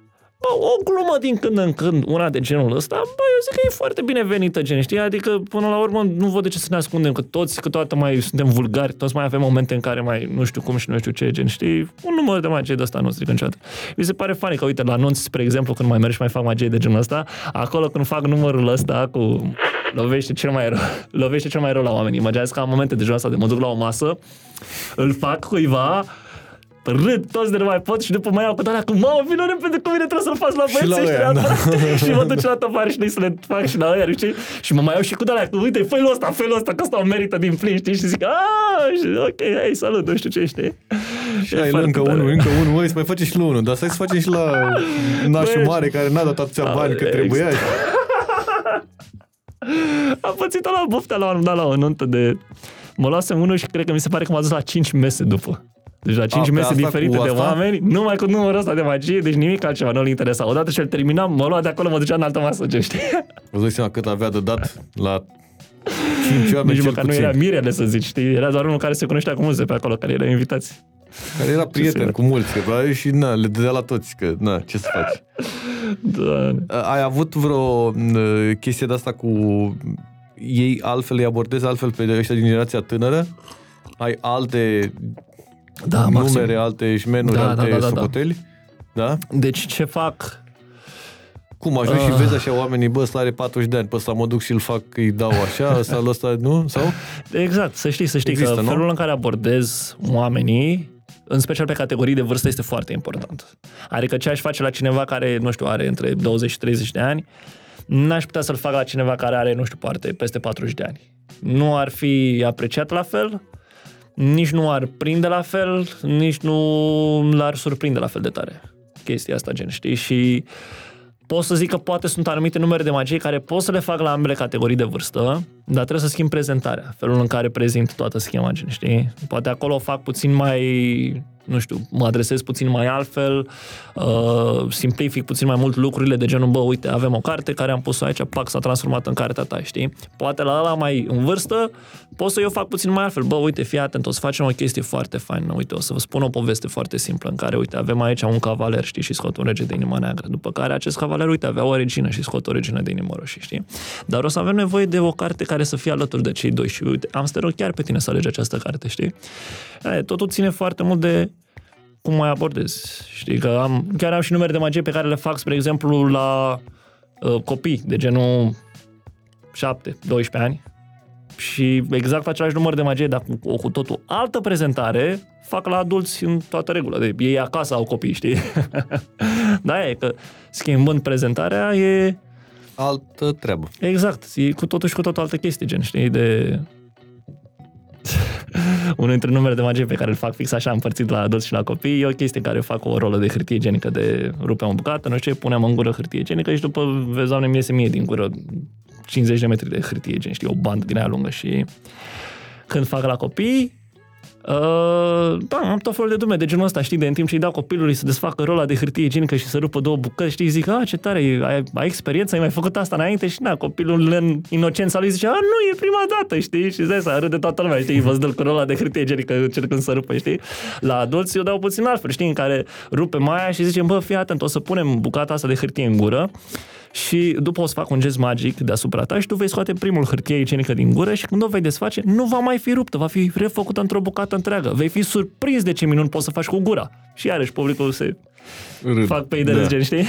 S2: bă, o glumă din când în când, una de genul ăsta, bă, eu zic că e foarte binevenită, gen, știi? Adică, până la urmă, nu văd de ce să ne ascundem, că toți câteodată mai suntem vulgari, toți mai avem momente în care mai nu știu cum și nu știu ce, gen, știi? Un număr de magie de ăsta nu strică niciodată. Mi se pare funny că, uite, la anunț, spre exemplu, când mai mergi și mai fac magie de genul ăsta, acolo când fac numărul ăsta cu lovește cel mai rău, lovește cel mai rău la oameni. Imaginează că am momente de genul ăsta de mă duc la o masă, îl fac cuiva, râd toți de nu mai pot și după mai iau cu alea cu mamă, vină repede cu mine, trebuie să-l faci la
S3: Și la
S2: băieți
S3: ăia,
S2: ăștia. [LAUGHS] și mă duc la tăvară și să le fac și la ăia, știi? Și mă mai iau și cu alea, cu uite, felul ăsta, felul ăsta, că ăsta o merită din plin, știi? Și zic, aaa, și, ok, hai, salut, nu știu ce, știi?
S3: Și
S2: E
S3: ai
S2: foarte
S3: încă
S2: tare.
S3: unul, încă unul, măi, să mai face și la unul, dar să facem și la [LAUGHS] nașul
S2: Băi,
S3: mare care n-a dat atâția
S2: da,
S3: bani că
S2: exact.
S3: trebuia. [LAUGHS]
S2: Am pățit la buftea la un dat la o nuntă de... Mă luasem unul și cred că mi se pare că m-a dus la 5 mese după. Deci la 5
S3: pe
S2: mese
S3: asta
S2: diferite
S3: cu
S2: de
S3: asta?
S2: oameni, numai cu numărul ăsta de magie, deci nimic altceva nu-l interesa. Odată ce îl terminam, mă lua de acolo, mă ducea în altă masă, ce știi? [LAUGHS]
S3: Vă dați seama cât avea de dat la 5 oameni
S2: Nici
S3: cel
S2: măcar nu
S3: puțin.
S2: era mirele, să zici, știi? Era doar unul care se cunoștea cu muze pe acolo, care era invitați.
S3: Care era prieten
S2: sigur.
S3: cu mulți, că probabil și na, le dădea la toți, că na, ce să faci. [LAUGHS]
S2: Da.
S3: Ai avut vreo n, chestie de asta cu ei altfel, îi abordezi altfel pe ăștia din generația tânără? Ai alte
S2: Da, maxim.
S3: numere, alte șmenuri,
S2: Da, da,
S3: alte
S2: da, da, da.
S3: socoteli? Da?
S2: Deci ce fac?
S3: Cum ajungi și
S2: Ah.
S3: vezi așa oamenii, bă, ăsta are 40 de ani, pe ăsta mă duc și îl fac, îi dau așa, ăsta, la [LAUGHS] ăsta, nu? Sau?
S2: Exact, să știi, să știi
S3: Există,
S2: că
S3: nu?
S2: felul în care abordez oamenii, în special pe categorii de vârstă, este foarte important. Adică ce aș face la cineva care, nu știu, are între 20 și 30 de ani, n-aș putea să-l fac la cineva care are, nu știu, poate peste 40 de ani. Nu ar fi apreciat la fel, nici nu ar prinde la fel, nici nu l-ar surprinde la fel de tare. Chestia asta, gen, știi? Și pot să zic că poate sunt anumite numere de magie care pot să le fac la ambele categorii de vârstă, dar trebuie să schimb prezentarea, felul în care prezint toată schema, gen, știi? Poate acolo o fac puțin mai, nu știu, mă adresez puțin mai altfel, uh, simplific puțin mai mult lucrurile de genul, bă, uite, avem o carte care am pus-o aici, pac, s-a transformat în cartea ta, știi? Poate la ăla mai în vârstă, pot să eu fac puțin mai altfel, bă, uite, fii atent, o să facem o chestie foarte faină, uite, o să vă spun o poveste foarte simplă în care, uite, avem aici un cavaler, știi, și scot un rege de inima neagră, după care acest cavaler, uite, avea o regină și scot o regină de inimă roșie, știi? Dar o să avem nevoie de o carte care să fie alături de cei doi și, uite, am să te rog chiar pe tine să alegi această carte, știi? E, totul ține foarte mult de cum mai abordezi. Știi că am, chiar am și numere de magie pe care le fac, spre exemplu, la uh, copii, de genul 7, 12 ani. Și exact același număr de magie, dar cu, o cu totul altă prezentare, fac la adulți în toată regula. De, ei acasă au copii, știi? [LAUGHS] da, e că schimbând prezentarea e
S3: Altă treabă.
S2: Exact, e cu totul și cu totul altă chestie, gen, știi, de... Unul dintre numere de magie pe care îl fac fix așa împărțit la adulți și la copii e o chestie în care fac o rolă de hârtie igienică de rupeam o bucată, nu știu ce, puneam în gură hârtie igienică și după, vezi, doamne, mi iese mie din gură 50 de metri de hârtie igienică, știi, o bandă din aia lungă și când fac la copii, Uh, da, am tot felul de dume de genul ăsta, știi, de în timp ce îi dau copilului să desfacă rola de hârtie igienică și să rupă două bucăți, știi, zic, a, ce tare, ai, ai experiență, ai mai făcut asta înainte și na, copilul în inocența lui zice, a, nu, e prima dată, știi, și zai să râde toată lumea, știi, vă dă cu rola de hârtie igienică încercând să rupă, știi. La adulți eu dau puțin altfel, știi, în care rupe maia și zicem, bă, fii atent, o să punem bucata asta de hârtie în gură și după o să fac un gest magic deasupra ta și tu vei scoate primul hârtie igienică din gură și când o vei desface, nu va mai fi ruptă, va fi refăcută într-o bucată întreagă. Vei fi surprins de ce minuni poți să faci cu gura. Și iarăși publicul se
S3: Râd.
S2: fac pe idei de gen, știi?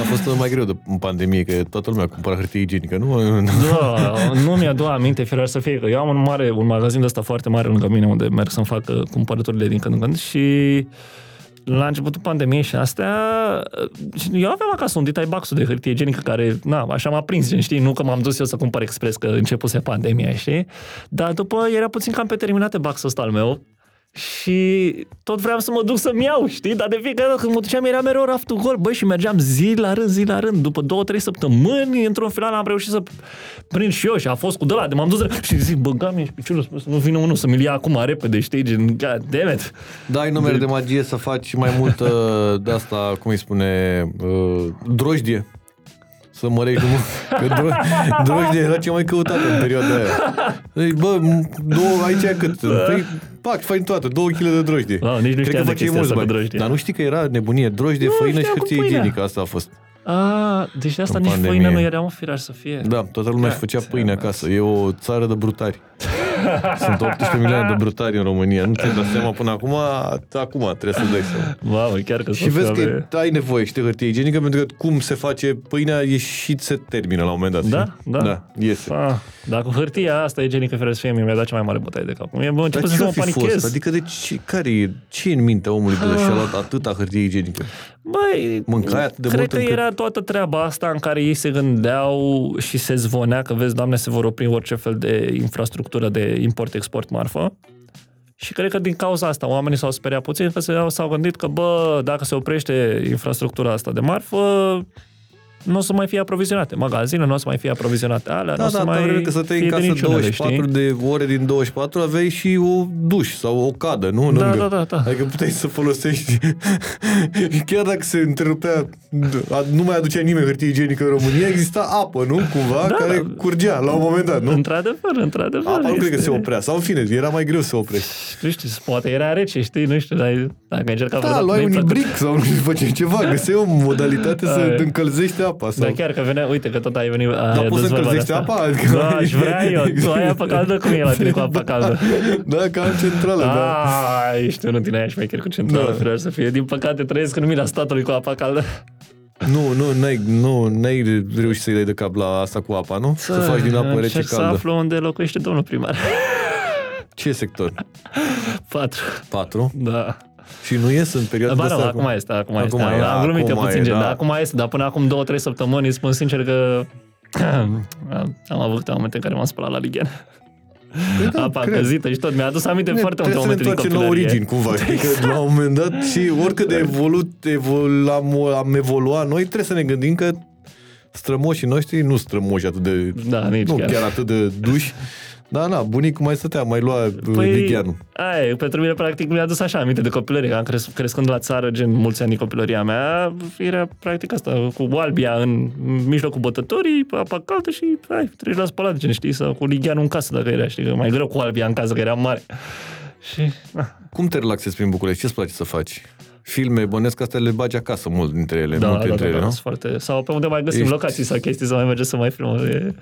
S3: A fost mai greu de, în pandemie, că toată lumea cumpăra hârtie igienică, nu? [LAUGHS]
S2: Da, nu mi-aduc aminte, firar să fie, că eu am un mare, un magazin de ăsta foarte mare lângă mine, unde merg să-mi fac uh, cumpărăturile din când în când și la începutul pandemiei și astea, uh, eu aveam acasă un ditai box de hârtie igienică care, na, așa m-a prins, gen, știi, nu că m-am dus eu să cumpăr expres, că începuse pandemia, știi? Dar după era puțin cam pe terminate boxul ăsta al meu și tot vreau să mă duc să-mi iau, știi? Dar de fiecare dată când mă duceam era mereu raftul gol, băi, și mergeam zi la rând, zi la rând. După două, trei săptămâni, într-un final am reușit să prind și eu și a fost cu de la de m-am dus de- și zic, băga mi piciorul, spus, nu vină unul să mi-l ia acum repede, știi? Gen, god damn it.
S3: Dai numere de magie să faci mai multă de asta, cum îi spune, uh, drojdie. să mărești numai. Că dro- [LAUGHS] drojdie era cea mai căutată în perioada aia. Deci, bă, două, aici cât? Păi, pac, faci toată, două kg de drojdie.
S2: Wow, nici nu
S3: Cred
S2: știam
S3: că
S2: de
S3: făceai
S2: chestia
S3: mulți
S2: asta cu
S3: bani.
S2: drojdie.
S3: Dar nu știi că era nebunie, drojdie, făină și
S2: știam cu
S3: hârtie
S2: pâinea.
S3: igienică, asta a fost.
S2: A, deci de asta
S3: În
S2: nici
S3: pandemie.
S2: făină nu era un firaj să fie.
S3: Da, toată lumea își făcea pâine acasă. E o țară de brutari. Sunt 18 milioane de brutari în România. Nu ți-ai dat seama până acum, acum trebuie să dai seama.
S2: Mamă, chiar că
S3: Și
S2: sunt
S3: vezi
S2: oameni-
S3: că ai nevoie și de hârtie igienică pentru că cum se face pâinea e și se termină la un moment dat.
S2: Da,
S3: știi?
S2: da.
S3: da iese.
S2: Ah, dar cu hârtia asta igienică fără să fie, mi-a dat cea mai mare bătaie de cap. Mi-a
S3: Dar
S2: început
S3: ce
S2: să
S3: să
S2: mă
S3: fi fost?
S2: panichez.
S3: Adică de ce, care e, ce e în mintea omului de și-a luat atâta hârtie igienică?
S2: Băi,
S3: Mâncai atât de
S2: cred
S3: mult
S2: că
S3: încât-
S2: era toată treaba asta în care ei se gândeau și se zvonea că, vezi, doamne, se vor opri orice fel de infrastructură de import-export marfă. Și cred că din cauza asta oamenii s-au speriat puțin, că se- s-au gândit că, bă, dacă se oprește infrastructura asta de marfă, nu o să mai fie aprovizionate. Magazinele nu o să mai fie aprovizionate. Alea nu
S3: Da,
S2: o să
S3: da,
S2: mai
S3: dar că să te
S2: fie
S3: în
S2: de
S3: casă
S2: niciunele,
S3: 24
S2: știi?
S3: de ore din 24 aveai și o duș sau o cadă, nu?
S2: Da,
S3: Lângă.
S2: da, da, da.
S3: Adică puteai să folosești [LAUGHS] chiar dacă se întrerupea nu mai aducea nimeni hârtie igienică în România, exista apă, nu? Cumva,
S2: Da,
S3: care
S2: da.
S3: curgea la un moment dat, nu?
S2: Într-adevăr, într-adevăr.
S3: Apa nu cred că
S2: este-
S3: se oprea. Sau în fine, era mai greu să oprești.
S2: Nu știu, poate era rece, știi, nu știu, dar dacă ai încercat
S3: Da,
S2: vreodată,
S3: luai
S2: nu-i
S3: un
S2: plăcut.
S3: ibric sau nu știu, făceai ceva, găseai o modalitate să
S2: Ai.
S3: încălzești apa. Sau...
S2: Dar chiar că venea, uite că tot ai venit...
S3: Dar poți să încălzești apa? Adică-
S2: Da, aș vrea eu. Tu ai apă caldă? Cum e la tine cu apa caldă? [LAUGHS]
S3: Da, ca în centrală, da.
S2: Ah, ești unul din aia șmecher cu centrală,
S3: Da.
S2: da. să fie. Din păcate trăiesc în mila statului cu apa caldă.
S3: Nu, nu, n-ai, nu, n-ai reușit să-i dai de cap la asta cu apa, nu? Să faci din apă rece
S2: Încerc să
S3: caldă.
S2: aflu unde locuiește domnul primar.
S3: Ce sector? [LAUGHS]
S2: Patru.
S3: 4?
S2: Da.
S3: Și nu ies în perioada
S2: Ba
S3: de
S2: nu,
S3: asta?
S2: acum este, acum,
S3: Acum
S2: este.
S3: e,
S2: Am glumit eu
S3: acum
S2: puțin,
S3: e,
S2: gen,
S3: da.
S2: dar acum este, dar până acum două, trei săptămâni îți spun sincer că [CLEARS THROAT] am avut câteva momente în care m-am spălat la lighen.
S3: Păi da,
S2: Apa
S3: cred.
S2: încălzită și tot. Mi-a adus aminte
S3: Bine,
S2: foarte multe
S3: trebuie să ne
S2: momente din
S3: întoarcem la
S2: copilărie.
S3: origini, cumva. Știi [LAUGHS] că la un moment dat și oricât de evolut, evol, am, am evoluat noi, trebuie să ne gândim că strămoșii noștri, nu strămoși atât de...
S2: Da, nici
S3: nu
S2: chiar.
S3: chiar atât de duși, [LAUGHS] da, na, bunicul mai stătea, mai lua păi,
S2: Păi,
S3: ligheanul.
S2: aia, e, pentru mine, practic, mi-a adus așa aminte de copilărie. Am cres, crescând la țară, gen mulți ani din copilăria mea, era practic asta, cu albia în mijlocul bătătorii, apa caldă și hai, treci la spălat, gen, știi, sau cu ligheanul în casă, dacă era, știi, că mai greu cu albia în casă, că era mare. Și, na,
S3: Cum te relaxezi prin București? Ce-ți place să faci? Filme, bănesc că astea le bagi acasă mult dintre ele,
S2: da,
S3: multe
S2: da, da,
S3: dintre
S2: da,
S3: ele,
S2: da,
S3: nu?
S2: sunt foarte... Sau pe unde mai găsim
S3: Ești-
S2: locații sau chestii să mai mergem să mai filmăm. E...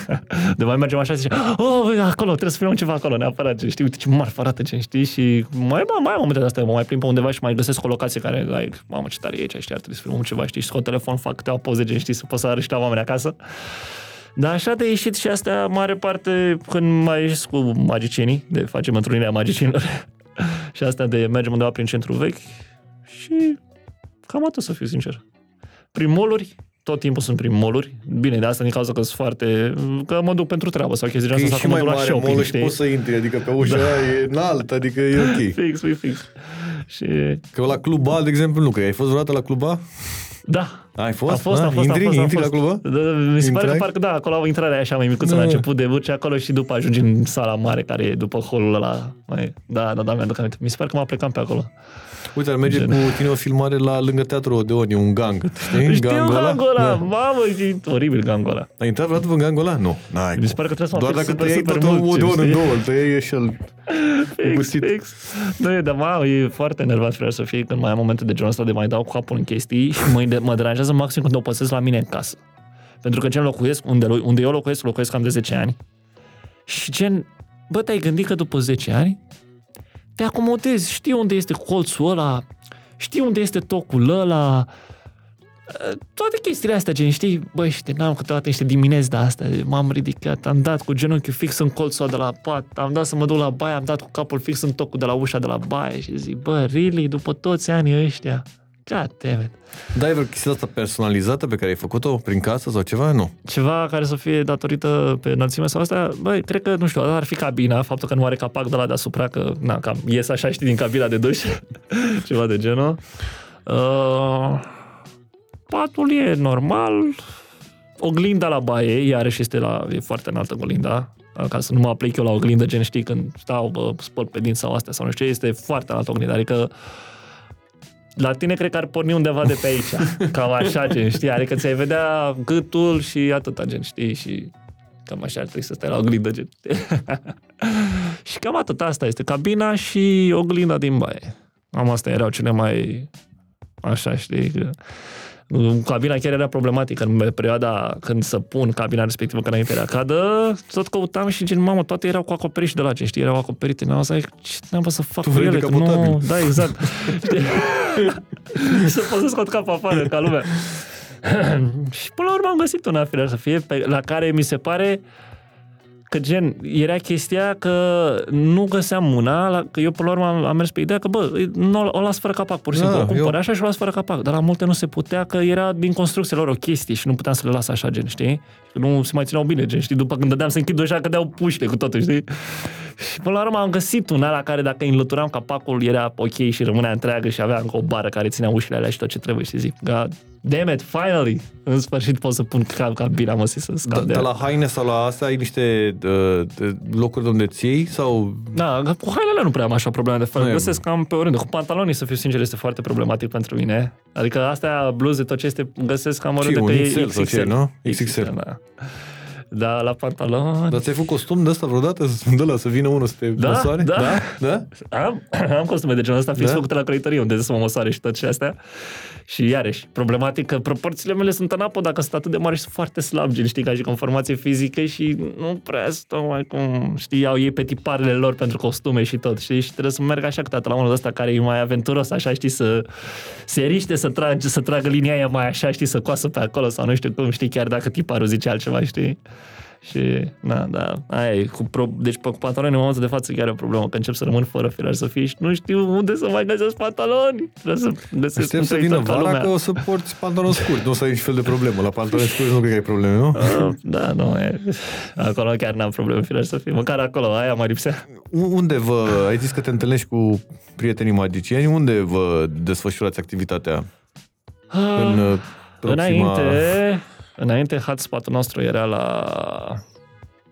S2: [LAUGHS] de mai mergem așa și zice, oh, băi, acolo, trebuie să filmăm ceva acolo, neapărat, gen, știi, uite ce marfă arată, gen, știi, și mai, mai, mai am momente de astea, mă mai plimb pe undeva și mai găsesc o locație care, like, mamă, ce tare e aici, știi, ar trebui să filmăm ceva, știi, și scot telefon, fac câteva poze, gen, știi, să pot să arăt și la oameni acasă. Dar așa de ieșit și astea, mare parte, când mai ieșit cu magicienii, de facem întrunirea magicienilor, [LAUGHS] și astea de mergem undeva prin centru vechi și cam atât să fiu sincer. Prin moluri, tot timpul sunt prin moluri. Bine, de asta din cauza că sunt foarte... că mă duc pentru treabă sau chestii de
S3: Că e
S2: asta
S3: și
S2: sau că
S3: mai
S2: mă duc la
S3: mare
S2: shopping,
S3: molul și
S2: știi?
S3: poți să intri, adică pe ușa
S2: Da.
S3: aia e înalt, adică e ok. [LAUGHS]
S2: Fix, fix, fix. Și
S3: Că la Club A, de exemplu, nu, că ai fost vreodată la Club A?
S2: da,
S3: Ai fost?
S2: a fost,
S3: da?
S2: a fost,
S3: intri,
S2: a fost, a
S3: intri
S2: fost.
S3: la Club A?
S2: Da, da, mi se pare că
S3: Intrai?
S2: parcă da, acolo au intrarea aia așa mai micuță
S3: Da.
S2: la început de urci acolo și după ajungi în sala mare care e după holul ăla. Mai, da, da, da, mi-aduc aminte. Mi se pare că m-a plecat pe acolo.
S3: Uite, ar merge
S2: Gen.
S3: cu tine o filmare la lângă Teatrul Odeon, e un gang, știi?
S2: Știu
S3: Gangul ăla?
S2: gangul ăla,
S3: Da.
S2: mamă, e oribil gangul ăla.
S3: Ai intrat vreodată în gangul ăla? Nu, n-ai.
S2: Mi se pare că trebuie să mă
S3: Doar
S2: aplic
S3: dacă
S2: super,
S3: te iei
S2: super
S3: tot
S2: mult,
S3: Odeon în
S2: știi?
S3: două, îl tăiei și îl
S2: Fix,
S3: Obosit.
S2: fix. Nu, e, dar mă, e foarte enervat vreau să fie când mai am momente de genul ăsta de mai dau cu capul în chestii și mă, mă deranjează maxim când o păsesc la mine în casă. Pentru că gen locuiesc, unde, unde eu locuiesc, locuiesc cam de 10 ani. Și gen, bă, te-ai gândit că după 10 ani te acomodezi, știi unde este colțul ăla, știi unde este tocul ăla, toate chestiile astea, gen, știi, băi, știi, n-am câteodată niște dimineți de astea, m-am ridicat, am dat cu genunchiul fix în colțul ăla de la pat, am dat să mă duc la baie, am dat cu capul fix în tocul de la ușa de la baie și zic, bă, really, după toți anii ăștia, God damn it.
S3: Da, ai vreo chestie asta personalizată pe care ai făcut-o prin casă sau ceva? Nu.
S2: Ceva care să fie datorită pe înălțime sau astea, băi, cred că, nu știu, ar fi cabina, faptul că nu are capac de la deasupra, că, na, cam ies așa, știi, din cabina de duș, [LAUGHS] ceva de genul. Uh, patul e normal, oglinda la baie, iarăși este la, e foarte înaltă oglinda, ca să nu mă aplic eu la oglindă, gen știi, când stau, bă, spăl pe dinți sau astea sau nu știu ce, este foarte înaltă oglinda, adică la tine cred că ar porni undeva de pe aici. [LAUGHS] Cam așa, gen, știi? Adică ți-ai vedea gâtul și atâta, gen, știi? Și cam așa ar trebui să stai la oglindă, gen. [LAUGHS] și cam atât asta este. Cabina și oglinda din baie. Am astea erau cele mai așa, știi? Că cabina chiar era problematică în perioada când să pun cabina respectivă, când înainte era cadă, tot căutam și gen, mamă, toate erau cu acoperiș de la ce, știi, erau acoperite. Mi-am zis, ce n-am să fac
S3: Tu
S2: cu
S3: vrei
S2: ele? Că nu,
S3: decapotabil.
S2: da, exact. [LAUGHS] [LAUGHS] să pot să scot capul afară, ca lumea. [CLEARS THROAT] și până la urmă am găsit una, firea să fie, pe, la care mi se pare că gen, era chestia că nu găseam una, la, că eu până la urmă am, am mers pe ideea că, bă, nu, o las fără capac, pur și
S3: Da,
S2: simplu, o cumpăr
S3: eu-
S2: așa și o las fără capac, dar la multe nu se putea, că era din construcția lor o chestie și nu puteam să le las așa, gen, știi? Că nu se mai țineau bine, gen, știi? După când dădeam să închid ușa, cădeau pușile cu totul, știi? Și până la urmă am găsit una la care dacă îi înlăturam capacul era ok și rămânea întreagă și avea încă o bară care ținea ușile alea și tot ce trebuie, și zic, God damn it, finally! În sfârșit pot să pun ca, cabina, mă, să scap
S3: Da,
S2: de
S3: dar
S2: ea.
S3: la haine sau la astea ai niște uh, de locuri de unde ți iei sau...
S2: Da, cu hainele nu prea am așa probleme de fără.
S3: Nu e-
S2: Găsesc cam pe oriunde. Cu pantalonii, să fiu sincer, este foarte problematic pentru mine. Adică astea, bluze, tot ce este, găsesc cam oriunde
S3: un
S2: pe
S3: XL sau ce, nu? XXL.
S2: Da. Da, la pantaloni...
S3: Dar ți-ai făcut costum de ăsta vreodată? De la să vină unul să te
S2: Da,
S3: măsoare?
S2: da.
S3: da? da?
S2: Am, am costume de genul ăsta fix
S3: Da?
S2: făcute la croitorie, unde să mă măsoare și tot și astea. Și iarăși, problematic că proporțiile mele sunt în apă dacă sunt atât de mari și sunt foarte slab, gen, știi, ca și conformație fizică și nu prea stau mai cum, știi, au ei pe tiparele lor pentru costume și tot, știi, și trebuie să merg așa câteodată la unul ăsta care e mai aventuros, așa, știi, să se riște, să, trage, să tragă linia aia mai așa, știi, să coasă pe acolo sau nu știu cum, știi, chiar dacă tiparul zice altceva, știi. Și, na, da, aia e, cu pro... deci pe cu pantaloni în momentul de față chiar e o problemă, că încep să rămân fără firar să fie și nu știu unde să mai găsesc pantaloni. Trebuie să găsesc
S3: Aștept
S2: un
S3: să vină
S2: trăitor ca
S3: vara
S2: lumea.
S3: că o să porți pantaloni scurți. Nu o să ai nici fel de problemă. La pantaloni scurți nu cred că ai probleme, nu?
S2: Uh, Da, nu, e, acolo chiar n-am probleme, firar să fie. Măcar acolo, aia mai lipsea.
S3: U- Unde vă... Ai zis că te întâlnești cu prietenii magicieni. Unde vă desfășurați activitatea? În uh, proxima...
S2: Înainte, înainte hotspot-ul nostru era la...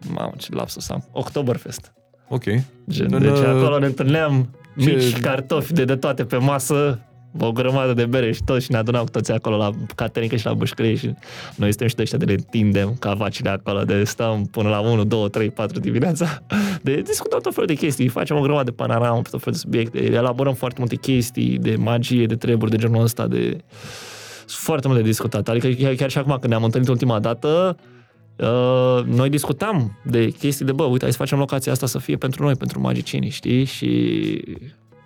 S2: Mamă, ce lapsus am. Oktoberfest.
S3: Ok.
S2: Gen,
S3: În,
S2: deci
S3: uh,
S2: acolo ne întâlneam
S3: ce-
S2: mici cartofi de, de toate pe masă, o grămadă de bere și tot și ne adunam cu toți acolo la caterincă și la bușcărie și noi suntem și de ăștia de le întindem ca vacile acolo, de stăm până la 1, 2, 3, 4 dimineața, [LAUGHS] de discutăm tot felul de chestii, facem o grămadă de panoramă pe tot felul de subiecte, elaborăm foarte multe chestii de magie, de treburi de genul ăsta, de foarte mult de discutat. Adică chiar, chiar și acum când ne-am întâlnit ultima dată, Uh, noi discutam de chestii de, bă, uite, hai să facem locația asta să fie pentru noi, pentru magicieni, știi? Și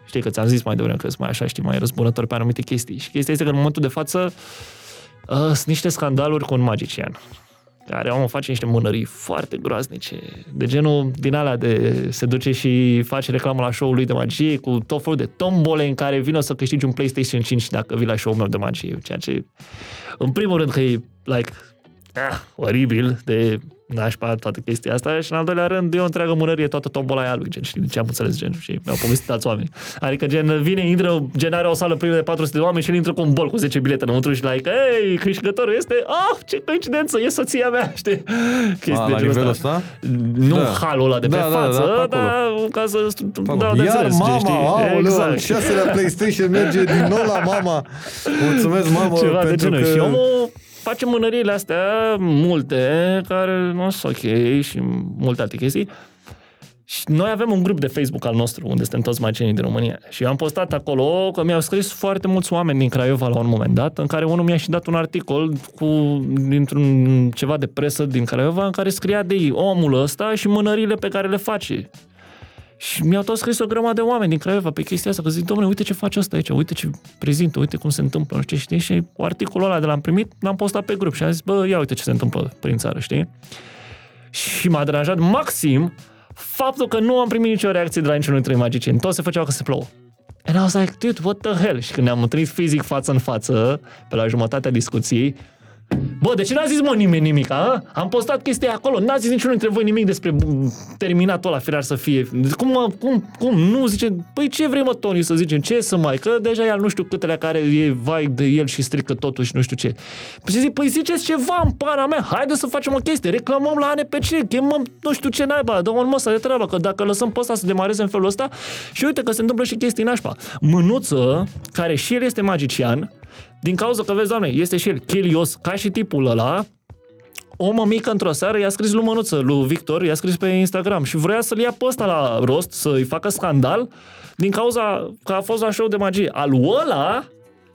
S2: știi că ți-am zis mai devreme că sunt mai așa, știi, mai răzbunător pe anumite chestii. Și chestia este că în momentul de față uh, sunt niște scandaluri cu un magician care omul face niște mânării foarte groaznice, de genul din alea de se duce și face reclamă la show-ul lui de magie cu tot felul de tombole în care vine să câștigi un PlayStation 5 dacă vii la show-ul meu de magie, ceea ce în primul rând că e like ah, oribil de nașpa toată chestia asta și în al doilea rând e o întreagă mânărie toată tombola aia lui, gen, știi, de ce am înțeles, gen, și mi-au povestit alți oameni. Adică, gen, vine, intră, gen, are o sală primă de 400 de oameni și el intră cu un bol cu 10 bilete înăuntru și like, ei, câștigătorul este, ah, ce coincidență, e soția mea, [LAUGHS] știi? Chestii
S3: A,
S2: de
S3: la
S2: genul
S3: nivelul
S2: ăsta.
S3: ăsta?
S2: Nu
S3: Da.
S2: halul ăla de pe
S3: Da, da, da,
S2: față,
S3: da, pe acolo.
S2: dar ca să
S3: Acolo.
S2: dau de
S3: Iar
S2: înțeles,
S3: mama,
S2: gen, știi?
S3: aoleu,
S2: exact.
S3: al șaselea PlayStation merge din nou la mama. [LAUGHS] Mulțumesc, mamă,
S2: ceva de
S3: pentru
S2: genul.
S3: că...
S2: Și omul face mânăriile astea, multe, care nu sunt ok și multe alte chestii. Și noi avem un grup de Facebook al nostru, unde suntem toți magenii din România. Și eu am postat acolo că mi-au scris foarte mulți oameni din Craiova la un moment dat, în care unul mi-a și dat un articol cu, dintr-un ceva de presă din Craiova, în care scria de ei, omul ăsta și mânările pe care le face. Și mi-au tot scris o grămadă de oameni din Craiova pe chestia asta, că zic, domnule, uite ce face ăsta aici, uite ce prezintă, uite cum se întâmplă, nu știu ce, știi? Și articolul ăla de l-am primit, l-am postat pe grup și am zis, bă, ia uite ce se întâmplă prin țară, știi? Și m-a deranjat maxim faptul că nu am primit nicio reacție de la niciunul dintre magicieni. Toți se făceau că se plouă. And I was like, dude, what the hell? Și când ne-am întâlnit fizic față în față, pe la jumătatea discuției, Bă, de ce n-a zis mă nimeni nimic, a? Am postat chestia acolo, n-a zis niciunul dintre voi nimic despre m, terminatul ăla, firar să fie. Cum, mă, cum, cum, nu, zice, păi ce vrei mă, Tony, să zicem, ce să mai, că deja el nu știu câtele care e vai de el și strică totul și nu știu ce. Păi zic, păi ziceți ceva în pana mea, haide să facem o chestie, reclamăm la ANPC, chemăm nu știu ce naiba, dă un măsă de treabă, că dacă lăsăm pe ăsta să demareze în felul ăsta, și uite că se întâmplă și chestii nașpa. Mânuță, care și el este magician, din cauza că, vezi, doamne, este și el chelios, ca și tipul ăla, o mămică într-o seară i-a scris lui Mănuță, lui Victor, i-a scris pe Instagram și vrea să-l ia pe ăsta la rost, să-i facă scandal, din cauza că a fost la show de magie. Al lui ăla,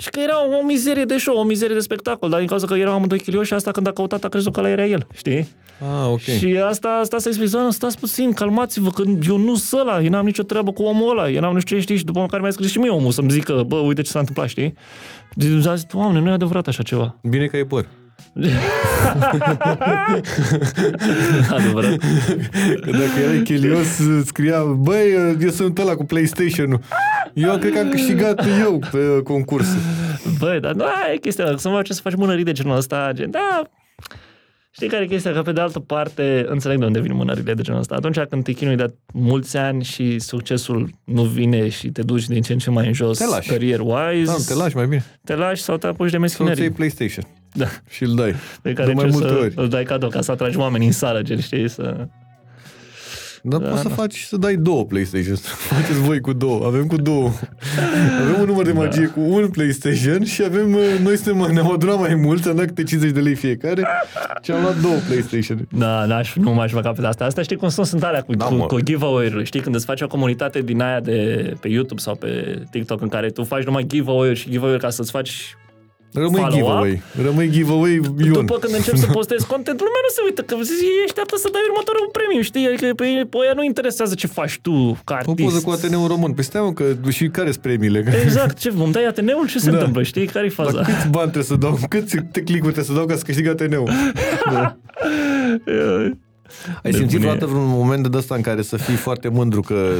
S2: și că era o mizerie de show, o mizerie de spectacol, dar din cauza că erau amândoi chilioși și asta când a căutat a crezut că ăla era el, știi?
S3: Ah, ok.
S2: Și asta, asta să explic, doamnă, stați puțin, calmați-vă, că eu nu sunt ăla, eu n-am nicio treabă cu omul ăla, eu n-am nu știu ce, știi, și după care mi-a scris și mie omul să-mi zică, bă, uite ce s-a întâmplat, știi? Și am zis, doamne, nu e adevărat așa ceva.
S3: Bine că e păr. [LAUGHS]
S2: adevărat.
S3: Că dacă erai chelios, scria, băi, eu sunt ăla cu PlayStation-ul. Eu cred că am câștigat eu pe concurs.
S2: Băi, dar nu, aia e chestia, dacă să mă ce să faci mânării de genul ăsta, gen, da, Știi care e chestia? Că pe de altă parte, înțeleg de unde vin mânările de genul ăsta. Atunci când te chinui de mulți ani și succesul nu vine și te duci din ce în ce mai în jos
S3: Te lași.
S2: career-wise,
S3: Da, te lași mai bine.
S2: te lași sau te apuci de
S3: Să ți
S2: meschinării.
S3: iei PlayStation.
S2: Da.
S3: Și îl dai.
S2: Pe care
S3: de mai
S2: încerci
S3: multe
S2: să
S3: ori.
S2: îl dai cadou ca să atragi oameni în sală, gen, știi, să...
S3: Dar da, poți să faci, să dai două PlayStation. Să [LAUGHS] faceți voi cu două. Avem cu două. Avem un număr de magie cu un PlayStation și avem, uh, noi suntem, [LAUGHS] ne-am adunat mai mult, am dat câte 50 de lei fiecare și am luat două PlayStation.
S2: Da, n-aș, nu m-aș băga pe asta. Asta știi cum sunt, sunt alea cu,
S3: Da,
S2: cu,
S3: mă.
S2: cu giveaway-uri. Știi, când îți faci o comunitate din aia de pe YouTube sau pe TikTok în care tu faci numai giveaway-uri și giveaway-uri ca să-ți faci
S3: Rămâi
S2: Follow-up.
S3: giveaway. Rămâi giveaway Ion.
S2: După când încep să postezi content, lumea nu se uită, că zici, ei așteaptă să dai următorul premiu, știi? Adică pe, pe ea nu interesează ce faci tu ca
S3: O
S2: artist.
S3: poză cu Ateneul Român. Păi stai mă, că și care sunt premiile? [LAUGHS]
S2: Exact, ce, îmi dai Ateneul? Ce se
S3: Da.
S2: întâmplă, știi? Care-i faza?
S3: Dar câți bani trebuie să dau? Câți click-uri trebuie să dau ca să câștig Ateneul? [LAUGHS] Da. Ai simțit
S2: Nebunie.
S3: vreodată vreun moment de ăsta în care să fii foarte mândru că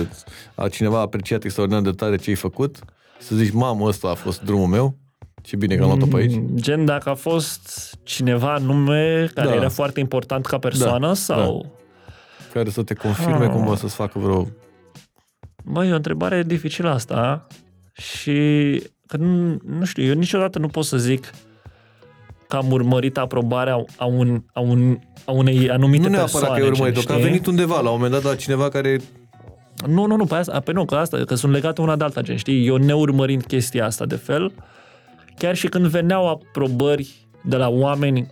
S3: a cineva a apreciat extraordinar de tare ce ai făcut? Să zici, mamă, ăsta a fost drumul meu? Ce bine că am luat-o pe aici.
S2: Mm, Gen dacă a fost cineva nume care
S3: Da.
S2: era foarte important ca persoană
S3: Da,
S2: sau...
S3: Care să te confirme
S2: Ah.
S3: cumva să-ți facă vreo...
S2: Băi, e o întrebare dificilă asta și că nu, nu știu, eu niciodată nu pot să zic că am urmărit aprobarea a, un, a, un, a unei anumite
S3: Nu neapărat
S2: persoane.
S3: că ai urmărit-o,
S2: gen,
S3: că a
S2: știi?
S3: venit undeva la un moment dat la cineva care...
S2: Nu, nu, nu, pe asta, pe nu, că asta, că sunt legate una de alta, gen, știi? Eu neurmărind chestia asta de fel, chiar și când veneau aprobări de la oameni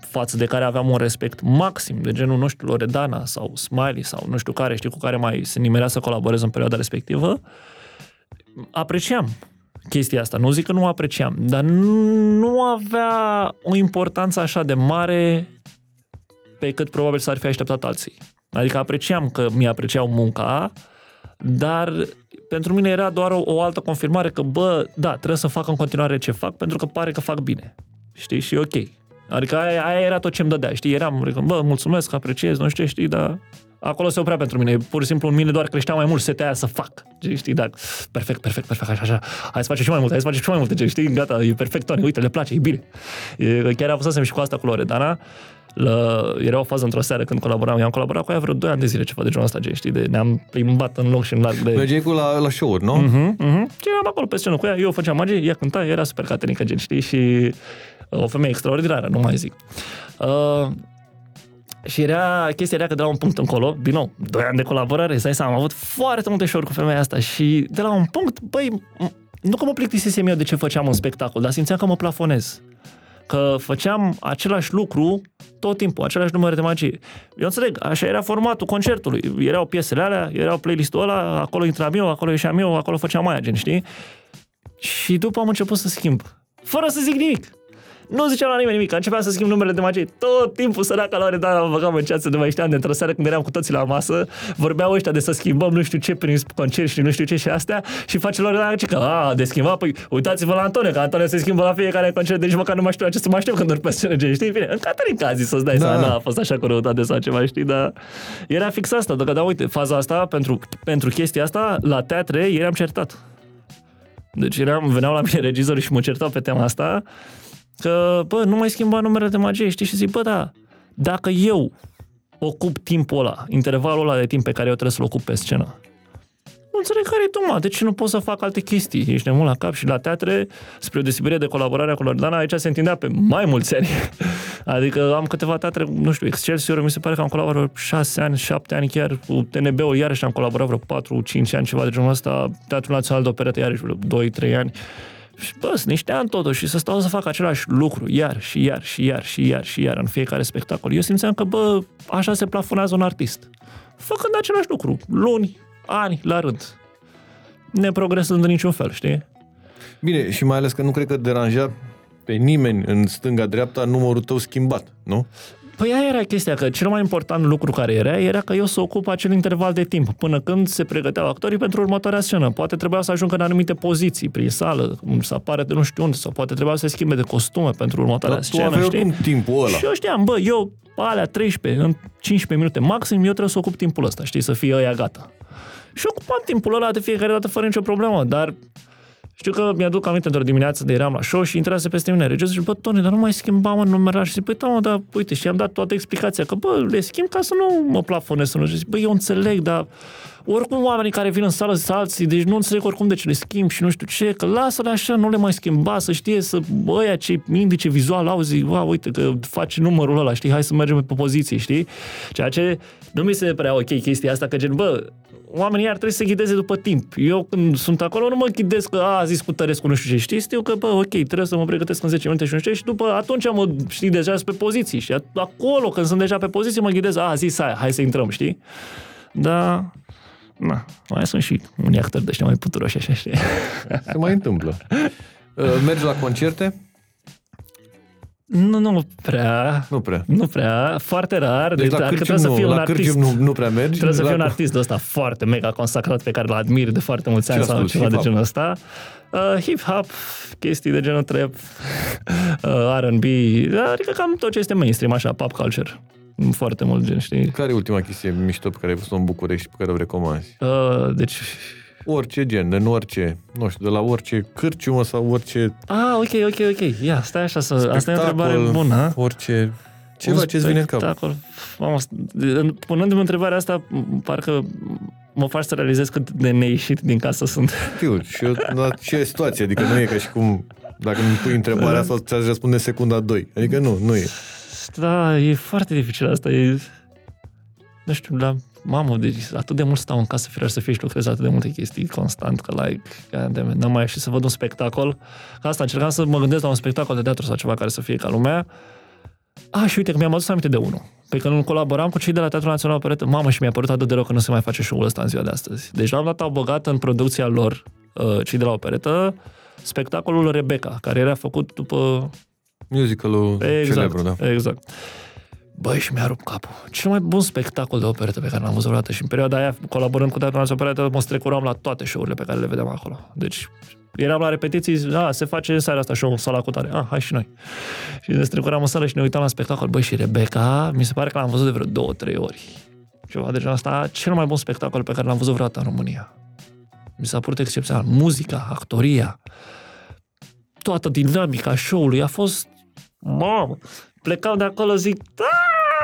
S2: față de care aveam un respect maxim, de genul, nu știu, Loredana sau Smiley sau nu știu care, știi, cu care mai se nimerea să colaborez în perioada respectivă, apreciam chestia asta. Nu zic că nu apreciam, dar nu avea o importanță așa de mare pe cât probabil s-ar fi așteptat alții. Adică apreciam că mi-apreciau munca, dar pentru mine era doar o, o altă confirmare că, bă, da, trebuie să fac în continuare ce fac, pentru că pare că fac bine. Știi? Și e ok. Adică aia, aia era tot ce îmi dădea, știi? Eram, adică, bă, mulțumesc, apreciez, nu știu ce, știi, dar acolo se oprea pentru mine. Pur și simplu în mine doar creștea mai mult setea aia să fac. Știi, știi, da, perfect, perfect, perfect, așa, așa. Hai să facem și mai multe, hai să facem și mai multe, știi, gata, e perfect, Tony, uite, le place, e bine. E, chiar avusesem și cu asta cu Loredana, la, era o fază într-o seară când colaboram, eu am colaborat cu ea vreo 2 ani de zile, ceva de genul ăsta, gen, știi, de, ne-am plimbat în loc și în larg de...
S3: Mergeai cu la, la show-uri, nu?
S2: Mhm, mhm. Și eram acolo pe scenă cu ea, eu făceam magie, ea cânta, era super catenică, gen, știi, și uh, o femeie extraordinară, nu mai zic. Uh, și era, chestia era că de la un punct încolo, din nou, 2 ani de colaborare, să dai seama, am avut foarte multe show cu femeia asta și de la un punct, băi, m- nu că mă plictisisem eu de ce făceam un spectacol, dar simțeam că mă plafonez. Că făceam același lucru tot timpul, același număr de magie. Eu înțeleg, așa era formatul concertului. Erau piesele alea, erau playlistul ăla, acolo intram eu, acolo ieșeam eu, acolo făceam aia, gen, știi? Și după am început să schimb. Fără să zic nimic. Nu ziceam la nimeni nimic, începeam să schimb numele de magie. Tot timpul săraca la Loredana mă băgam în ceață, nu mai știam de într-o seară când eram cu toții la masă, vorbeau ăștia de să schimbăm nu știu ce prin concert și nu știu ce și astea și face Loredana ce că, a, de schimba, păi uitați-vă la Antonio, că Antonio se schimbă la fiecare concert, deci măcar nu mai știu la ce să mă aștept când urc pe scenă, gen, știi? Bine, în Caterinca a zis să-ți dai
S3: Da.
S2: seama, n-a fost așa cu răutate sau ceva, știi, dar era fix asta, că da, uite, faza asta, pentru, pentru chestia asta, la teatre, eram certat. Deci eram, veneau la mine regizorii și mă certau pe tema asta Că, bă, nu mai schimba numele de magie, știi? Și zic, bă, da, dacă eu ocup timpul ăla, intervalul ăla de timp pe care eu trebuie să-l ocup pe scenă, nu înțeleg care e duma, de ce nu pot să fac alte chestii? Ești nebun la cap și la teatre, spre o deosebire de colaborarea cu Loredana, aici se întindea pe mai mulți ani. [LAUGHS] Adică am câteva teatre, nu știu, Excelsior, mi se pare că am colaborat vreo 6 ani, 7 ani chiar, cu TNB-ul iarăși am colaborat vreo 4-5 ani, ceva de genul ăsta, Teatrul Național de Operetă iarăși vreo 2-3 ani. Și bă, sunt niște ani totuși și să stau să fac același lucru, iar și iar și iar și iar și iar în fiecare spectacol. Eu simțeam că, bă, așa se plafonează un artist. Făcând același lucru, luni, ani la rând. Neprogresând în niciun fel, știi?
S3: Bine, și mai ales că nu cred că deranja pe nimeni în stânga-dreapta numărul tău schimbat, nu?
S2: Păi aia era chestia, că cel mai important lucru care era, era că eu să ocup acel interval de timp, până când se pregăteau actorii pentru următoarea scenă. Poate trebuia să ajungă în anumite poziții, prin sală, să apare de nu știu unde, sau poate trebuia să se schimbe de costume pentru următoarea
S3: Dar tu
S2: scenă,
S3: aveai
S2: știi?
S3: oricum timpul ăla.
S2: Și eu știam, bă, eu, pe alea 13, în 15 minute maxim, eu trebuie să ocup timpul ăsta, știi, să fie ăia gata. Și ocupam timpul ăla de fiecare dată fără nicio problemă, dar știu că mi-aduc aminte într-o dimineață de eram la show și intrase peste mine regizorul și bă, Tony, dar nu mai schimbam în numerar. Și zic, păi, da, mă, dar uite, și am dat toată explicația, că bă, le schimb ca să nu mă plafonez, să nu zic, bă, eu înțeleg, dar oricum oamenii care vin în sală sunt alții, deci nu înțeleg oricum de ce le schimb și nu știu ce, că lasă-le așa, nu le mai schimba, să știe, să, băia ce indice vizual au, zic, wow, uite că faci numărul ăla, știi, hai să mergem pe poziție, știi? Ceea ce nu mi se prea ok chestia asta, că gen, bă, oamenii ar trebui să se ghideze după timp. Eu când sunt acolo nu mă ghidez că a, a zis cu Tărescu nu știu ce, știi? Știu că, bă, ok, trebuie să mă pregătesc în 10 minute și nu știu ce și după atunci mă, știi, deja sunt pe poziții și acolo când sunt deja pe poziție mă ghidez, a, a zis aia, hai să intrăm, știi? Da, na, mai sunt și unii actori de ăștia mai puturoși așa, știi? [LAUGHS]
S3: Se mai întâmplă. Uh, Mergi la concerte?
S2: Nu, nu prea.
S3: Nu prea.
S2: Nu prea, foarte rar.
S3: Deci la
S2: dacă
S3: cârcium,
S2: trebuie să fiu
S3: nu,
S2: un
S3: la
S2: artist.
S3: cârcium nu, nu prea mergi.
S2: Trebuie să
S3: la...
S2: fiu un artist de ăsta foarte mega consacrat pe care îl admir de foarte mulți ani
S3: Ce
S2: sau
S3: asculti?
S2: ceva de
S3: Hip-hop?
S2: genul ăsta. Uh, hip-hop, chestii de genul trap, [LAUGHS] uh, R&B, adică cam tot ce este mainstream, așa, pop culture. Foarte mult gen, știi?
S3: Care e ultima chestie mișto pe care ai văzut-o în București pe care o recomanzi?
S2: Uh, deci...
S3: Orice gen, în orice, nu știu, de la orice cârciumă sau orice
S2: Ah, ok, ok, ok. Ia, stai așa să... Asta e o întrebare
S3: spectacol,
S2: bună.
S3: Orice, ceva
S2: Un
S3: ce-ți vine în cap.
S2: spectacol. Mamă, punându-mi întrebarea asta, parcă mă faci să realizez cât de neieșit din casă sunt.
S3: Știu, și eu, la ce situație, adică nu e ca și cum dacă îmi pui întrebarea asta, ți-aș răspunde în secunda 2. Adică nu, nu e.
S2: Da, e foarte dificil asta. E... Nu știu, la mamă, deci atât de mult stau în casă, firar să fie și lucrez atât de multe chestii constant, că like, goddammit, n-am mai ieșit să văd un spectacol. Ca asta încercam să mă gândesc la un spectacol de teatru sau ceva care să fie ca lumea. A, și uite că mi-am adus aminte de unul. Pe când colaboram cu cei de la Teatrul Național Operetă, mamă, și mi-a părut atât de rău că nu se mai face show-ul ăsta în ziua de astăzi. Deci la un dat au băgat în producția lor, uh, cei de la Operetă, spectacolul Rebecca, care era făcut după
S3: Musicalul
S2: Exact,
S3: celebru, da.
S2: exact. Băi, și mi-a rupt capul. Cel mai bun spectacol de operetă pe care l-am văzut vreodată și în perioada aia, colaborând cu Teatrul Național Operetă, mă strecuram la toate show-urile pe care le vedeam acolo. Deci, eram la repetiții, a, se face în seara asta show în sala cu tare. A, hai și noi. Și ne strecuram în sală și ne uitam la spectacol. Băi, și Rebecca, mi se pare că l-am văzut de vreo două, trei ori. Ceva de genul asta, cel mai bun spectacol pe care l-am văzut vreodată în România. Mi s-a părut excepțional. Muzica, actoria, toată dinamica show-ului a fost mamă, plecam de acolo, zic,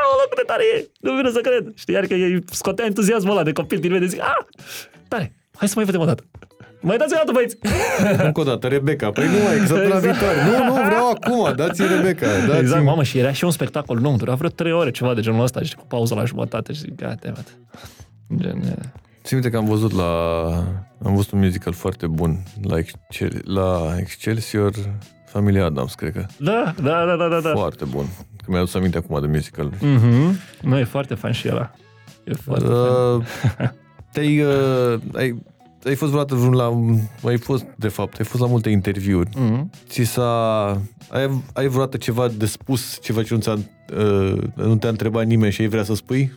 S2: aoleu, cât de tare e, nu vine să cred. Știi, adică îi scotea entuziasmul ăla de copil din mine, zic, ah, tare, hai să mai vedem o dată. Mai dați o dată, băieți! [LAUGHS]
S3: Încă o dată, Rebecca. Păi nu mai, că săptămâna
S2: Exact.
S3: viitoare. Nu, nu, vreau acum, dați Rebecca. Dați [LAUGHS]
S2: Exact, mamă, și era și un spectacol lung, dura vreo trei ore, ceva de genul ăsta, și cu pauză la jumătate și zic, gata, mă. Gen, e.
S3: Țin minte că am văzut la... Am văzut un musical foarte bun la, Excel, la Excelsior Familia Adams, cred că.
S2: Da, da, da, da, da. da.
S3: Foarte bun. Că mi-a adus aminte acum de musical.
S2: Mhm. Nu, e foarte fan și ăla. E foarte fan.
S3: Uh, te-ai, uh, ai, ai fost vreodată vreun la... Ai fost, de fapt, ai fost la multe interviuri.
S2: Mhm.
S3: Ți s-a... Ai, ai vreodată ceva de spus, ceva ce nu, ți-a, uh, nu te-a întrebat nimeni și ai vrea să spui?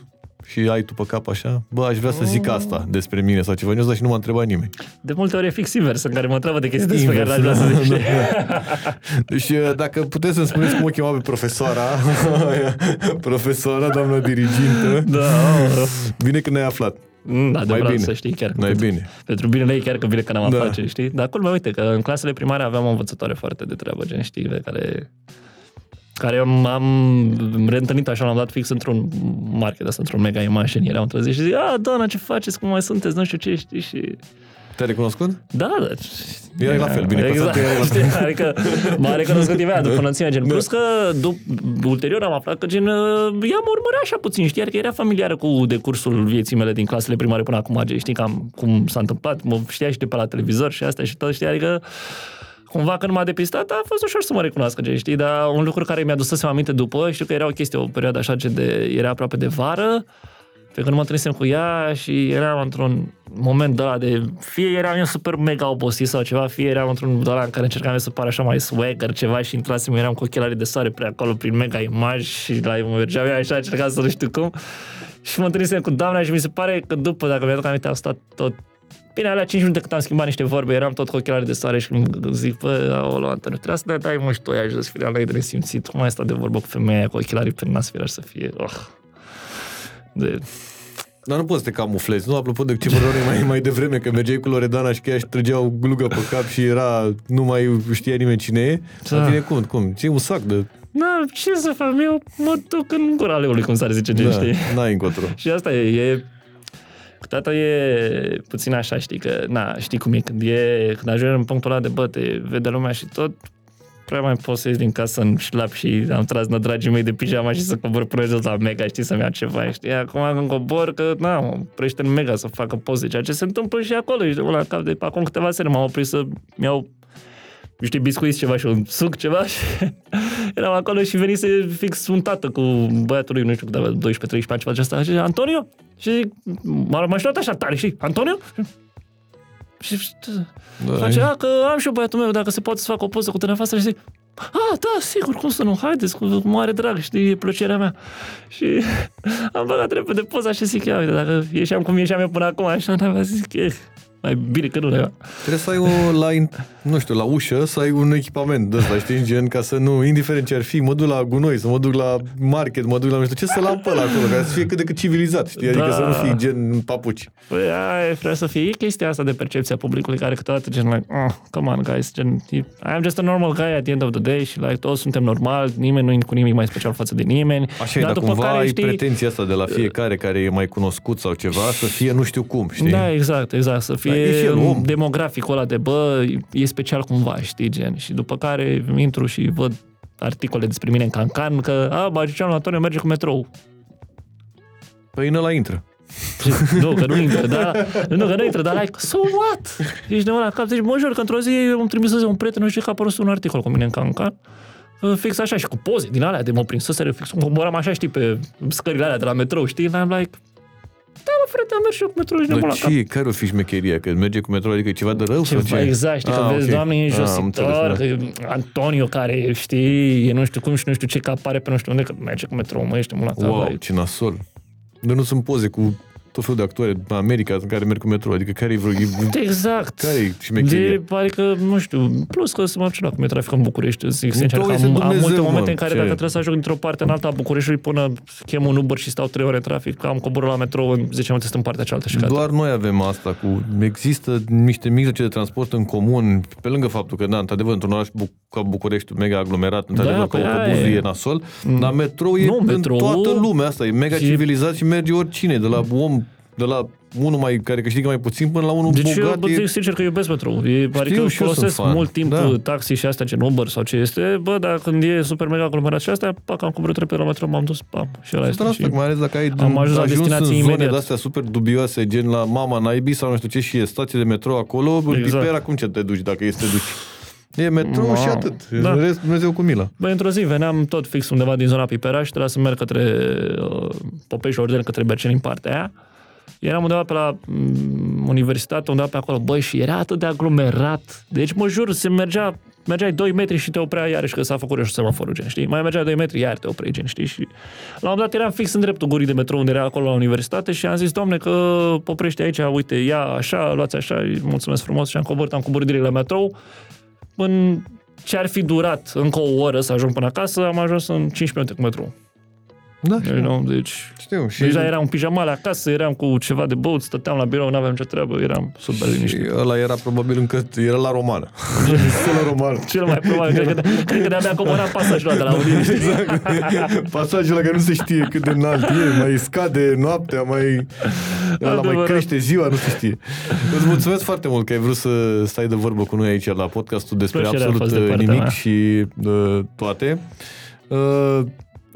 S3: Și ai tu pe cap așa? Bă, aș vrea să zic asta despre mine sau ceva. Nu și nu m-a întrebat nimeni.
S2: De multe ori e fix invers, în care mă întreabă de chestii despre care
S3: Invers,
S2: n-aș vrea să zic. [LAUGHS]
S3: da,
S2: știi?
S3: Deci, uh, dacă puteți să-mi spuneți cum o chema pe profesoara, [LAUGHS] profesoara, doamna dirigintă,
S2: Da,
S3: bine că ne-ai aflat.
S2: Mm, Da, adevărat,
S3: bine.
S2: să știi chiar. că
S3: Mai
S2: pentru-
S3: bine.
S2: Pentru binele ei chiar că bine că n-am
S3: Da.
S2: afaceri, știi? Dar culmea, uite, că în clasele primare aveam o învățătoare foarte de treabă, gen, știi, pe care care am, am reîntâlnit așa, l-am dat fix într-un market ăsta, într-un mega imagine, erau într-o zi și zic, a, Dana, ce faceți, cum mai sunteți, nu știu ce, știi, și...
S3: Te-ai recunoscut?
S2: Da, da.
S3: Era la fel, bine
S2: exact,
S3: păsat, era la fel.
S2: știi, adică m-a recunoscut imediat după înălțimea, gen. Plus că dup- ulterior am aflat că gen, uh, ea mă urmărea așa puțin, știi, că era familiară cu decursul vieții mele din clasele primare până acum, gen, știi cam cum s-a întâmplat, mă știa și de pe la televizor și asta și tot, știi, adică cumva când m-a depistat a fost ușor să mă recunoască, gen, știi, dar un lucru care mi-a dus să aminte după, știu că era o chestie, o perioadă așa, gen de, era aproape de vară, pe când mă întâlnisem cu ea și eram într-un moment de ăla de... Fie eram eu super mega obosit sau ceva, fie eram într-un de ăla în care încercam eu să par așa mai swagger ceva și intrasem, eram cu ochelarii de soare prea acolo prin mega imaj și la mă mergeam eu așa, încercam să nu știu cum. Și mă întâlnisem cu doamna și mi se pare că după, dacă mi-aduc aminte, am stat tot Bine, alea 5 minute cât am schimbat niște vorbe, eram tot cu ochelarii de soare și îmi zic, bă, aolo, Antoniu, trebuie să ne dai mă și tu aia jos, firea la de nesimțit, cum ai stat de vorbă cu femeia aia cu ochelarii pe nas, firea să fie, oh. De,
S3: Dar nu poți să te camuflezi, nu? Apropo de ce vorbeam noi mai, mai devreme, că mergeai cu Loredana și că ea își trăgeau glugă pe cap și era, nu mai știa nimeni cine e.
S2: Da.
S3: La tine cum? Cum? Ce un sac de...
S2: Na, ce să fac? Eu mă duc în gura leului, cum s-ar zice, gen,
S3: Da,
S2: știi?
S3: n-ai încotro. [LAUGHS]
S2: Și asta e, e câteodată e puțin așa, știi, că, na, știi cum e, când e, când ajungi în punctul ăla de, bă, te vede lumea și tot, prea mai poți să ieși din casă în șlap și am tras na dragii mei de pijama și să cobor până jos la Mega, știi, să-mi iau ceva, știi? Acum când cobor, că, na, mă oprește în Mega să facă poze, ceea ce se întâmplă și acolo, știi, la cap de acum câteva seri m-am oprit să-mi iau niște biscuiți ceva și un suc ceva și [LAUGHS] eram acolo și venise fix un tată cu băiatul lui, nu știu cât avea, 12-13 ani, ceva de asta, și Antonio? Și m-a, m-a știut așa tare, știi? Antonio? Și, și
S3: Da,
S2: face, a, că am și eu băiatul meu, dacă se poate să fac o poză cu nevastă și zic, a, da, sigur, cum să nu, haideți, cu mare drag, știi, e plăcerea mea. Și [LAUGHS] am băgat repede poza și zic, ia, uite, dacă ieșeam cum ieșeam eu până acum, așa, n-am zic, e, mai bine că nu le
S3: Trebuie să ai o, la, in- nu știu, la ușă, să ai un echipament de ăsta, știi, gen, ca să nu, indiferent ce ar fi, mă duc la gunoi, să mă duc la market, mă duc la nu știu ce, să-l am pe ăla acolo, ca să fie cât de cât civilizat, știi, adică
S2: Da.
S3: să nu fii gen în papuci.
S2: Păi aia e, vrea să fie e chestia asta de percepția publicului care câteodată gen like, oh, come on guys, gen, I am just a normal guy at the end of the day și like, toți suntem normali, nimeni nu e cu nimic mai special față de nimeni.
S3: Așa e, dar
S2: după
S3: cumva
S2: care,
S3: ai
S2: știi,
S3: pretenția asta de la fiecare care e mai cunoscut sau ceva, să fie nu știu cum, știi?
S2: Da, exact, exact. Să
S3: Da, e și
S2: fie
S3: el om.
S2: demograficul ăla de, bă, e special cumva, știi, gen. Și după care intru și văd articole despre mine în Cancan că, a, magicianul Antonio merge cu metrou.
S3: Păi în ăla intră.
S2: Și, [LAUGHS] nu, că nu intră, dar, nu, că nu intră, dar like, so what? Ești de la cap, zici, mă jur că într-o zi îmi trimisese un prieten, nu știu că a apărut un articol cu mine în Cancan, uh, fix așa și cu poze din alea de mă prinseseră, fix cum coboram așa, știi, pe scările alea de la metrou, știi? And I'm like, da, mă, frate, am mers și eu cu metrou și de
S3: Dar
S2: la cap.
S3: ce, care o fi șmecheria? Că merge cu metrou, adică e ceva de rău sau
S2: Ceva,
S3: ce?
S2: exact, știi, că
S3: Ah,
S2: vezi
S3: ok.
S2: doamne
S3: Ah, am
S2: înjositor,
S3: înțeles,
S2: că e Antonio care, știi, e nu știu cum și nu știu ce, că apare pe nu știu unde, că merge cu metrou, mă, ești mult la
S3: da.
S2: cap,
S3: Wow,
S2: like.
S3: ce nasol. Dar nu sunt poze cu tot felul de actori în America în care merg cu metrou, adică care e vreo...
S2: Exact.
S3: Care e șmecheria?
S2: De, adică, nu știu, plus că să mă obținut cum e trafic în București, zic sincer, că
S3: Metrou
S2: am,
S3: este
S2: am multe
S3: Dumnezeu,
S2: momente
S3: mă,
S2: în care
S3: ce?
S2: dacă trebuie să ajung dintr-o parte în alta a Bucureștiului până chem un Uber și stau trei ore în trafic, am coborât la metrou în 10 minute sunt în partea cealaltă și gata.
S3: Doar noi avem asta cu... Există niște mijloace de transport în comun, pe lângă faptul că, da, într-adevăr, într-un oraș bu- ca București, mega aglomerat, într-adevăr,
S2: Da,
S3: ca
S2: păi
S3: autobuzul
S2: aia e.
S3: e nasol, dar metrou e
S2: Nu,
S3: în
S2: metrou-
S3: toată lumea asta, e mega
S2: și-
S3: civilizat și merge oricine, de la om, de la unul mai, care câștigă mai puțin până la unul
S2: Deci eu
S3: bogat.
S2: bă,
S3: e...
S2: zic sincer că iubesc metrou. E, adică
S3: și eu sunt
S2: folosesc
S3: fan.
S2: mult timp
S3: Da.
S2: taxi și astea, gen Uber sau ce este. Bă, dar când e super mega aglomerat și astea, pac, am coborât repede la metrou, m-am dus, pam, și ăla este.
S3: Asta, asta,
S2: Și...
S3: mai ales dacă ai
S2: am ajuns la
S3: în
S2: destinație
S3: zone
S2: imediat.
S3: de astea super dubioase, gen la Mama Naibii sau nu știu ce, și e stație de metrou acolo,
S2: Exact.
S3: exact. acum ce te duci, dacă este te duci. E metrou
S2: Wow.
S3: și atât.
S2: Da.
S3: Da. În rest, Dumnezeu cu mila.
S2: Băi, într-o zi veneam tot fix undeva din zona Piperaș și trebuia să merg către uh, Popești Orden, către Berceni în partea aia. Eram undeva pe la mm, universitate, undeva pe acolo, băi, și era atât de aglomerat. Deci, mă jur, se mergea, mergeai 2 metri și te oprea iarăși, că s-a făcut și semaforul, gen, știi? Mai mergeai 2 metri, iar te opreai, gen, știi? Și la un moment dat eram fix în dreptul gurii de metrou unde era acolo la universitate și am zis, doamne, că oprește aici, uite, ia așa, luați așa, îi mulțumesc frumos și am coborât, am coborât direct la metrou. În ce ar fi durat încă o oră să ajung până acasă, am ajuns în 15 minute cu metrou.
S3: Da,
S2: You know, deci
S3: Știu. Și,
S2: deja eram în pijamale acasă, eram cu ceva de băut, stăteam la birou, n-aveam ce treabă, eram super
S3: și
S2: liniștit.
S3: ăla era probabil încă, era la romană. [LAUGHS] la romană.
S2: Cel mai probabil, cred că, cred că de-abia comunat pasajul ăla de la Udine, [LAUGHS] știi?
S3: Exact. Pasajul ăla care nu se știe cât de înalt e, mai scade noaptea, mai, ăla mai
S2: Adevărat.
S3: crește ziua, nu se știe. Îți mulțumesc foarte mult că ai vrut să stai de vorbă cu noi aici la podcastul despre
S2: Plăcerea a
S3: absolut
S2: fost de
S3: uh,
S2: partea
S3: nimic
S2: mea.
S3: și uh, toate. Uh,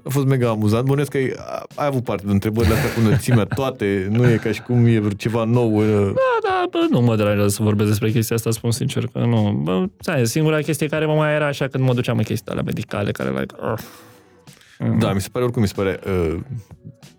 S3: a fost mega amuzant. Bănuiesc că ai, ai avut parte de întrebările astea cu înălțimea, toate. Nu e ca și cum e ceva nou. Uh,
S2: Da, da, bă, nu mă deranjează să vorbesc despre chestia asta, spun sincer că nu. Bă, ți singura chestie care mă mai era așa când mă duceam în chestii alea medicale, care like, uh,
S3: Da, mi se pare oricum, mi se pare uh,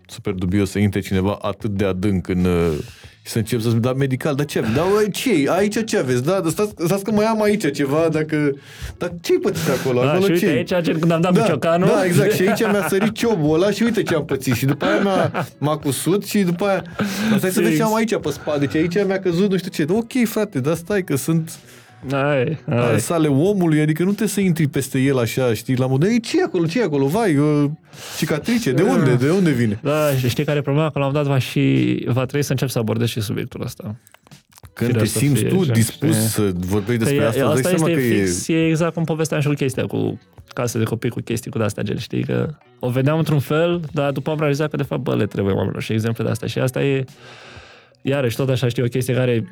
S3: super dubios să intre cineva atât de adânc în... Uh, și să încep să spun, da, medical, dar ce? Da, bă, ce Aici ce aveți? Da, dar stați, stați că mai am aici ceva, dacă... Dar ce-ai pățit acolo?
S2: da,
S3: acolo
S2: și uite,
S3: ce
S2: aici, gen, când am dat
S3: da,
S2: cu ciocanul,
S3: da, exact. Și aici mi-a sărit ciobul ăla și uite ce am pățit. Și după aia m-a, m-a cusut și după aia... Dar stai să vezi ce am aici pe spate. Deci aici mi-a căzut nu știu ce. Ok, frate, dar stai că sunt
S2: Ai, ai.
S3: sale omului, adică nu trebuie să intri peste el așa, știi, la modul, ei, ce e acolo, ce e acolo, vai, uh, cicatrice, de unde, de unde vine?
S2: Da, și știi care e problema? Că la un dat va și va trebui să încep să abordez și subiectul ăsta.
S3: Când
S2: Firea
S3: te
S2: să
S3: simți
S2: fie,
S3: tu
S2: gen,
S3: dispus
S2: știi?
S3: să vorbești despre
S2: Că e-
S3: asta, îți dai
S2: asta
S3: seama
S2: este
S3: că
S2: fix, e... exact cum povesteam și cu chestia cu case de copii, cu chestii cu de-astea, gen, știi? Că o vedeam într-un fel, dar după am realizat că de fapt, bă, le trebuie oamenilor și exemple de asta. Și asta e, iarăși, tot așa, știi, o chestie care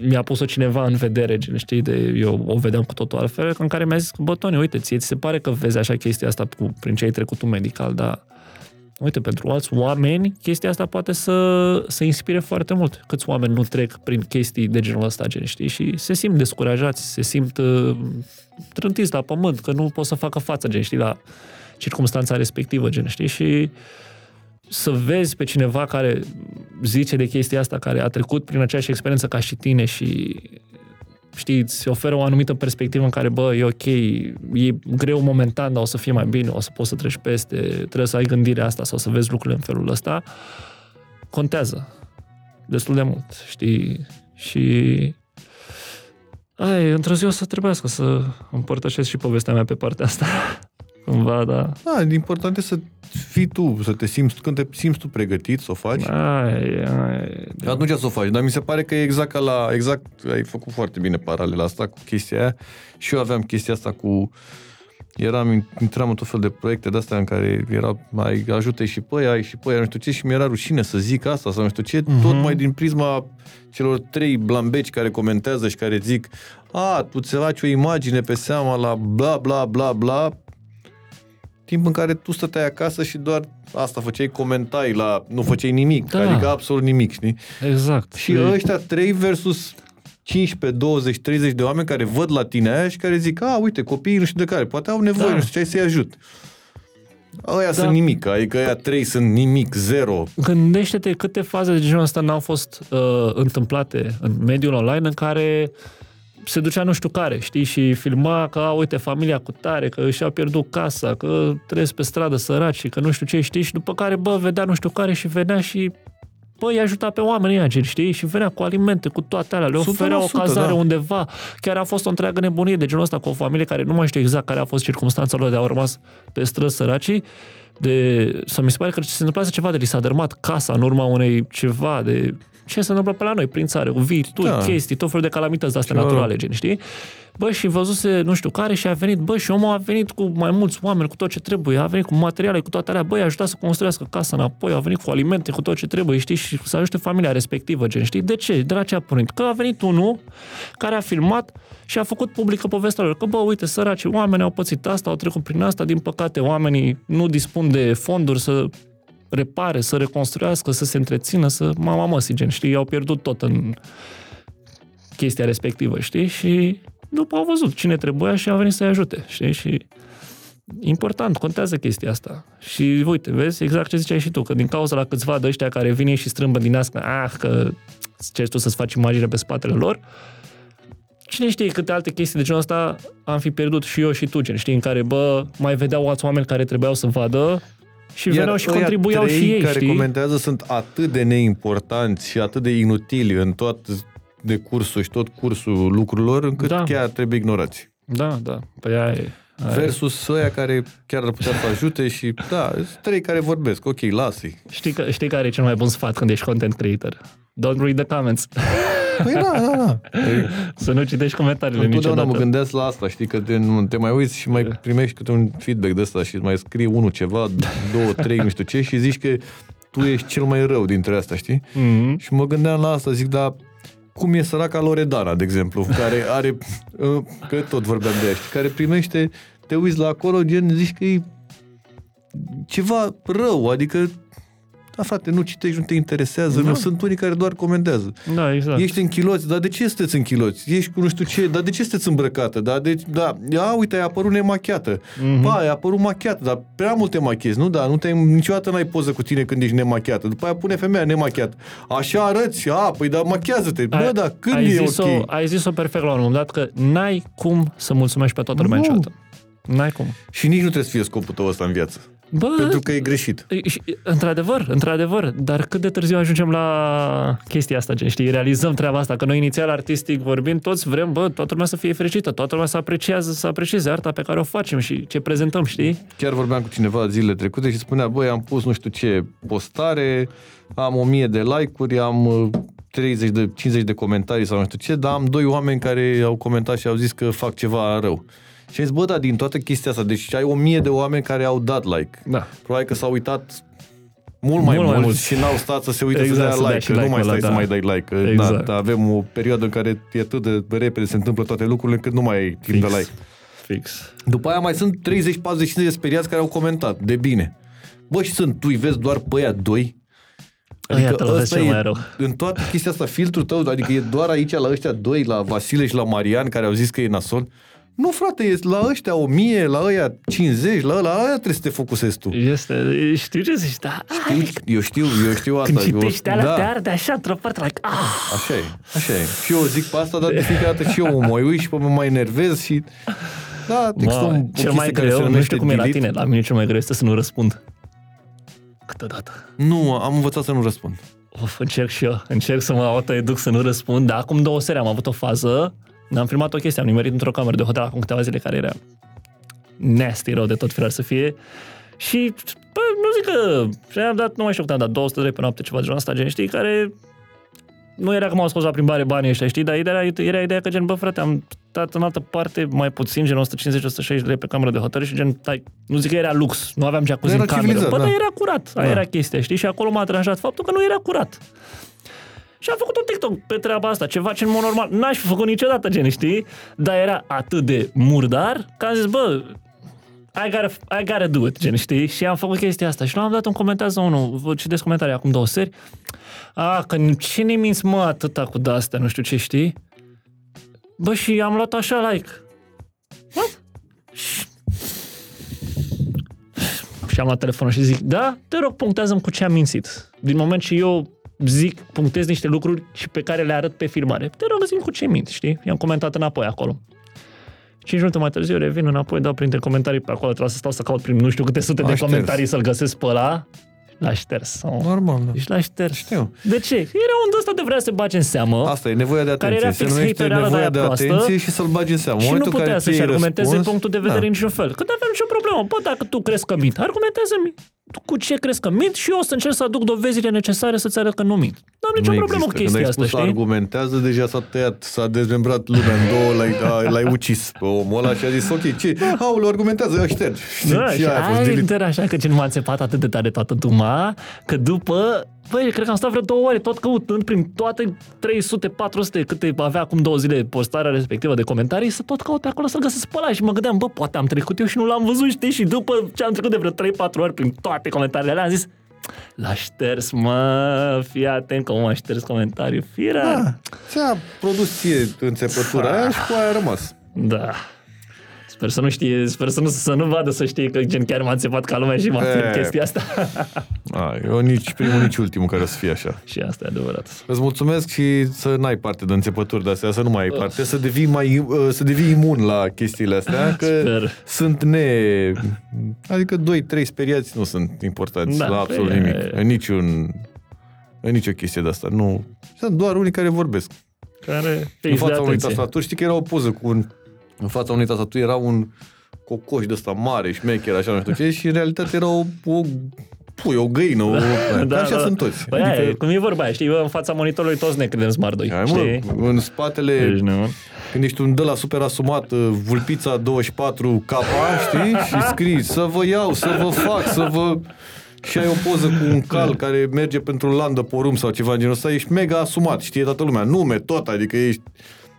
S2: mi-a pus-o cineva în vedere, gen, știi, de, eu o vedeam cu totul altfel, în care mi-a zis, bă, Tony, uite, ție ți se pare că vezi așa chestia asta cu, prin ce ai trecut tu medical, dar uite, pentru alți oameni, chestia asta poate să, să inspire foarte mult. Câți oameni nu trec prin chestii de genul ăsta, gen, știi? Și se simt descurajați, se simt uh, trântiți la pământ, că nu pot să facă față, gen, știi, la circumstanța respectivă, gen, știi? Și să vezi pe cineva care zice de chestia asta, care a trecut prin aceeași experiență ca și tine și știi, îți oferă o anumită perspectivă în care, bă, e ok, e greu momentan, dar o să fie mai bine, o să poți să treci peste, trebuie să ai gândirea asta sau să vezi lucrurile în felul ăsta, contează destul de mult, știi? Și ai, într-o zi o să trebuiască să împărtășesc și povestea mea pe partea asta. [LAUGHS] Cumva, da.
S3: Da, important e să fii tu, să te simți, când te simți tu pregătit să o faci,
S2: Ai, ai,
S3: atunci să o faci. Dar mi se pare că e exact ca la, exact, ai făcut foarte bine paralela asta cu chestia aia și eu aveam chestia asta cu eram, intram în tot fel de proiecte de astea în care era mai ajute și pe aia, și pe aia, nu știu ce, și mi-era rușine să zic asta sau nu știu ce, uh-huh. tot mai din prisma celor trei blambeci care comentează și care zic a, tu ți faci o imagine pe seama la bla bla bla bla timp în care tu stăteai acasă și doar asta făceai, comentai la, nu făceai nimic,
S2: Da.
S3: adică absolut nimic, știi?
S2: exact.
S3: Și ăștia 3 versus 15, 20, 30 de oameni care văd la tine aia și care zic, a, uite, copiii nu știu de care, poate au nevoie,
S2: Da.
S3: nu știu ce, hai să-i ajut. Ăia
S2: Da.
S3: sunt nimic, adică ăia 3 sunt nimic, zero.
S2: Gândește-te câte faze de genul ăsta n-au fost uh, întâmplate în mediul online în care se ducea nu știu care, știi, și filma că, a, uite, familia cu tare, că și-a pierdut casa, că trăiesc pe stradă săraci, că nu știu ce, știi, și după care, bă, vedea nu știu care și venea și bă, i ajuta pe oamenii ăia, gen, știi? Și venea cu alimente, cu toate alea, le
S3: 100%,
S2: oferea o cazare
S3: da.
S2: undeva. Chiar a fost o întreagă nebunie de genul ăsta cu o familie care nu mai știu exact care a fost circunstanța lor de au rămas pe străzi săracii, de, sau mi se pare că se întâmplase ceva de li s-a dărmat casa în urma unei ceva de ce se întâmplă pe la noi prin țară, cu viituri,
S3: Da.
S2: da. chestii, tot felul de calamități de astea
S3: Ceva
S2: naturale, gen, știi? Bă, și văzuse nu știu care și a venit, bă, și omul a venit cu mai mulți oameni, cu tot ce trebuie, a venit cu materiale, cu toate alea, bă, i-a ajutat să construiască casa înapoi, a venit cu alimente, cu tot ce trebuie, știi, și să ajute familia respectivă, gen, știi? De ce? De la ce a pornit? Că a venit unul care a filmat și a făcut publică povestea lor, că, bă, uite, săraci, oameni au pățit asta, au trecut prin asta, din păcate, oamenii nu dispun de fonduri să repare, să reconstruiască, să se întrețină, să mama mă, gen, știi, au pierdut tot în chestia respectivă, știi? Și după au văzut cine trebuia și a venit să-i ajute, știi? Și important, contează chestia asta. Și uite, vezi, exact ce ziceai și tu, că din cauza la câțiva de ăștia care vin ei și strâmbă din asta, ah, că ce tu să-ți faci imagine pe spatele lor, cine știe câte alte chestii de genul ăsta am fi pierdut și eu și tu, gen, știi, în care, bă, mai vedeau alți oameni care trebuiau să vadă și
S3: Iar
S2: veneau și
S3: ăia
S2: contribuiau
S3: trei
S2: și ei,
S3: care
S2: știi?
S3: comentează sunt atât de neimportanți și atât de inutili în tot de cursul și tot cursul lucrurilor, încât
S2: Da.
S3: chiar trebuie ignorați.
S2: Da, da. Păi aia e.
S3: versus ăia care chiar ar putea să ajute și da, sunt trei care vorbesc, ok, lasă-i.
S2: Știi, că, știi care e cel mai bun sfat când ești content creator? Don't read the comments. [LAUGHS]
S3: Păi da, da, da.
S2: Să nu citești comentariile
S3: Întotdeauna
S2: niciodată.
S3: mă gândesc la asta, știi, că te, nu- te mai uiți și mai primești câte un feedback de ăsta și îți mai scrie unul ceva, două, trei, nu știu ce și zici că tu ești cel mai rău dintre astea, știi?
S2: Mhm.
S3: Și mă gândeam la asta, zic, dar cum e săraca Loredana, de exemplu, care are, [LAUGHS] uh, că tot vorbeam de ea, știi, care primește, te uiți la acolo, gen, zici că e ceva rău, adică da, frate, nu citești, nu te interesează,
S2: Da.
S3: nu sunt unii care doar comentează.
S2: Da, exact.
S3: Ești în chiloți, dar de ce sunteți în chiloți? Ești cu nu știu ce, dar de ce sunteți îmbrăcată? Da, de, da, ia, uite, ai apărut nemachiată.
S2: Mhm.
S3: Mm-hmm. Ba, ai apărut machiată, dar prea mult te machiezi, nu? Da, nu te niciodată n-ai poză cu tine când ești nemachiată. După aia pune femeia nemachiată. Așa arăți, a, păi da, machează-te. Bă, da, când
S2: ai
S3: e
S2: zis-o,
S3: ok?
S2: Ai zis-o perfect la un moment dat că n-ai cum să mulțumești pe toată lumea
S3: Nu.
S2: niciodată. N-ai cum.
S3: Și nici nu trebuie să fie scopul tău ăsta în viață.
S2: Bă,
S3: Pentru că e greșit.
S2: E, și, într-adevăr, într-adevăr, dar cât de târziu ajungem la chestia asta, gen, știi, realizăm treaba asta, că noi inițial artistic vorbind, toți vrem, bă, toată lumea să fie fericită, toată lumea să apreciază, să aprecieze arta pe care o facem și ce prezentăm, știi?
S3: Chiar vorbeam cu cineva zilele trecute și spunea, băi, am pus nu știu ce postare, am 1000 de like-uri, am uh, 30 de, 50 de comentarii sau nu știu ce, dar am doi oameni care au comentat și au zis că fac ceva rău. Și am zis, bă, da, din toată chestia asta, deci ai 1000 de oameni care au dat like.
S2: Da.
S3: Probabil că s-au uitat mult mai
S2: Mult mai
S3: mult
S2: mulți.
S3: și n-au stat să se uite
S2: Exact,
S3: să
S2: să
S3: dea
S2: dea
S3: like,
S2: și
S3: că nu mai
S2: like-ul
S3: stai
S2: ăla,
S3: să
S2: da.
S3: mai dai like. Că,
S2: Exact.
S3: da, da, avem o perioadă în care e atât de repede se întâmplă toate lucrurile încât nu mai ai timp de
S2: Fix.
S3: like.
S2: Fix.
S3: După aia mai sunt 30, 40, 50 de speriați care au comentat, de bine. Bă, și sunt, tu îi vezi doar pe aia doi?
S2: Ăia te lovesc
S3: ăsta
S2: cel
S3: e,
S2: mai rău.
S3: în toată chestia asta, filtrul tău, adică e doar aici la ăștia doi, la Vasile și la Marian, care au zis că e nasol. Nu, frate, e la ăștia 1000, la ăia 50, la ăla, la ăia trebuie să te focusezi tu.
S2: Este, știu ce zici, da,
S3: Știu, eu știu, eu știu asta.
S2: când
S3: eu,
S2: citești alea
S3: da,
S2: te arde așa într-o parte, like, ah,
S3: Așa e, așa e. Și eu zic pe asta, dar de fiecare dată și eu mă mai uit și pe mă mai enervez și... Da, există
S2: Mă,
S3: un, o
S2: cel mai
S3: chestie care se
S2: greu, nu
S3: numește
S2: știu cum e la
S3: delete.
S2: tine, la mine cel mai greu este să nu răspund. Câteodată.
S3: Nu, am învățat să nu răspund.
S2: Of, încerc și eu. Încerc să mă autoeduc să nu răspund, dar acum două seri am avut o fază, am filmat o chestie, am nimerit într-o cameră de hotel acum câteva zile care era nasty rău de tot felul să fie și, bă, nu zic că, și am dat, nu mai știu cât am dat, 200 de lei pe noapte, ceva de genul ăsta, gen, știi, care nu era că m-au scos la plimbare banii ăștia, știi, dar era, era ideea că, gen, bă, frate, am dat în altă parte mai puțin, gen 150-160 de lei pe cameră de hotel și, gen, tai, nu zic că era lux, nu aveam jacuzzi
S3: Era
S2: în cameră,
S3: civilizat,
S2: bă,
S3: da.
S2: dar era curat, aia
S3: Da.
S2: era chestia, știi, și acolo m-a deranjat faptul că nu era curat. Și am făcut un TikTok pe treaba asta, ceva ce în mod normal n-aș fi făcut niciodată, gen, știi? Dar era atât de murdar că am zis, bă, I gotta, I gotta do it, gen, știi? Și am făcut chestia asta. Și nu am dat un comentariu sau unul, vă citesc comentarii acum două seri. A, că cine minți mă atâta cu de-astea, nu știu ce, știi? Bă, și am luat așa like. What? Și- Și am luat telefonul și zic, da, te rog, punctează-mi cu ce am mințit. Din moment ce eu zic, punctez niște lucruri și pe care le arăt pe filmare. Te rog, zi cu ce minți, știi? I-am comentat înapoi acolo. 5 minute mai târziu revin înapoi, dau printre comentarii pe acolo, trebuie să stau să caut prin nu știu câte sute
S3: L-a
S2: de
S3: șters.
S2: comentarii să-l găsesc pe ăla. L-a șters. Sau...
S3: Normal, da.
S2: Deci l-a șters.
S3: Știu.
S2: De ce? Era un ăsta de vrea să se bage în seamă.
S3: Asta e nevoia de
S2: Care
S3: atenție.
S2: era
S3: Se
S2: fix
S3: numește
S2: hater ăla de
S3: nevoia
S2: aia
S3: de
S2: proastă
S3: atenție și să-l bagi în seamă. În
S2: și nu
S3: momentul în
S2: putea
S3: care
S2: să-și
S3: ți-ai
S2: argumenteze
S3: răspuns,
S2: punctul de vedere
S3: da.
S2: în niciun fel. Că nu avea nicio problemă. Bă, dacă tu crezi că mint, argumentează-mi cu ce crezi că mint și eu o să încerc să aduc dovezile necesare să-ți arăt că nu mint. Nu am nicio
S3: Nu
S2: problemă cu
S3: există.
S2: chestia
S3: Când ai
S2: asta,
S3: spus
S2: știi?
S3: argumentează, deja s-a tăiat, s-a dezmembrat lumea în două, l-ai, a- l-ai ucis pe omul ăla și a zis, ok, ce? Aoleu, argumentează, îl ștergi.
S2: Da,
S3: și
S2: și
S3: aia a fost
S2: aia
S3: delete.
S2: era așa că gen m-a înțepat atât de tare toată duma, că după, băi, cred că am stat vreo două ore tot căutând prin toate 300, 400 câte avea acum două zile postarea respectivă de comentarii, să tot caut pe acolo să-l găsesc pe ăla și mă gândeam, bă, poate am trecut eu și nu l-am văzut, știi? Și după ce am trecut de vreo 3-4 ori prin toate comentariile alea, am zis, l-a șters, mă, fii atent că m-a șters comentariu, firea.
S3: Da, ți-a produs ție înțepătura aia și cu aia a rămas.
S2: Da. Sper să nu știe, sper să nu, să nu vadă să știe că gen chiar m-a înțepat ca lumea și m-a
S3: E.
S2: film chestia asta.
S3: A, eu nici primul, nici ultimul care o să fie așa. [LAUGHS]
S2: și asta e adevărat.
S3: Îți mulțumesc și să n-ai parte de înțepături de astea, să nu mai ai parte, să devii, mai, uh, să devii imun la chestiile astea, [LAUGHS] că
S2: Sper.
S3: sunt ne... Adică 2-3 speriați nu sunt importanți
S2: Da,
S3: la absolut
S2: păi,
S3: nimic,
S2: e-
S3: în niciun... În nicio chestie de asta. Nu. Sunt doar unii care vorbesc.
S2: Care
S3: în
S2: fix de
S3: fața unei
S2: atenție.
S3: tastaturi, știi că era o poză cu un... În fața unei tastaturi era un cocoș de ăsta mare, șmecher, așa, nu știu ce, și în realitate era o, o pui, o găină, o, [LAUGHS] da, așa sunt toți.
S2: Băi, adică, aia, cum e vorba aia, știi, eu în fața monitorului toți ne credem Smart 2,
S3: Hai,
S2: știi?
S3: mă, în spatele,
S2: Deci, nu.
S3: când ești un de la super asumat, uh, vulpița 24 capa, știi? Și scrii, să vă iau, să vă fac, să vă... Și ai o poză cu un cal care merge pentru un lan de porum sau ceva în genul ăsta, ești mega asumat, știe toată lumea, nume, tot, adică ești...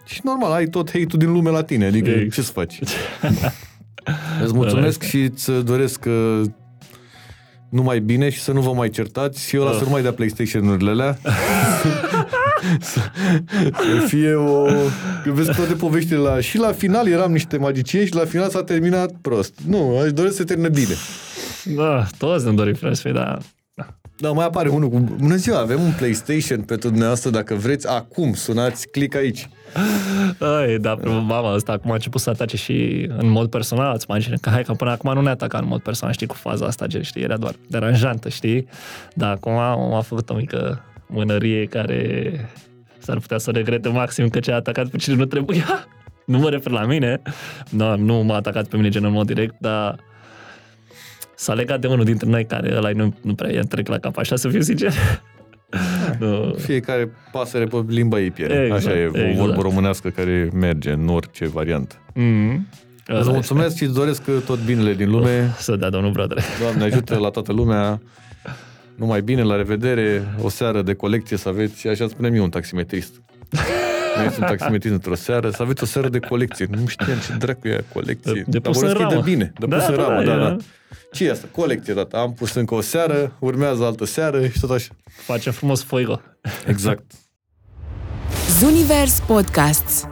S3: Și normal, ai tot hate-ul din lume la tine, adică
S2: Exact.
S3: ce să faci? [LAUGHS] Îți mulțumesc și îți doresc uh, numai bine și să nu vă mai certați și eu la să nu mai dea PlayStation-urile alea. să, [LAUGHS] să fie o... Că vezi toate poveștile la... Și la final eram niște magicieni și la final s-a terminat prost. Nu, aș doresc să termine bine.
S2: Da, toți ne dorim frate, să fie, da.
S3: Da, mai apare unul cu... Bună ziua, avem un PlayStation pentru dumneavoastră, dacă vreți, acum, sunați, click aici.
S2: Ai, da, mama asta acum a început să atace și în mod personal, îți imagine că hai că până acum nu ne ataca în mod personal, știi, cu faza asta, gen, știi, era doar deranjantă, știi? Dar acum a făcut o mică mânărie care s-ar putea să regrete maxim că ce a atacat pe cine nu trebuia. [LAUGHS] Nu mă refer la mine, no, nu m-a atacat pe mine gen în mod direct, dar s-a legat de unul dintre noi care ăla nu, nu prea i-a trec la cap, așa să fiu sincer. [LAUGHS] Nu.
S3: Fiecare pasăre pe limba ei pierde.
S2: Exact,
S3: Așa e, o
S2: exact.
S3: vorbă românească care merge în orice variantă.
S2: Mm.
S3: Îți mulțumesc și îți doresc tot binele din lume.
S2: Să dea domnul brother.
S3: Doamne ajută la toată lumea. Numai bine, la revedere, o seară de colecție să aveți, și așa spune mie un taximetrist. [LAUGHS] Noi sunt taximetrist într-o seară, să aveți o seară de colecție. Nu știam ce dracu e aia, colecție.
S2: De- de
S3: Dar
S2: pus în
S3: vorbesc ei
S2: ramă.
S3: de bine, de
S2: Da,
S3: pus în
S2: da,
S3: ramă,
S2: da,
S3: da,
S2: e-
S3: da. Ce e asta? Colecție, tata. Am pus încă o seară, urmează altă seară și tot așa.
S2: Facem frumos foigo.
S3: Exact.
S1: Zunivers Podcasts